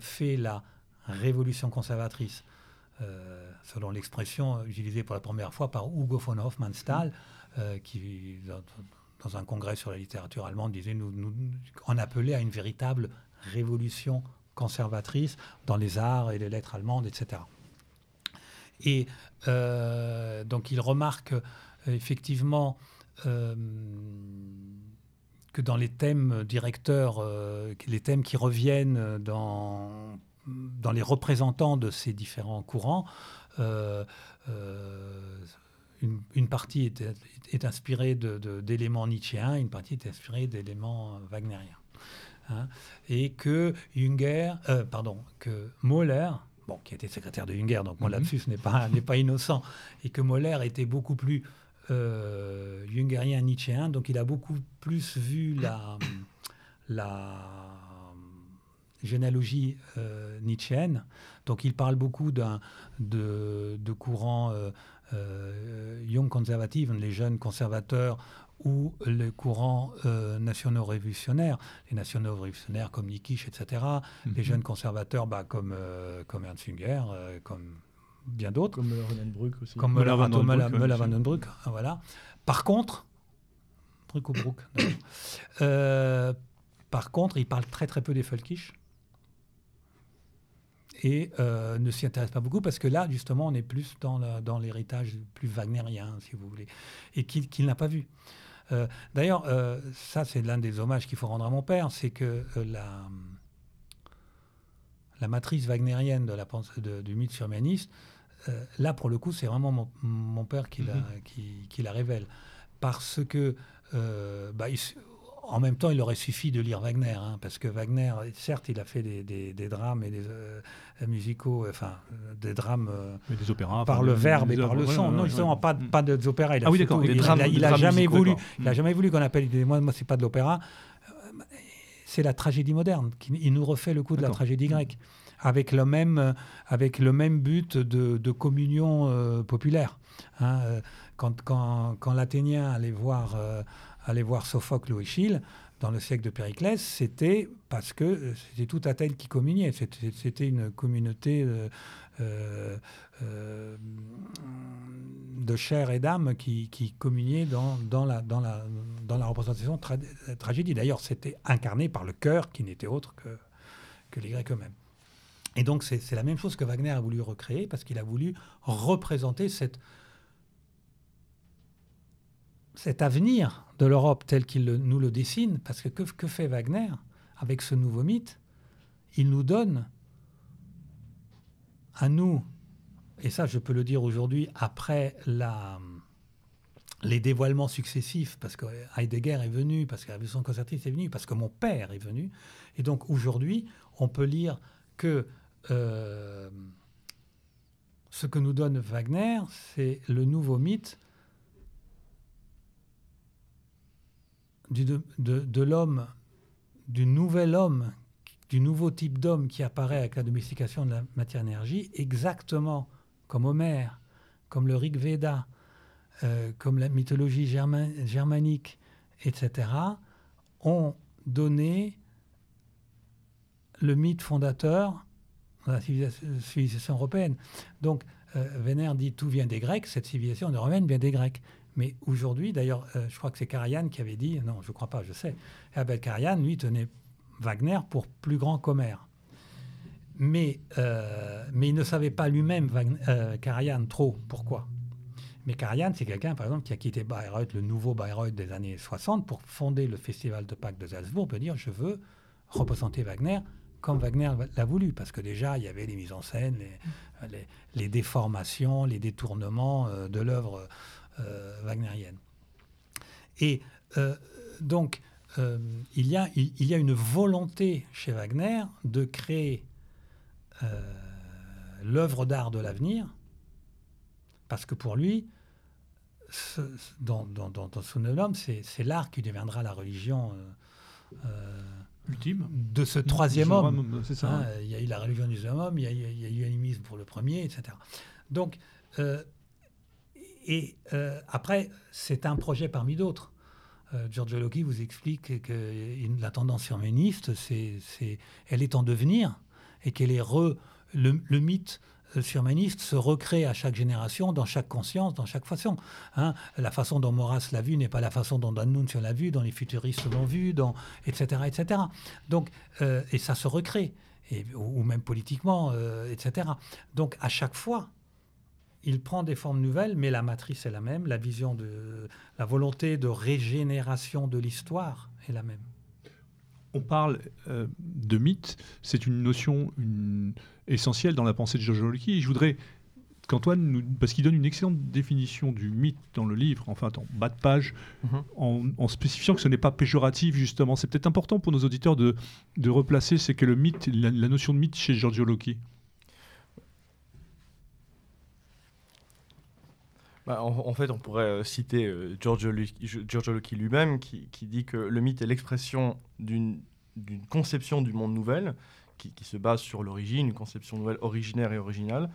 Speaker 3: fait la révolution conservatrice. selon l'expression utilisée pour la première fois par Hugo von Hofmannsthal, euh, qui, dans, un congrès sur la littérature allemande, disait nous, nous, en appelait à une véritable révolution conservatrice dans les arts et les lettres allemandes, etc. Et euh, donc il remarque euh, effectivement que dans les thèmes directeurs, les thèmes qui reviennent dans, dans les représentants de ces différents courants, une, partie est, inspirée d'éléments nietzschéens, une partie est inspirée d'éléments wagnériens. Hein. et que Junger, euh, pardon, que bon, qui était secrétaire de Junger, donc mon mm lapsus n'est pas, pas innocent, et que Mahler était beaucoup plus euh, jungerien, nietzschéen, donc il a beaucoup plus vu la, la généalogie euh, nietzschéenne. Donc il parle beaucoup de, de courants euh, euh, Young Conservative, les jeunes conservateurs ou les courants euh, nationaux révolutionnaires, les nationaux révolutionnaires comme Nikisch, etc., les mhm. jeunes conservateurs bah, comme, euh, comme Ernst Jünger, comme bien d'autres.
Speaker 4: Comme Müller aussi.
Speaker 3: Comme Müller Vandenbruck, voilà. Par contre, Bruck ou Bruck, par contre, il parle très très peu des Völkisch et euh, ne s'y intéresse pas beaucoup parce que là, justement, on est plus dans, dans l'héritage plus wagnérien, si vous voulez, et qu'il n'a pas vu. Euh, d'ailleurs, euh, ça, c'est l'un des hommages qu'il faut rendre à mon père, c'est que la, la matrice wagnérienne de la pensée du mythe surméniste, là, pour le coup, c'est vraiment mon, père qui, la, qui, qui, la révèle. Parce que bah, en même temps, il aurait suffi de lire Wagner, hein, parce que Wagner, certes, il a fait des, drames et des euh, musicaux, enfin, euh, des drames
Speaker 1: euh, des opéras,
Speaker 3: par le verbe et par le son. non, justement, pas, pas des opéras. Il a ah oui, d'accord. Il, il, a, jamais voulu, il a jamais voulu qu'on appelle. Moi, moi, c'est pas de l'opéra. C'est la tragédie moderne. Qui, il nous refait le coup de la tragédie grecque. avec le même, avec le même but de, communion populaire. Hein, quand, quand, quand l'Athénien allait voir, allait voir Sophocle ou Échille, dans le siècle de Périclès, c'était parce que c'était tout Athènes qui communiait. C'était une communauté euh, euh, de chair et d'âme qui, communiait dans, la, la, la représentation de tragédie. D'ailleurs, c'était incarné par le cœur qui n'était autre que les Grecs eux-mêmes. Et donc, c'est la même chose que Wagner a voulu recréer parce qu'il a voulu représenter cette, cet avenir de l'Europe tel qu'il nous le dessine. Parce que, que fait Wagner avec ce nouveau mythe? Il nous donne à nous et ça je peux le dire aujourd'hui après les dévoilements successifs, parce que Heidegger est venu, parce que la révolution concertiste est venue, parce que mon père est venu. Et donc aujourd'hui, on peut lire que euh, ce que nous donne Wagner, c'est le nouveau mythe du, de, de l'homme, du nouvel homme, du nouveau type d'homme qui apparaît avec la domestication de la matière-énergie, exactement comme Homère, comme le Rig Veda, euh, comme la mythologie germanique, etc., ont donné le mythe fondateur de la civilisation européenne. Donc, euh, Vénère dit tout vient des Grecs, cette civilisation romaine vient des Grecs. Mais aujourd'hui, d'ailleurs, euh, je crois que c'est Karajan qui avait dit, non, je ne crois pas, je sais, Abel Karajan, lui, tenait Wagner pour plus grand qu'Homère mais, euh, mais il ne savait pas lui-même, euh, trop. Pourquoi? Mais Karajan, c'est quelqu'un, par exemple, qui a quitté Bayreuth, le nouveau Bayreuth des années 60, pour fonder le Festival de Pâques de Salzbourg, pour dire je veux représenter Wagner comme Wagner l'a voulu, parce que déjà, il y avait les mises en scène, les, les, déformations, les détournements euh, de l'œuvre euh, wagnérienne. Et donc, il, y a, il y a une volonté chez Wagner de créer euh, l'œuvre d'art de l'avenir, parce que pour lui, dans, dans, dans, son homme, c'est l'art qui deviendra la religion euh, euh,
Speaker 1: ultime
Speaker 3: de ce troisième homme. Hein, il y a eu la religion du deuxième homme, il y a, eu l'animisme pour le premier, etc. Donc, et après, c'est un projet parmi d'autres. Giorgio Locchi vous explique que la tendance féministe, c'est, elle est en devenir et qu'elle est re, le, mythe euh, surmaniste se recrée à chaque génération, dans chaque conscience, dans chaque façon. Hein. La façon dont Maurras l'a vu n'est pas la façon dont D'Annunzio l'a vu, dont les futuristes l'ont vu, etc., etc. Donc, euh, et ça se recrée, et, ou, même politiquement, euh, etc. Donc, à chaque fois, il prend des formes nouvelles, mais la matrice est la même, la vision de la volonté de régénération de l'histoire est la même
Speaker 1: on parle euh, de mythe, c'est une notion essentielle dans la pensée de Giorgio Locchi. Je voudrais qu'Antoine, parce qu'il donne une excellente définition du mythe dans le livre, enfin en bas de page, mhm. en, spécifiant que ce n'est pas péjoratif justement. C'est peut-être important pour nos auditeurs de, replacer ce qu'est le mythe, la, notion de mythe chez Giorgio Locchi.
Speaker 4: Bah, en, fait, on pourrait euh, citer euh, Giorgio, Locchi lui-même qui, dit que le mythe est l'expression d'une conception du monde nouvelle qui, se base sur l'origine, une conception nouvelle originaire et originale,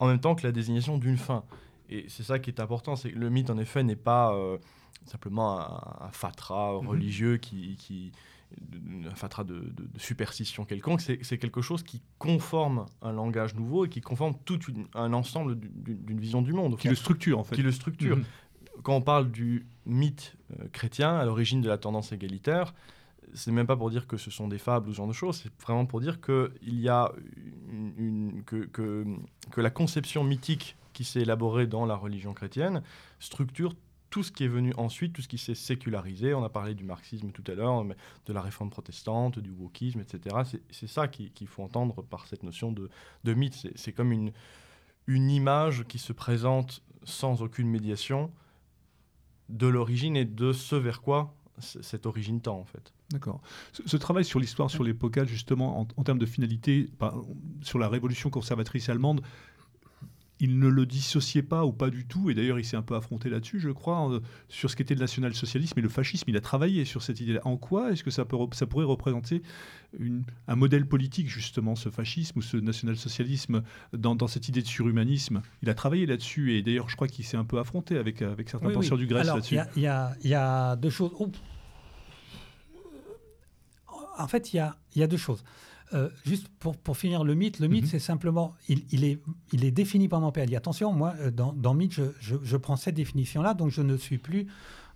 Speaker 4: en même temps que la désignation d'une fin. Et c'est ça qui est important, c'est que le mythe, en effet, n'est pas euh, simplement un, fatras mm-hmm. religieux qui un fatras de, superstition quelconque, c'est quelque chose qui conforme un langage nouveau et qui conforme tout un ensemble d'une vision du monde.
Speaker 1: Qui le structure, en fait.
Speaker 4: Qui le structure. Mhm. Quand on parle du mythe euh, chrétien, à l'origine de la tendance égalitaire, c'est même pas pour dire que ce sont des fables ou ce genre de choses, c'est vraiment pour dire que il y a une, que, que, que la conception mythique qui s'est élaborée dans la religion chrétienne structure tout ce qui est venu ensuite, tout ce qui s'est sécularisé. On a parlé du marxisme tout à l'heure, de la réforme protestante, du wokisme, etc. C'est ça qu'il faut entendre par cette notion de, de mythe. C'est comme une, une image qui se présente sans aucune médiation de l'origine et de ce vers quoi cette origine tend en fait.
Speaker 1: D'accord. Ce, travail sur l'histoire, sur l'époque, justement, en, en, termes de finalité, sur la révolution conservatrice allemande, il ne le dissociait pas ou pas du tout, et d'ailleurs il s'est un peu affronté là-dessus, je crois, sur ce qu'était le national-socialisme et le fascisme. Il a travaillé sur cette idée-là. En quoi est-ce que ça, peut, ça pourrait représenter un modèle politique, justement, ce fascisme ou ce national-socialisme dans, cette idée de surhumanisme? Il a travaillé là-dessus, et d'ailleurs je crois qu'il s'est un peu affronté avec, avec certains penseurs du Grèce là-dessus.
Speaker 3: Il y, y a, deux choses. En fait, il y a, y a deux choses. Euh, juste pour, pour, finir le mythe, le mythe, mhm. c'est simplement, il, il, est, il est défini par mon père. Il dit attention, moi, euh, dans, dans mythe, je, je, prends cette définition-là, donc je ne suis plus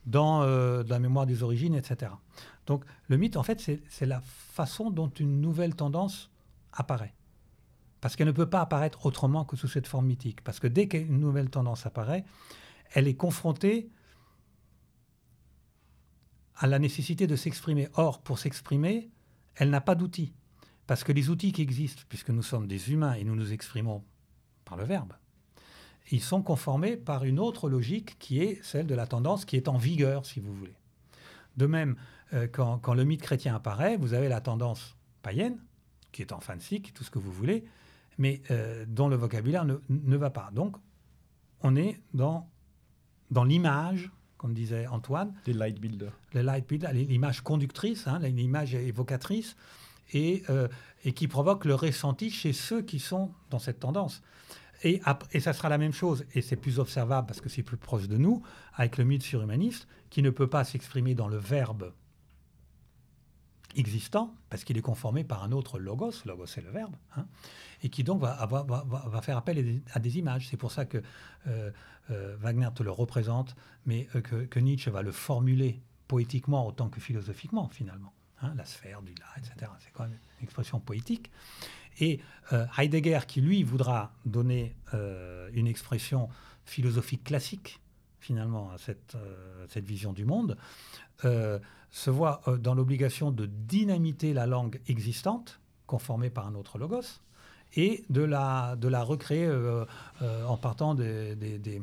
Speaker 3: dans, euh, la mémoire des origines, etc. Donc le mythe, en fait, c'est la façon dont une nouvelle tendance apparaît. Parce qu'elle ne peut pas apparaître autrement que sous cette forme mythique. Parce que dès qu'une nouvelle tendance apparaît, elle est confrontée à la nécessité de s'exprimer. Or, pour s'exprimer, elle n'a pas d'outils. Parce que les outils qui existent, puisque nous sommes des humains et nous nous exprimons par le verbe, ils sont conformés par une autre logique qui est celle de la tendance qui est en vigueur, si vous voulez. De même, euh, quand, le mythe chrétien apparaît, vous avez la tendance païenne, qui est en fin de cycle, tout ce que vous voulez, mais euh, dont le vocabulaire ne, va pas. Donc, on est dans, dans l'image, comme disait Antoine.
Speaker 4: Les light builders.
Speaker 3: Les light builders, l'image conductrice, hein, l'image évocatrice et, euh, et qui provoque le ressenti chez ceux qui sont dans cette tendance. Et, ça sera la même chose, et c'est plus observable parce que c'est plus proche de nous, avec le mythe surhumaniste, qui ne peut pas s'exprimer dans le verbe existant, parce qu'il est conformé par un autre logos, logos c'est le verbe, hein, et qui donc va, faire appel à des, images. C'est pour ça que euh, euh, Wagner te le représente, mais que, Nietzsche va le formuler poétiquement autant que philosophiquement, finalement. Hein, la sphère du là, etc. C'est quand même une expression poétique. Et euh, Heidegger, qui lui voudra donner euh, une expression philosophique classique, finalement, à cette, euh, vision du monde, se voit dans l'obligation de dynamiter la langue existante, conformée par un autre logos, et de la, recréer en partant des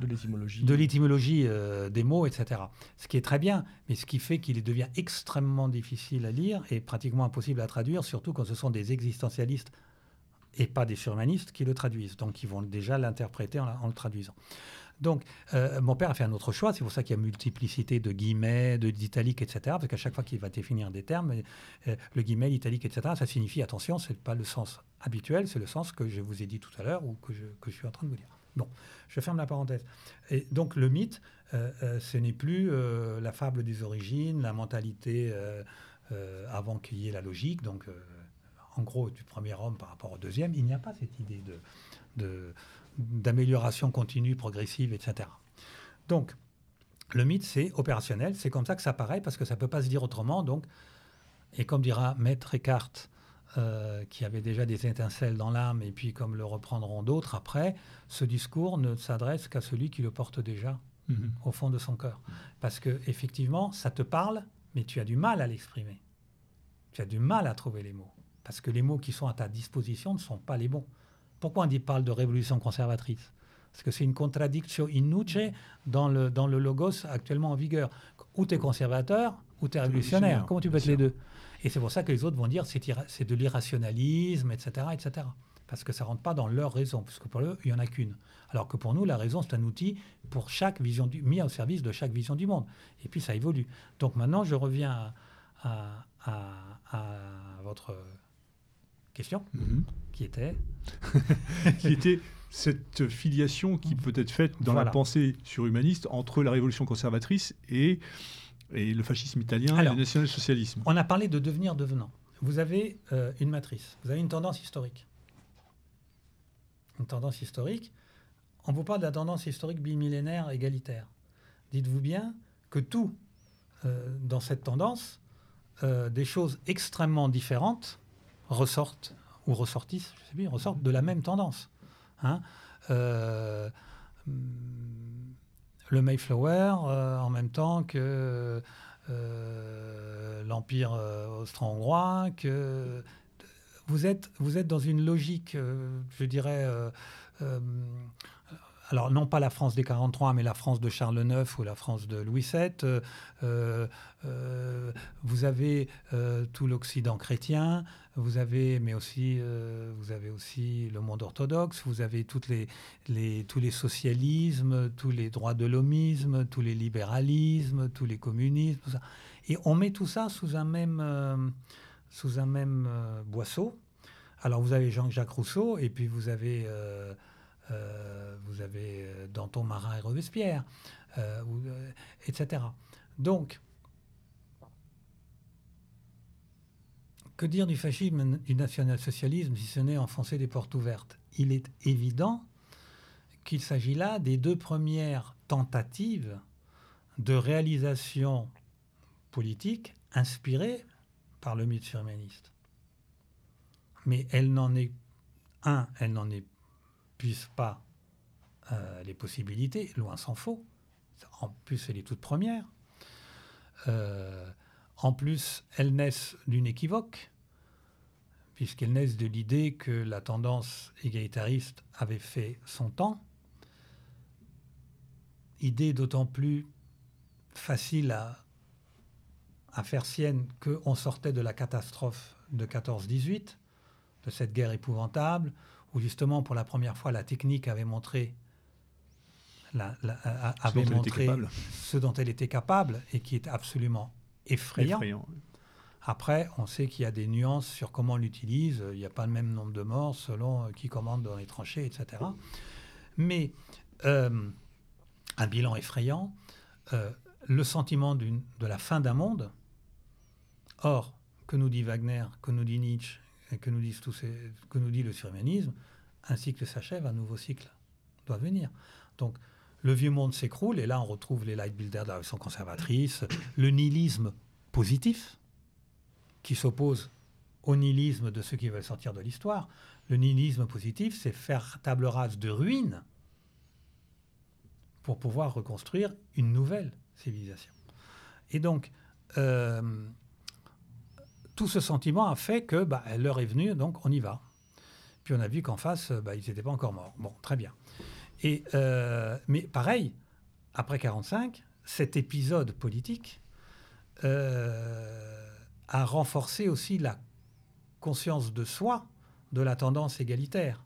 Speaker 4: de l'étymologie.
Speaker 3: Euh, des mots, etc. Ce qui est très bien, mais ce qui fait qu'il devient extrêmement difficile à lire et pratiquement impossible à traduire, surtout quand ce sont des existentialistes et pas des surhumanistes qui le traduisent. Donc ils vont déjà l'interpréter en, le traduisant. Donc, euh, mon père a fait un autre choix. C'est pour ça qu'il y a multiplicité de guillemets, d'italiques, etc. Parce qu'à chaque fois qu'il va définir des termes, euh, le guillemet, l'italique, etc., ça signifie attention, c'est pas le sens habituel, c'est le sens que je vous ai dit tout à l'heure ou que je suis en train de vous dire. Bon, je ferme la parenthèse. Et donc le mythe, euh, euh, ce n'est plus euh, la fable des origines, la mentalité avant qu'il y ait la logique. Donc en gros, du premier homme par rapport au deuxième, il n'y a pas cette idée d'amélioration continue, progressive, etc. Donc, le mythe, c'est opérationnel, c'est comme ça que ça paraît, parce que ça ne peut pas se dire autrement. Donc, et comme dira Maître Eckhart, euh, qui avait déjà des étincelles dans l'âme, et puis comme le reprendront d'autres après, ce discours ne s'adresse qu'à celui qui le porte déjà mhm. au fond de son cœur. Parce que effectivement, ça te parle, mais tu as du mal à l'exprimer. Tu as du mal à trouver les mots. Parce que les mots qui sont à ta disposition ne sont pas les bons. Pourquoi on dit, parle de révolution conservatrice? Parce que c'est une contradiction inutile dans le, dans le logos actuellement en vigueur. Ou tu es conservateur, ou tu es révolutionnaire. Comment tu peux être les deux? Et c'est pour ça que les autres vont dire c'est c'est de l'irrationalisme, etc., etc. Parce que ça rentre pas dans leur raison, parce que pour eux, il y en a qu'une. Alors que pour nous, la raison, c'est un outil pour chaque vision du, mis au service de chaque vision du monde. Et puis ça évolue. Donc maintenant, je reviens à, votre question, mhm. qui était *laughs*
Speaker 1: qui était cette filiation qui peut être faite dans la pensée surhumaniste entre la révolution conservatrice et et le fascisme italien et le national-socialisme.
Speaker 3: On a parlé de devenir devenant. Vous avez euh, une matrice, vous avez une tendance historique. Une tendance historique. On vous parle de la tendance historique bimillénaire égalitaire. Dites-vous bien que tout euh, dans cette tendance, euh, des choses extrêmement différentes ressortent ou ressortissent, je sais plus, ressortent de la même tendance. Hein le Mayflower euh, en même temps que euh, l'Empire euh, austro-hongrois, que vous êtes, vous êtes dans une logique, je dirais, alors non pas la France des 43, mais la France de Charles IX ou la France de Louis VII. Euh, euh, vous avez tout l'Occident chrétien, vous avez, mais aussi, vous avez aussi le monde orthodoxe, vous avez les, tous les socialismes, tous les droits de l'homisme, tous les libéralismes, tous les communismes. Et on met tout ça sous un même, sous un même boisseau. Alors vous avez Jean-Jacques Rousseau et puis vous avez euh, vous avez euh, Danton, Marin et Robespierre, euh, etc. Donc, que dire du fascisme, du national-socialisme, si ce n'est enfoncer des portes ouvertes? Il est évident qu'il s'agit là des deux premières tentatives de réalisation politique inspirées par le mythe surhumaniste. Mais elle n'en est un, elle n'en est puisse pas euh, les possibilités, loin s'en faut. En plus, elle est toute première. Euh, en plus, elles naissent d'une équivoque, puisqu'elles naissent de l'idée que la tendance égalitariste avait fait son temps. Idée d'autant plus facile à, à faire sienne qu'on sortait de la catastrophe de 14-18, de cette guerre épouvantable, où justement pour la première fois la technique avait montré, la, avait ce, montré dont ce dont elle était capable et qui est absolument effrayant. Après, on sait qu'il y a des nuances sur comment on l'utilise. Il n'y a pas le même nombre de morts selon euh, qui commande dans les tranchées, etc. Mais euh, un bilan effrayant, euh, le sentiment de la fin d'un monde. Or, que nous dit Wagner, que nous dit Nietzsche, que nous, disent tous ces, que nous dit le surhumanisme, un cycle s'achève, un nouveau cycle doit venir. Donc, le vieux monde s'écroule, et là, on retrouve les light builders de la révolution conservatrice, le nihilisme positif, qui s'oppose au nihilisme de ceux qui veulent sortir de l'histoire. Le nihilisme positif, c'est faire table rase de ruines pour pouvoir reconstruire une nouvelle civilisation. Et donc, euh, tout ce sentiment a fait que bah, l'heure est venue, donc on y va. Puis on a vu qu'en face, bah, ils n'étaient pas encore morts. Bon, très bien. Et, euh, mais pareil, après 45, cet épisode politique euh, a renforcé aussi la conscience de soi de la tendance égalitaire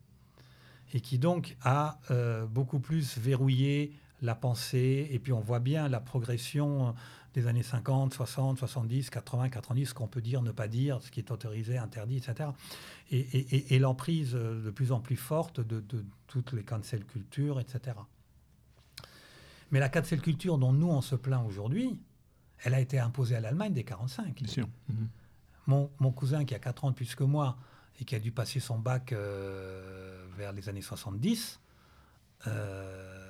Speaker 3: et qui donc a euh, beaucoup plus verrouillé la pensée. Et puis on voit bien la progression des années 50, 60, 70, 80, 90, ce qu'on peut dire, ne pas dire, ce qui est autorisé, interdit, etc. Et, l'emprise de plus en plus forte de, toutes les cancel cultures, etc. Mais la cancel culture dont nous on se plaint aujourd'hui, elle a été imposée à l'Allemagne dès 45.
Speaker 1: Bien sûr. Mhm.
Speaker 3: Mon, mon, cousin qui a 4 ans de plus que moi et qui a dû passer son bac euh, vers les années 70, euh,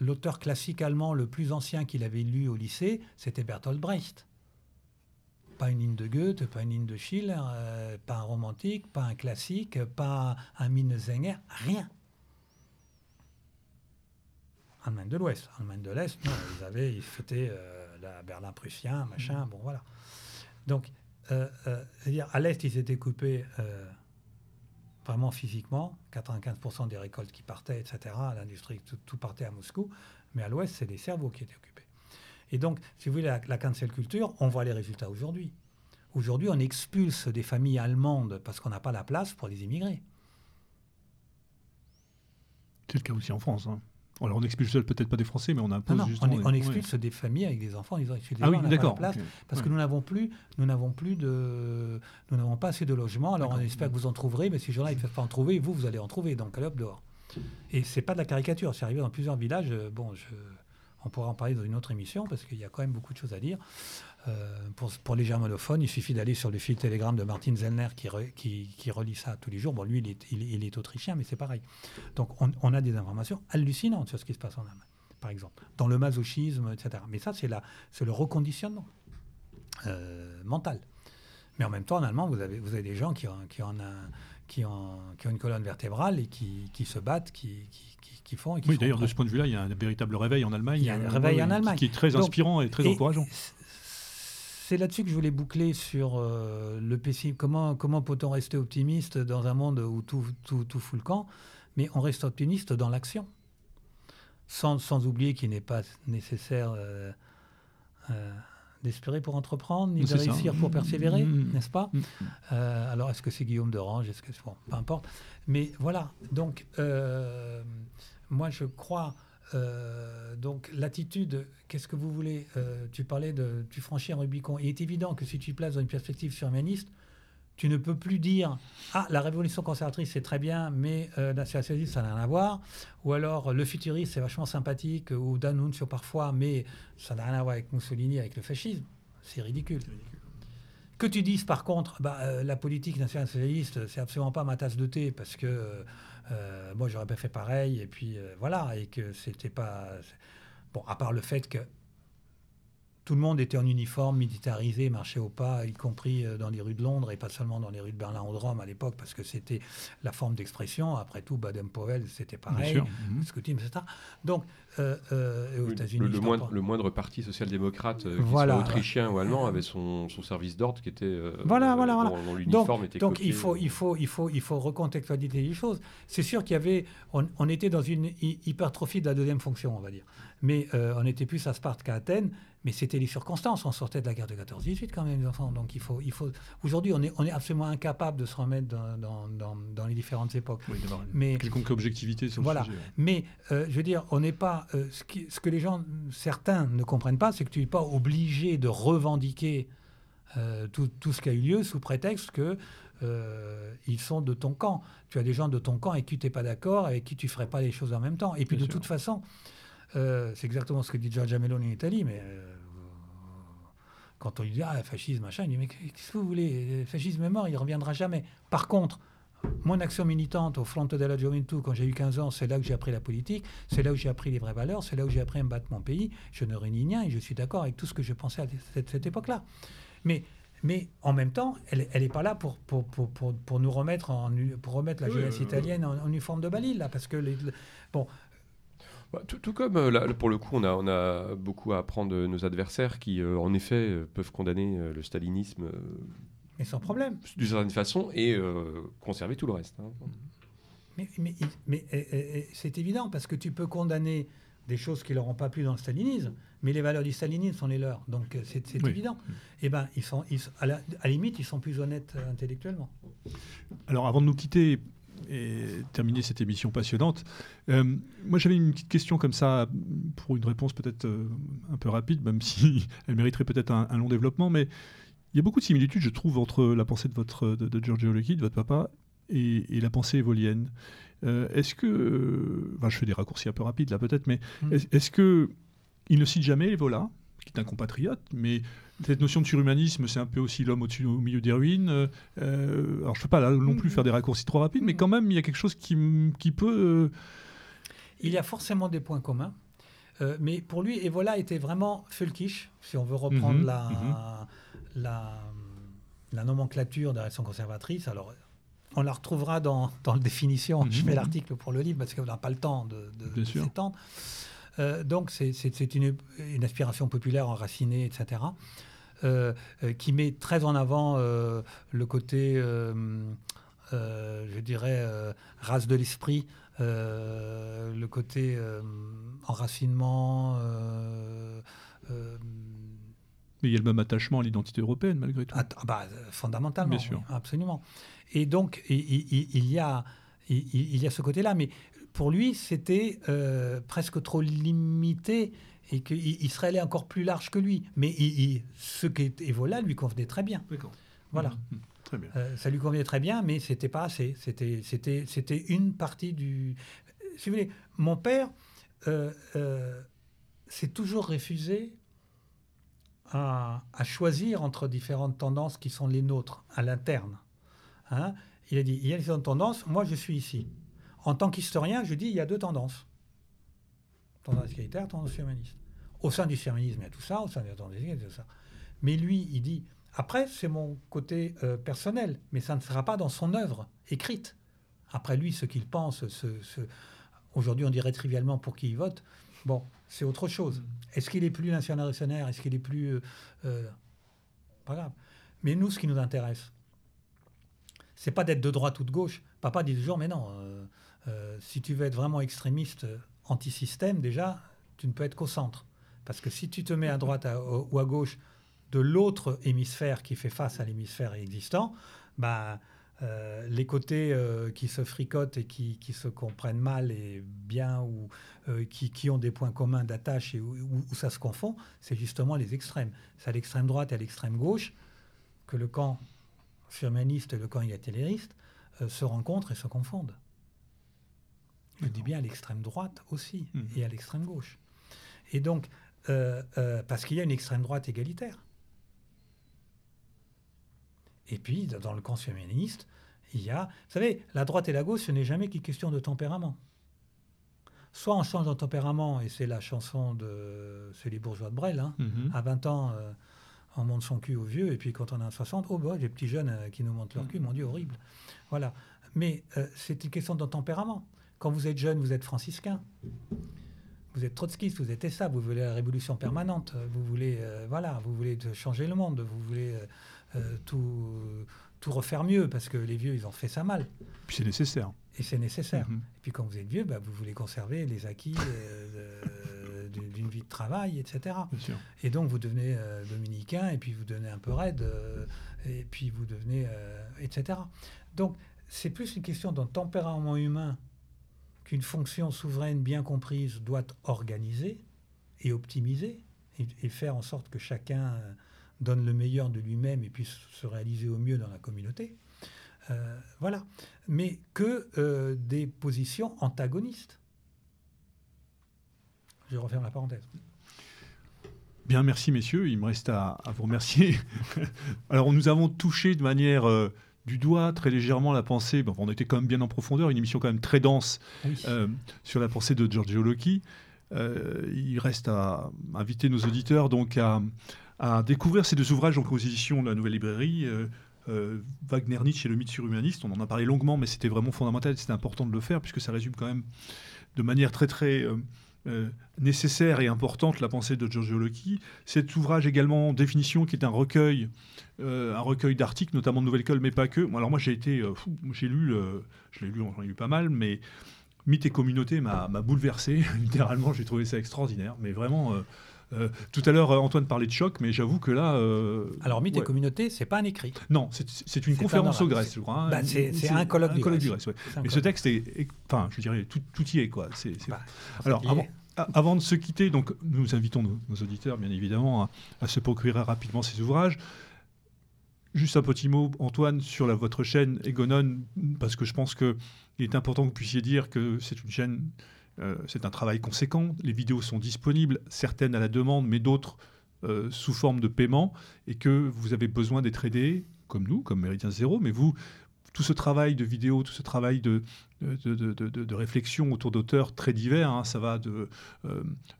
Speaker 3: l'auteur classique allemand le plus ancien qu'il avait lu au lycée, c'était Bertolt Brecht. Pas une ligne de Goethe, pas une ligne de Schiller, euh, pas un romantique, pas un classique, pas un Minnesänger, rien. Allemagne de l'Ouest. Allemagne de l'Est, non, ils avaient, ils fêtaient euh, la Berlin-Prussien, machin, bon voilà. Donc, euh, c'est-à-dire, à l'Est, ils étaient coupés vraiment physiquement, 95% des récoltes qui partaient, etc., l'industrie, tout, partait à Moscou, mais à l'ouest, c'est les cerveaux qui étaient occupés. Et donc, si vous voulez, la, la culture, on voit les résultats aujourd'hui. Aujourd'hui, on expulse des familles allemandes parce qu'on n'a pas la place pour les immigrés.
Speaker 1: C'est le cas aussi en France. Hein. Alors on expulse peut-être pas des Français, mais on impose
Speaker 3: non, justement. On, on expulse des familles avec des enfants. Ils ont ah oui, d'accord. Parce que nous n'avons plus, nous n'avons plus de, nous n'avons pas assez de logements. Alors on espère que vous en trouverez, mais ces gens-là ils ne peuvent pas en trouver. Vous, vous allez en trouver. Donc allez hop dehors. Et c'est pas de la caricature. C'est arrivé dans plusieurs villages. Euh, bon, je, on pourra en parler dans une autre émission parce qu'il y a quand même beaucoup de choses à dire. Euh, pour, les germanophones, il suffit d'aller sur le fil Telegram de Martin Zellner qui, qui, relie ça tous les jours. Bon, lui, il est, il, est autrichien, mais c'est pareil. Donc, on, a des informations hallucinantes sur ce qui se passe en Allemagne, par exemple, dans le masochisme, etc. Mais ça, c'est le reconditionnement euh, mental. Mais en même temps, en allemand, vous avez, vous avez des gens qui ont, qui ont, qui ont, qui ont une colonne vertébrale et qui, qui se battent, qui, font. Et
Speaker 1: oui, d'ailleurs, de ce point de vue-là, il y a un véritable réveil en Allemagne.
Speaker 3: Il y a un réveil en Allemagne.
Speaker 1: Qui est très inspirant et très encourageant
Speaker 3: c'est là-dessus que je voulais boucler sur euh, le pessimisme. Comment, comment peut-on rester optimiste dans un monde où tout, tout, tout fout le camp Mais on reste optimiste dans l'action. sans, sans oublier qu'il n'est pas nécessaire d'espérer pour entreprendre, ni de réussir pour persévérer, mmh, mmh, n'est-ce pas mmh. Alors, est-ce que c'est Guillaume d'Orange Est-ce que bon, peu importe. Mais voilà. Donc, moi, je crois euh, donc l'attitude, qu'est-ce que vous voulez euh, Tu parlais de tu franchis un Rubicon. Il est évident que si tu places dans une perspective surhumaniste, tu ne peux plus dire ah la révolution conservatrice c'est très bien, mais euh, nationaliste ça n'a rien à voir. Ou alors le futuriste c'est vachement sympathique ou D'Annunzio parfois, mais ça n'a rien à voir avec Mussolini, avec le fascisme. C'est ridicule. Que tu dises par contre, bah, la politique nationaliste c'est absolument pas ma tasse de thé parce que euh, moi, j'aurais pas fait pareil. Et puis euh, voilà, et que c'était pas. Bon, à part le fait que tout le monde était en uniforme, militarisé, marchait au pas, y compris euh, dans les rues de Londres et pas seulement dans les rues de Berlin ou de Rome à l'époque, parce que c'était la forme d'expression. Après tout, Baden-Powell, c'était pareil, mhm. Scoutisme, etc. Donc, euh, euh, aux États-Unis.
Speaker 2: Le, moindre, le, moindre, parti social-démocrate, voilà. autrichien ou allemand, avait son, son service d'ordre qui était.
Speaker 3: voilà, voilà, voilà. Dont, l'uniforme était Donc, il, faut, il, faut, il, faut, il faut recontextualiser les choses. C'est sûr qu'il y avait. On, on, était dans une hypertrophie de la deuxième fonction, on va dire. Mais on était plus à Sparte qu'à Athènes. Mais c'était les circonstances. On sortait de la guerre de 14-18 quand même, les enfants. Donc il faut, il faut. Aujourd'hui, on est, on est absolument incapable de se remettre dans, dans, dans, les différentes époques.
Speaker 1: Oui, mais quelconque objectivité sur
Speaker 3: voilà.
Speaker 1: le sujet.
Speaker 3: Mais euh, je veux dire, on n'est pas. Euh, ce, ce, que les gens, certains ne comprennent pas, c'est que tu n'es pas obligé de revendiquer euh, tout, tout, ce qui a eu lieu sous prétexte que ils sont de ton camp. Tu as des gens de ton camp avec qui tu n'es pas d'accord, avec qui tu ferais pas les choses en même temps. Et puis de toute façon. Euh, c'est exactement ce que dit Giorgia Meloni en Italie, mais euh, quand on lui dit ah fascisme machin, il dit mais qu'est-ce que vous voulez? Le fascisme est mort, il ne reviendra jamais. Par contre, mon action militante au Fronte della Gioventù, quand j'ai eu 15 ans, c'est là que j'ai appris la politique, c'est là où j'ai appris les vraies valeurs, c'est là où j'ai appris à me battre mon pays. Je ne réunis rien et je suis d'accord avec tout ce que je pensais à cette, époque-là. Mais, mais en même temps, elle n'est pas là pour, pour, pour, pour, nous remettre, en, pour remettre la jeunesse italienne en, uniforme de Balil, là, parce que les, bon,
Speaker 2: bah, tout, comme euh, là, pour le coup, on a, on a beaucoup à apprendre de nos adversaires qui, euh, en effet, euh, peuvent condamner le stalinisme.
Speaker 3: mais sans problème.
Speaker 2: D'une certaine façon et conserver tout le reste. Hein.
Speaker 3: Mais, mais, mais c'est évident parce que tu peux condamner des choses qui leur ont pas plu dans le stalinisme, mais les valeurs du stalinisme sont les leurs. Donc c'est évident. Et eh ben ils sont, ils, à, la, à, la, limite, ils sont plus honnêtes intellectuellement.
Speaker 1: Alors avant de nous quitter, et terminer cette émission passionnante. Euh, moi, j'avais une petite question comme ça, pour une réponse peut-être euh, un peu rapide, même si *laughs* elle mériterait peut-être un, long développement, mais il y a beaucoup de similitudes, je trouve, entre la pensée de, votre, de, Giorgio Lecchi, de votre papa, et, la pensée évolienne. Euh, est-ce que, enfin, je fais des raccourcis un peu rapides là peut-être, mais mm. est-ce que il ne cite jamais Evola, qui est un compatriote, mais cette notion de surhumanisme, c'est un peu aussi l'homme au, au, milieu des ruines. Euh, alors, je ne peux pas là, non plus faire des raccourcis trop rapides, mais quand même, il y a quelque chose qui, qui peut. Euh,
Speaker 3: il y a forcément des points communs. Euh, mais pour lui, Evola était vraiment fulkish, si on veut reprendre mhm, la, la, la, nomenclature de la réaction conservatrice. Alors, on la retrouvera dans, dans la définition. Je fais l'article pour le livre parce qu'on n'a pas le temps de, de, s'étendre. Euh, donc c'est une, une, aspiration populaire enracinée, etc. Euh, euh, qui met très en avant le côté, je dirais, race de l'esprit, le côté enracinement.
Speaker 1: mais il y a le même attachement à l'identité européenne, malgré tout.
Speaker 3: Ah, bah, fondamentalement, Bien sûr. absolument. Et donc, il, il, y, a, il, y a ce côté-là. Mais pour lui, c'était euh, presque trop limité et qu'il serait allé encore plus large que lui. Mais il, ce qui Evola lui convenait très bien. Voilà. Mmh, mmh. très bien. Euh, ça lui convenait très bien, mais c'était pas assez. C'était, c'était, c'était une partie du. Si vous voulez, mon père euh, s'est toujours refusé à, choisir entre différentes tendances qui sont les nôtres à l'interne. Hein. il a dit il y a différentes tendances, moi je suis ici. En tant qu'historien, je dis il y a deux tendances. Tendance égalitaire, tendance humaniste. Au sein du féminisme, il y a tout ça, au sein de la tendance il y a tout ça. Mais lui, il dit, après, c'est mon côté euh, personnel, mais ça ne sera pas dans son œuvre écrite. Après lui, ce qu'il pense, aujourd'hui on dirait trivialement pour qui il vote, bon, c'est autre chose. Est-ce qu'il est plus national-réactionnaire Est-ce qu'il est plus... Euh, euh, pas grave. Mais nous, ce qui nous intéresse, c'est pas d'être de droite ou de gauche. Papa dit toujours, mais non, si tu veux être vraiment extrémiste, anti-système, déjà, tu ne peux être qu'au centre. Parce que si tu te mets à droite ou à gauche de l'autre hémisphère qui fait face à l'hémisphère existant, bah, euh, les côtés euh, qui se fricotent et qui, se comprennent mal et bien ou euh, qui, ont des points communs d'attache et où, ça se confond, c'est justement les extrêmes. C'est à l'extrême droite et à l'extrême gauche que le camp firmaniste et le camp égalitairiste se rencontrent et se confondent. Je dis bien à l'extrême droite aussi mmh. et à l'extrême gauche. Et donc, parce qu'il y a une extrême droite égalitaire. Et puis, dans le camp féministe, il y a... Vous savez, la droite et la gauche, ce n'est jamais qu'une question de tempérament. Soit on change de tempérament, et c'est la chanson de... C'est les bourgeois de Brel. Hein. Mhm. À 20 ans, euh, on monte son cul au vieux, et puis quand on a 60, oh bah, les petits jeunes euh, qui nous montent leur cul, mon Dieu, horrible. Voilà. Mais euh, c'est une question de tempérament. Quand vous êtes jeune, vous êtes franciscain. Vous êtes trotskiste, vous êtes ça, vous voulez la révolution permanente, vous voulez, voilà, vous voulez changer le monde, vous voulez euh, tout, tout refaire mieux, parce que les vieux, ils ont fait ça mal.
Speaker 1: Puis c'est nécessaire.
Speaker 3: Et c'est nécessaire. Mhm. Et puis quand vous êtes vieux, bah, vous voulez conserver les acquis euh, d'une vie de travail, etc. Et donc vous devenez euh, dominicain, et puis vous devenez un peu raide, et puis vous devenez... etc. Donc c'est plus une question d'un tempérament humain qu'une fonction souveraine bien comprise doit organiser et optimiser, et faire en sorte que chacun donne le meilleur de lui-même et puisse se réaliser au mieux dans la communauté. Euh, voilà. Mais que euh, des positions antagonistes. Je referme la parenthèse.
Speaker 1: Bien, merci messieurs. Il me reste à, vous remercier. *laughs* Alors, nous avons touché de manière euh, du doigt très légèrement la pensée. Bon, on était quand même bien en profondeur, une émission quand même très dense sur la pensée de Giorgio Loki. il reste à inviter nos auditeurs donc à, à découvrir ces deux ouvrages en composition de la Nouvelle Librairie. Euh, euh, Wagner Nietzsche et le mythe surhumaniste, on en a parlé longuement, mais c'était vraiment fondamental, c'était important de le faire, puisque ça résume quand même de manière très très euh, nécessaire et importante la pensée de Giorgio Loki. Cet ouvrage également, Définition, qui est un recueil, un recueil d'articles, notamment de Nouvelle École, mais pas que. Alors moi j'ai été, j'ai lu, je l'ai lu, j'en ai lu pas mal, mais Mythe et communauté m'a bouleversé, *laughs* littéralement, j'ai trouvé ça extraordinaire, mais vraiment euh, tout à l'heure, euh, Antoine parlait de choc, mais j'avoue que là. Euh,
Speaker 3: Alors, mythe et communauté, c'est pas un écrit.
Speaker 1: Non, c'est une conférence au Grèce, je crois.
Speaker 3: Hein. Bah, c'est un colloque, du
Speaker 1: Grèce. Mais ce texte est. Enfin, je dirais, tout, y est, quoi. Bah, Alors, avant, de se quitter, donc, nous invitons nos, auditeurs, bien évidemment, à, se procurer rapidement ces ouvrages. Juste un petit mot, Antoine, sur la, votre chaîne Egonon, parce que je pense qu'il est important que vous puissiez dire que c'est une chaîne euh, c'est un travail conséquent. Les vidéos sont disponibles, certaines à la demande, mais d'autres euh, sous forme de paiement, et que vous avez besoin d'être aidé, comme nous, comme Méridien Zéro, mais vous, tout ce travail de vidéo, tout ce travail de, de, réflexion autour d'auteurs très divers, hein, ça va euh,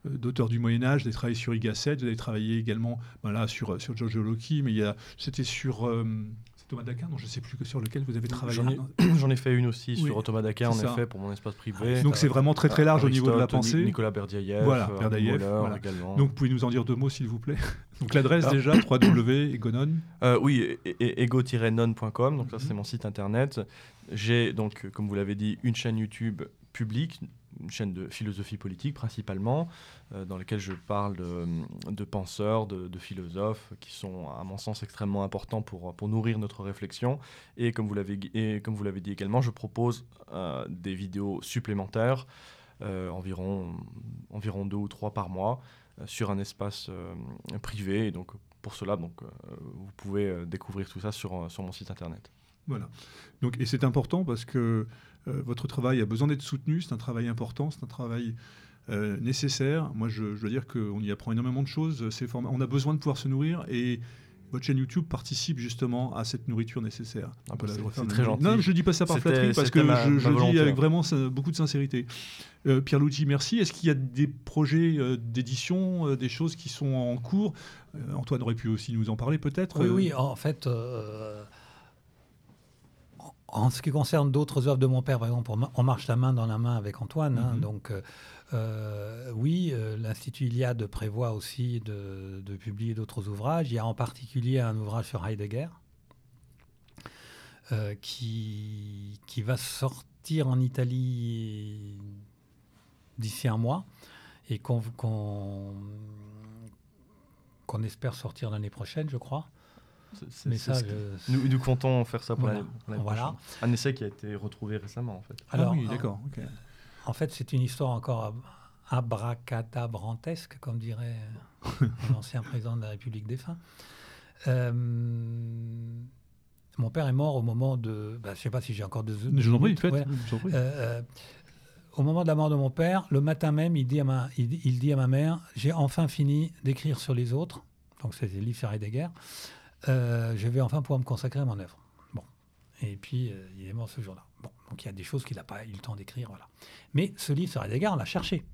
Speaker 1: d'auteurs du Moyen Âge, des travaillé sur Igasset, vous avez travaillé également ben sur, sur Giorgio Loki, mais c'était sur... Thomas Daquin, je ne sais plus sur lequel vous avez travaillé. *clears throat*
Speaker 4: J'en ai, fait une aussi sur Thomas Daquin, en effet, pour mon espace privé.
Speaker 1: Donc c'est vraiment très très large au niveau de la pensée.
Speaker 4: Nicolas Berdiaïev,
Speaker 1: voilà, euh, également. Donc pouvez nous en dire deux mots s'il vous plaît *laughs* Donc l'adresse ah. déjà, www.egonon.
Speaker 4: Euh, oui, ego-non.com, donc ça c'est mhm. mon site internet. J'ai donc, comme vous l'avez dit, une chaîne YouTube publique une chaîne de philosophie politique principalement, euh, dans laquelle je parle de, penseurs, de, philosophes, qui sont à mon sens extrêmement importants pour, pour nourrir notre réflexion. Et comme vous l'avez dit également, je propose euh, des vidéos supplémentaires, euh, environ, environ deux ou trois par mois, sur un espace privé. Et donc pour cela, donc, vous pouvez découvrir tout ça sur, sur mon site internet.
Speaker 1: Voilà. Donc, et c'est important parce que votre travail a besoin d'être soutenu, c'est un travail important, c'est un travail euh, nécessaire. Moi, je, dois dire qu'on y apprend énormément de choses. On a besoin de pouvoir se nourrir et votre chaîne YouTube participe justement à cette nourriture nécessaire.
Speaker 4: Ah bah, c'est très gentil.
Speaker 1: Non, je ne dis pas ça par flatterie parce que je, je dis avec vraiment beaucoup de sincérité. Euh, Pierre Luigi, merci. Est-ce qu'il y a des projets d'édition, des choses qui sont en cours? Antoine aurait pu aussi nous en parler peut-être
Speaker 3: Oui, oui, en fait en ce qui concerne d'autres œuvres de mon père, par exemple, On marche la main dans la main avec Antoine. Hein, mhm. donc, euh, euh, oui, euh, l'Institut Iliade prévoit aussi de, publier d'autres ouvrages. Il y a en particulier un ouvrage sur Heidegger qui, qui va sortir en Italie d'ici un mois et qu'on qu'on espère sortir l'année prochaine, je crois.
Speaker 4: Mais ça, nous, nous, comptons faire ça pour l'année
Speaker 3: voilà.
Speaker 4: Un essai qui a été retrouvé récemment, en fait.
Speaker 1: Alors, ah oui, d'accord.
Speaker 3: En fait, c'est une histoire encore abracadabrantesque, comme dirait *laughs* l'ancien président de la République défunt. Euh, mon père est mort au moment de. Bah, je ne sais pas si j'ai encore deux.
Speaker 1: Je vous en prie, faites.
Speaker 3: au moment de la mort de mon père, le matin même, il dit à ma, il, il dit à ma mère J'ai enfin fini d'écrire sur les autres. Donc, c'est les livres sur Heidegger. Euh, je vais enfin pouvoir me consacrer à mon œuvre. Bon. Et puis, euh, il est mort ce jour-là. Bon. Donc, il y a des choses qu'il n'a pas eu le temps d'écrire. Voilà. Mais ce livre sur Heidegger, on l'a cherché.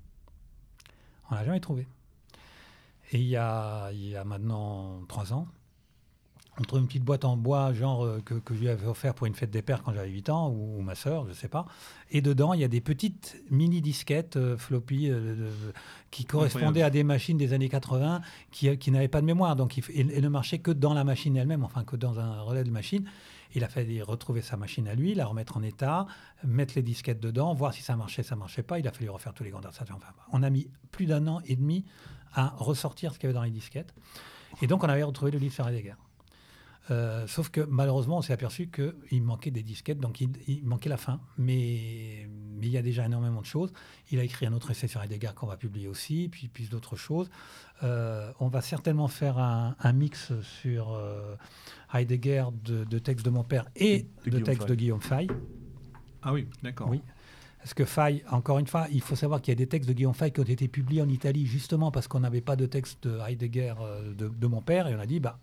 Speaker 3: On l'a jamais trouvé. Et il y a, il y a maintenant trois ans, on trouve une petite boîte en bois, genre euh, que, que, je lui avais offert pour une fête des pères quand j'avais 8 ans, ou, ma sœur, je ne sais pas. Et dedans, il y a des petites mini-disquettes euh, floppy euh, qui correspondaient à des machines des années 80 qui, qui n'avaient pas de mémoire. Donc, il, ne marchaient que dans la machine elle-même, enfin que dans un relais de machine. Il a fallu retrouver sa machine à lui, la remettre en état, mettre les disquettes dedans, voir si ça marchait, ça marchait pas. Il a fallu refaire tous les condensations. Enfin, on a mis plus d'un an et demi à ressortir ce qu'il y avait dans les disquettes. Et donc, on avait retrouvé le livre sur Heidegger. Euh, sauf que malheureusement, on s'est aperçu qu'il manquait des disquettes, donc il, manquait la fin. Mais, mais, il y a déjà énormément de choses. Il a écrit un autre essai sur Heidegger qu'on va publier aussi, puis, puis d'autres choses. Euh, on va certainement faire un, mix sur euh, Heidegger de, textes de mon père et de, textes de Guillaume Fay.
Speaker 1: Ah oui, d'accord.
Speaker 3: Oui. Parce que Fay, encore une fois, il faut savoir qu'il y a des textes de Guillaume Fay qui ont été publiés en Italie justement parce qu'on n'avait pas de texte de Heidegger de, de, mon père et on a dit, bah,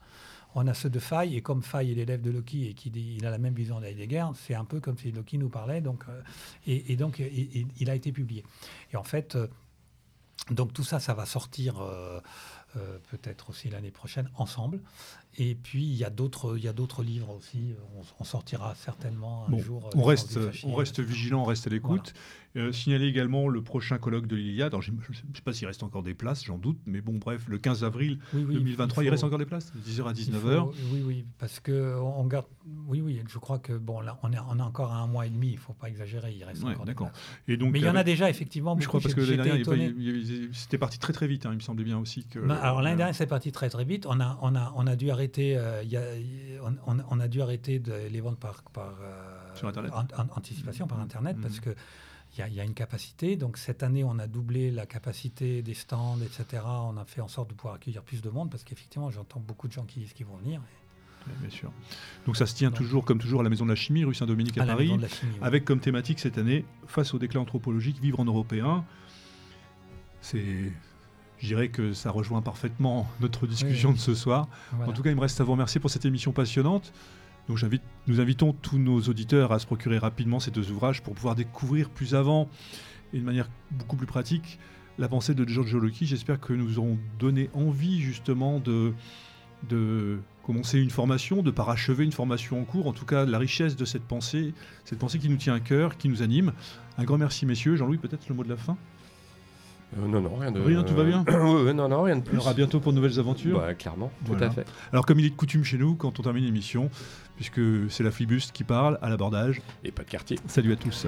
Speaker 3: on a ceux de Fay, et comme Fay est l'élève de Loki et qu'il a la même vision d'Heidegger, c'est un peu comme si Loki nous parlait, donc, euh, et, donc il a été publié. Et en fait, euh, donc tout ça, ça va sortir euh, peut-être aussi l'année prochaine ensemble. Et puis, il y a d'autres, il y a d'autres livres aussi. On, sortira certainement un jour.
Speaker 1: On reste, on reste vigilant, on reste à l'écoute. Euh, signaler également le prochain colloque de l'Iliade. je ne sais pas s'il reste encore des places, j'en doute, mais bon, bref, le 15 avril 2023, il, reste encore des places, de 10h à 19h.
Speaker 3: oui, oui, parce que on garde. Oui, oui, je crois que bon, là, on est, on est encore à un mois et demi. Il ne faut pas exagérer. Il reste encore des places. Et donc, mais il y en a déjà effectivement.
Speaker 1: Beaucoup, je crois parce que l'année dernière, c'était parti très très vite. Hein, il me semblait bien aussi que.
Speaker 3: alors l'année dernière, c'est parti très très vite. On a, on a, on a dû arrêter. Euh, y a, on, on, a dû arrêter de les vendre par, par
Speaker 1: euh, Sur Internet.
Speaker 3: anticipation par Internet parce que il y, a une capacité. Donc cette année, on a doublé la capacité des stands, etc. On a fait en sorte de pouvoir accueillir plus de monde parce qu'effectivement, j'entends beaucoup de gens qui disent qu'ils vont venir.
Speaker 1: bien sûr. Donc ça se tient toujours, comme toujours, à la Maison de la Chimie, rue Saint-Dominique à, Paris, avec comme thématique cette année, face au déclin anthropologique, vivre en européen. C'est je dirais que ça rejoint parfaitement notre discussion de ce soir. En tout cas, il me reste à vous remercier pour cette émission passionnante. Donc nous invitons tous nos auditeurs à se procurer rapidement ces deux ouvrages pour pouvoir découvrir plus avant et de manière beaucoup plus pratique la pensée de Giorgio Loki. J'espère que nous aurons donné envie justement de, de commencer une formation, de parachever une formation en cours, en tout cas la richesse de cette pensée, cette pensée qui nous tient à cœur, qui nous anime. Un grand merci messieurs. Jean-Louis, peut-être le mot de la fin?
Speaker 2: Euh, non, non, rien de.
Speaker 1: Rien, tout va bien *clears throat*
Speaker 2: oui, Non, non, rien de plus.
Speaker 1: On à bientôt pour de nouvelles aventures
Speaker 2: bah, Clairement, tout à fait.
Speaker 1: Alors, comme il est de coutume chez nous, quand on termine l'émission, puisque c'est la flibuste qui parle à l'abordage.
Speaker 2: Et pas de quartier.
Speaker 1: Salut à tous.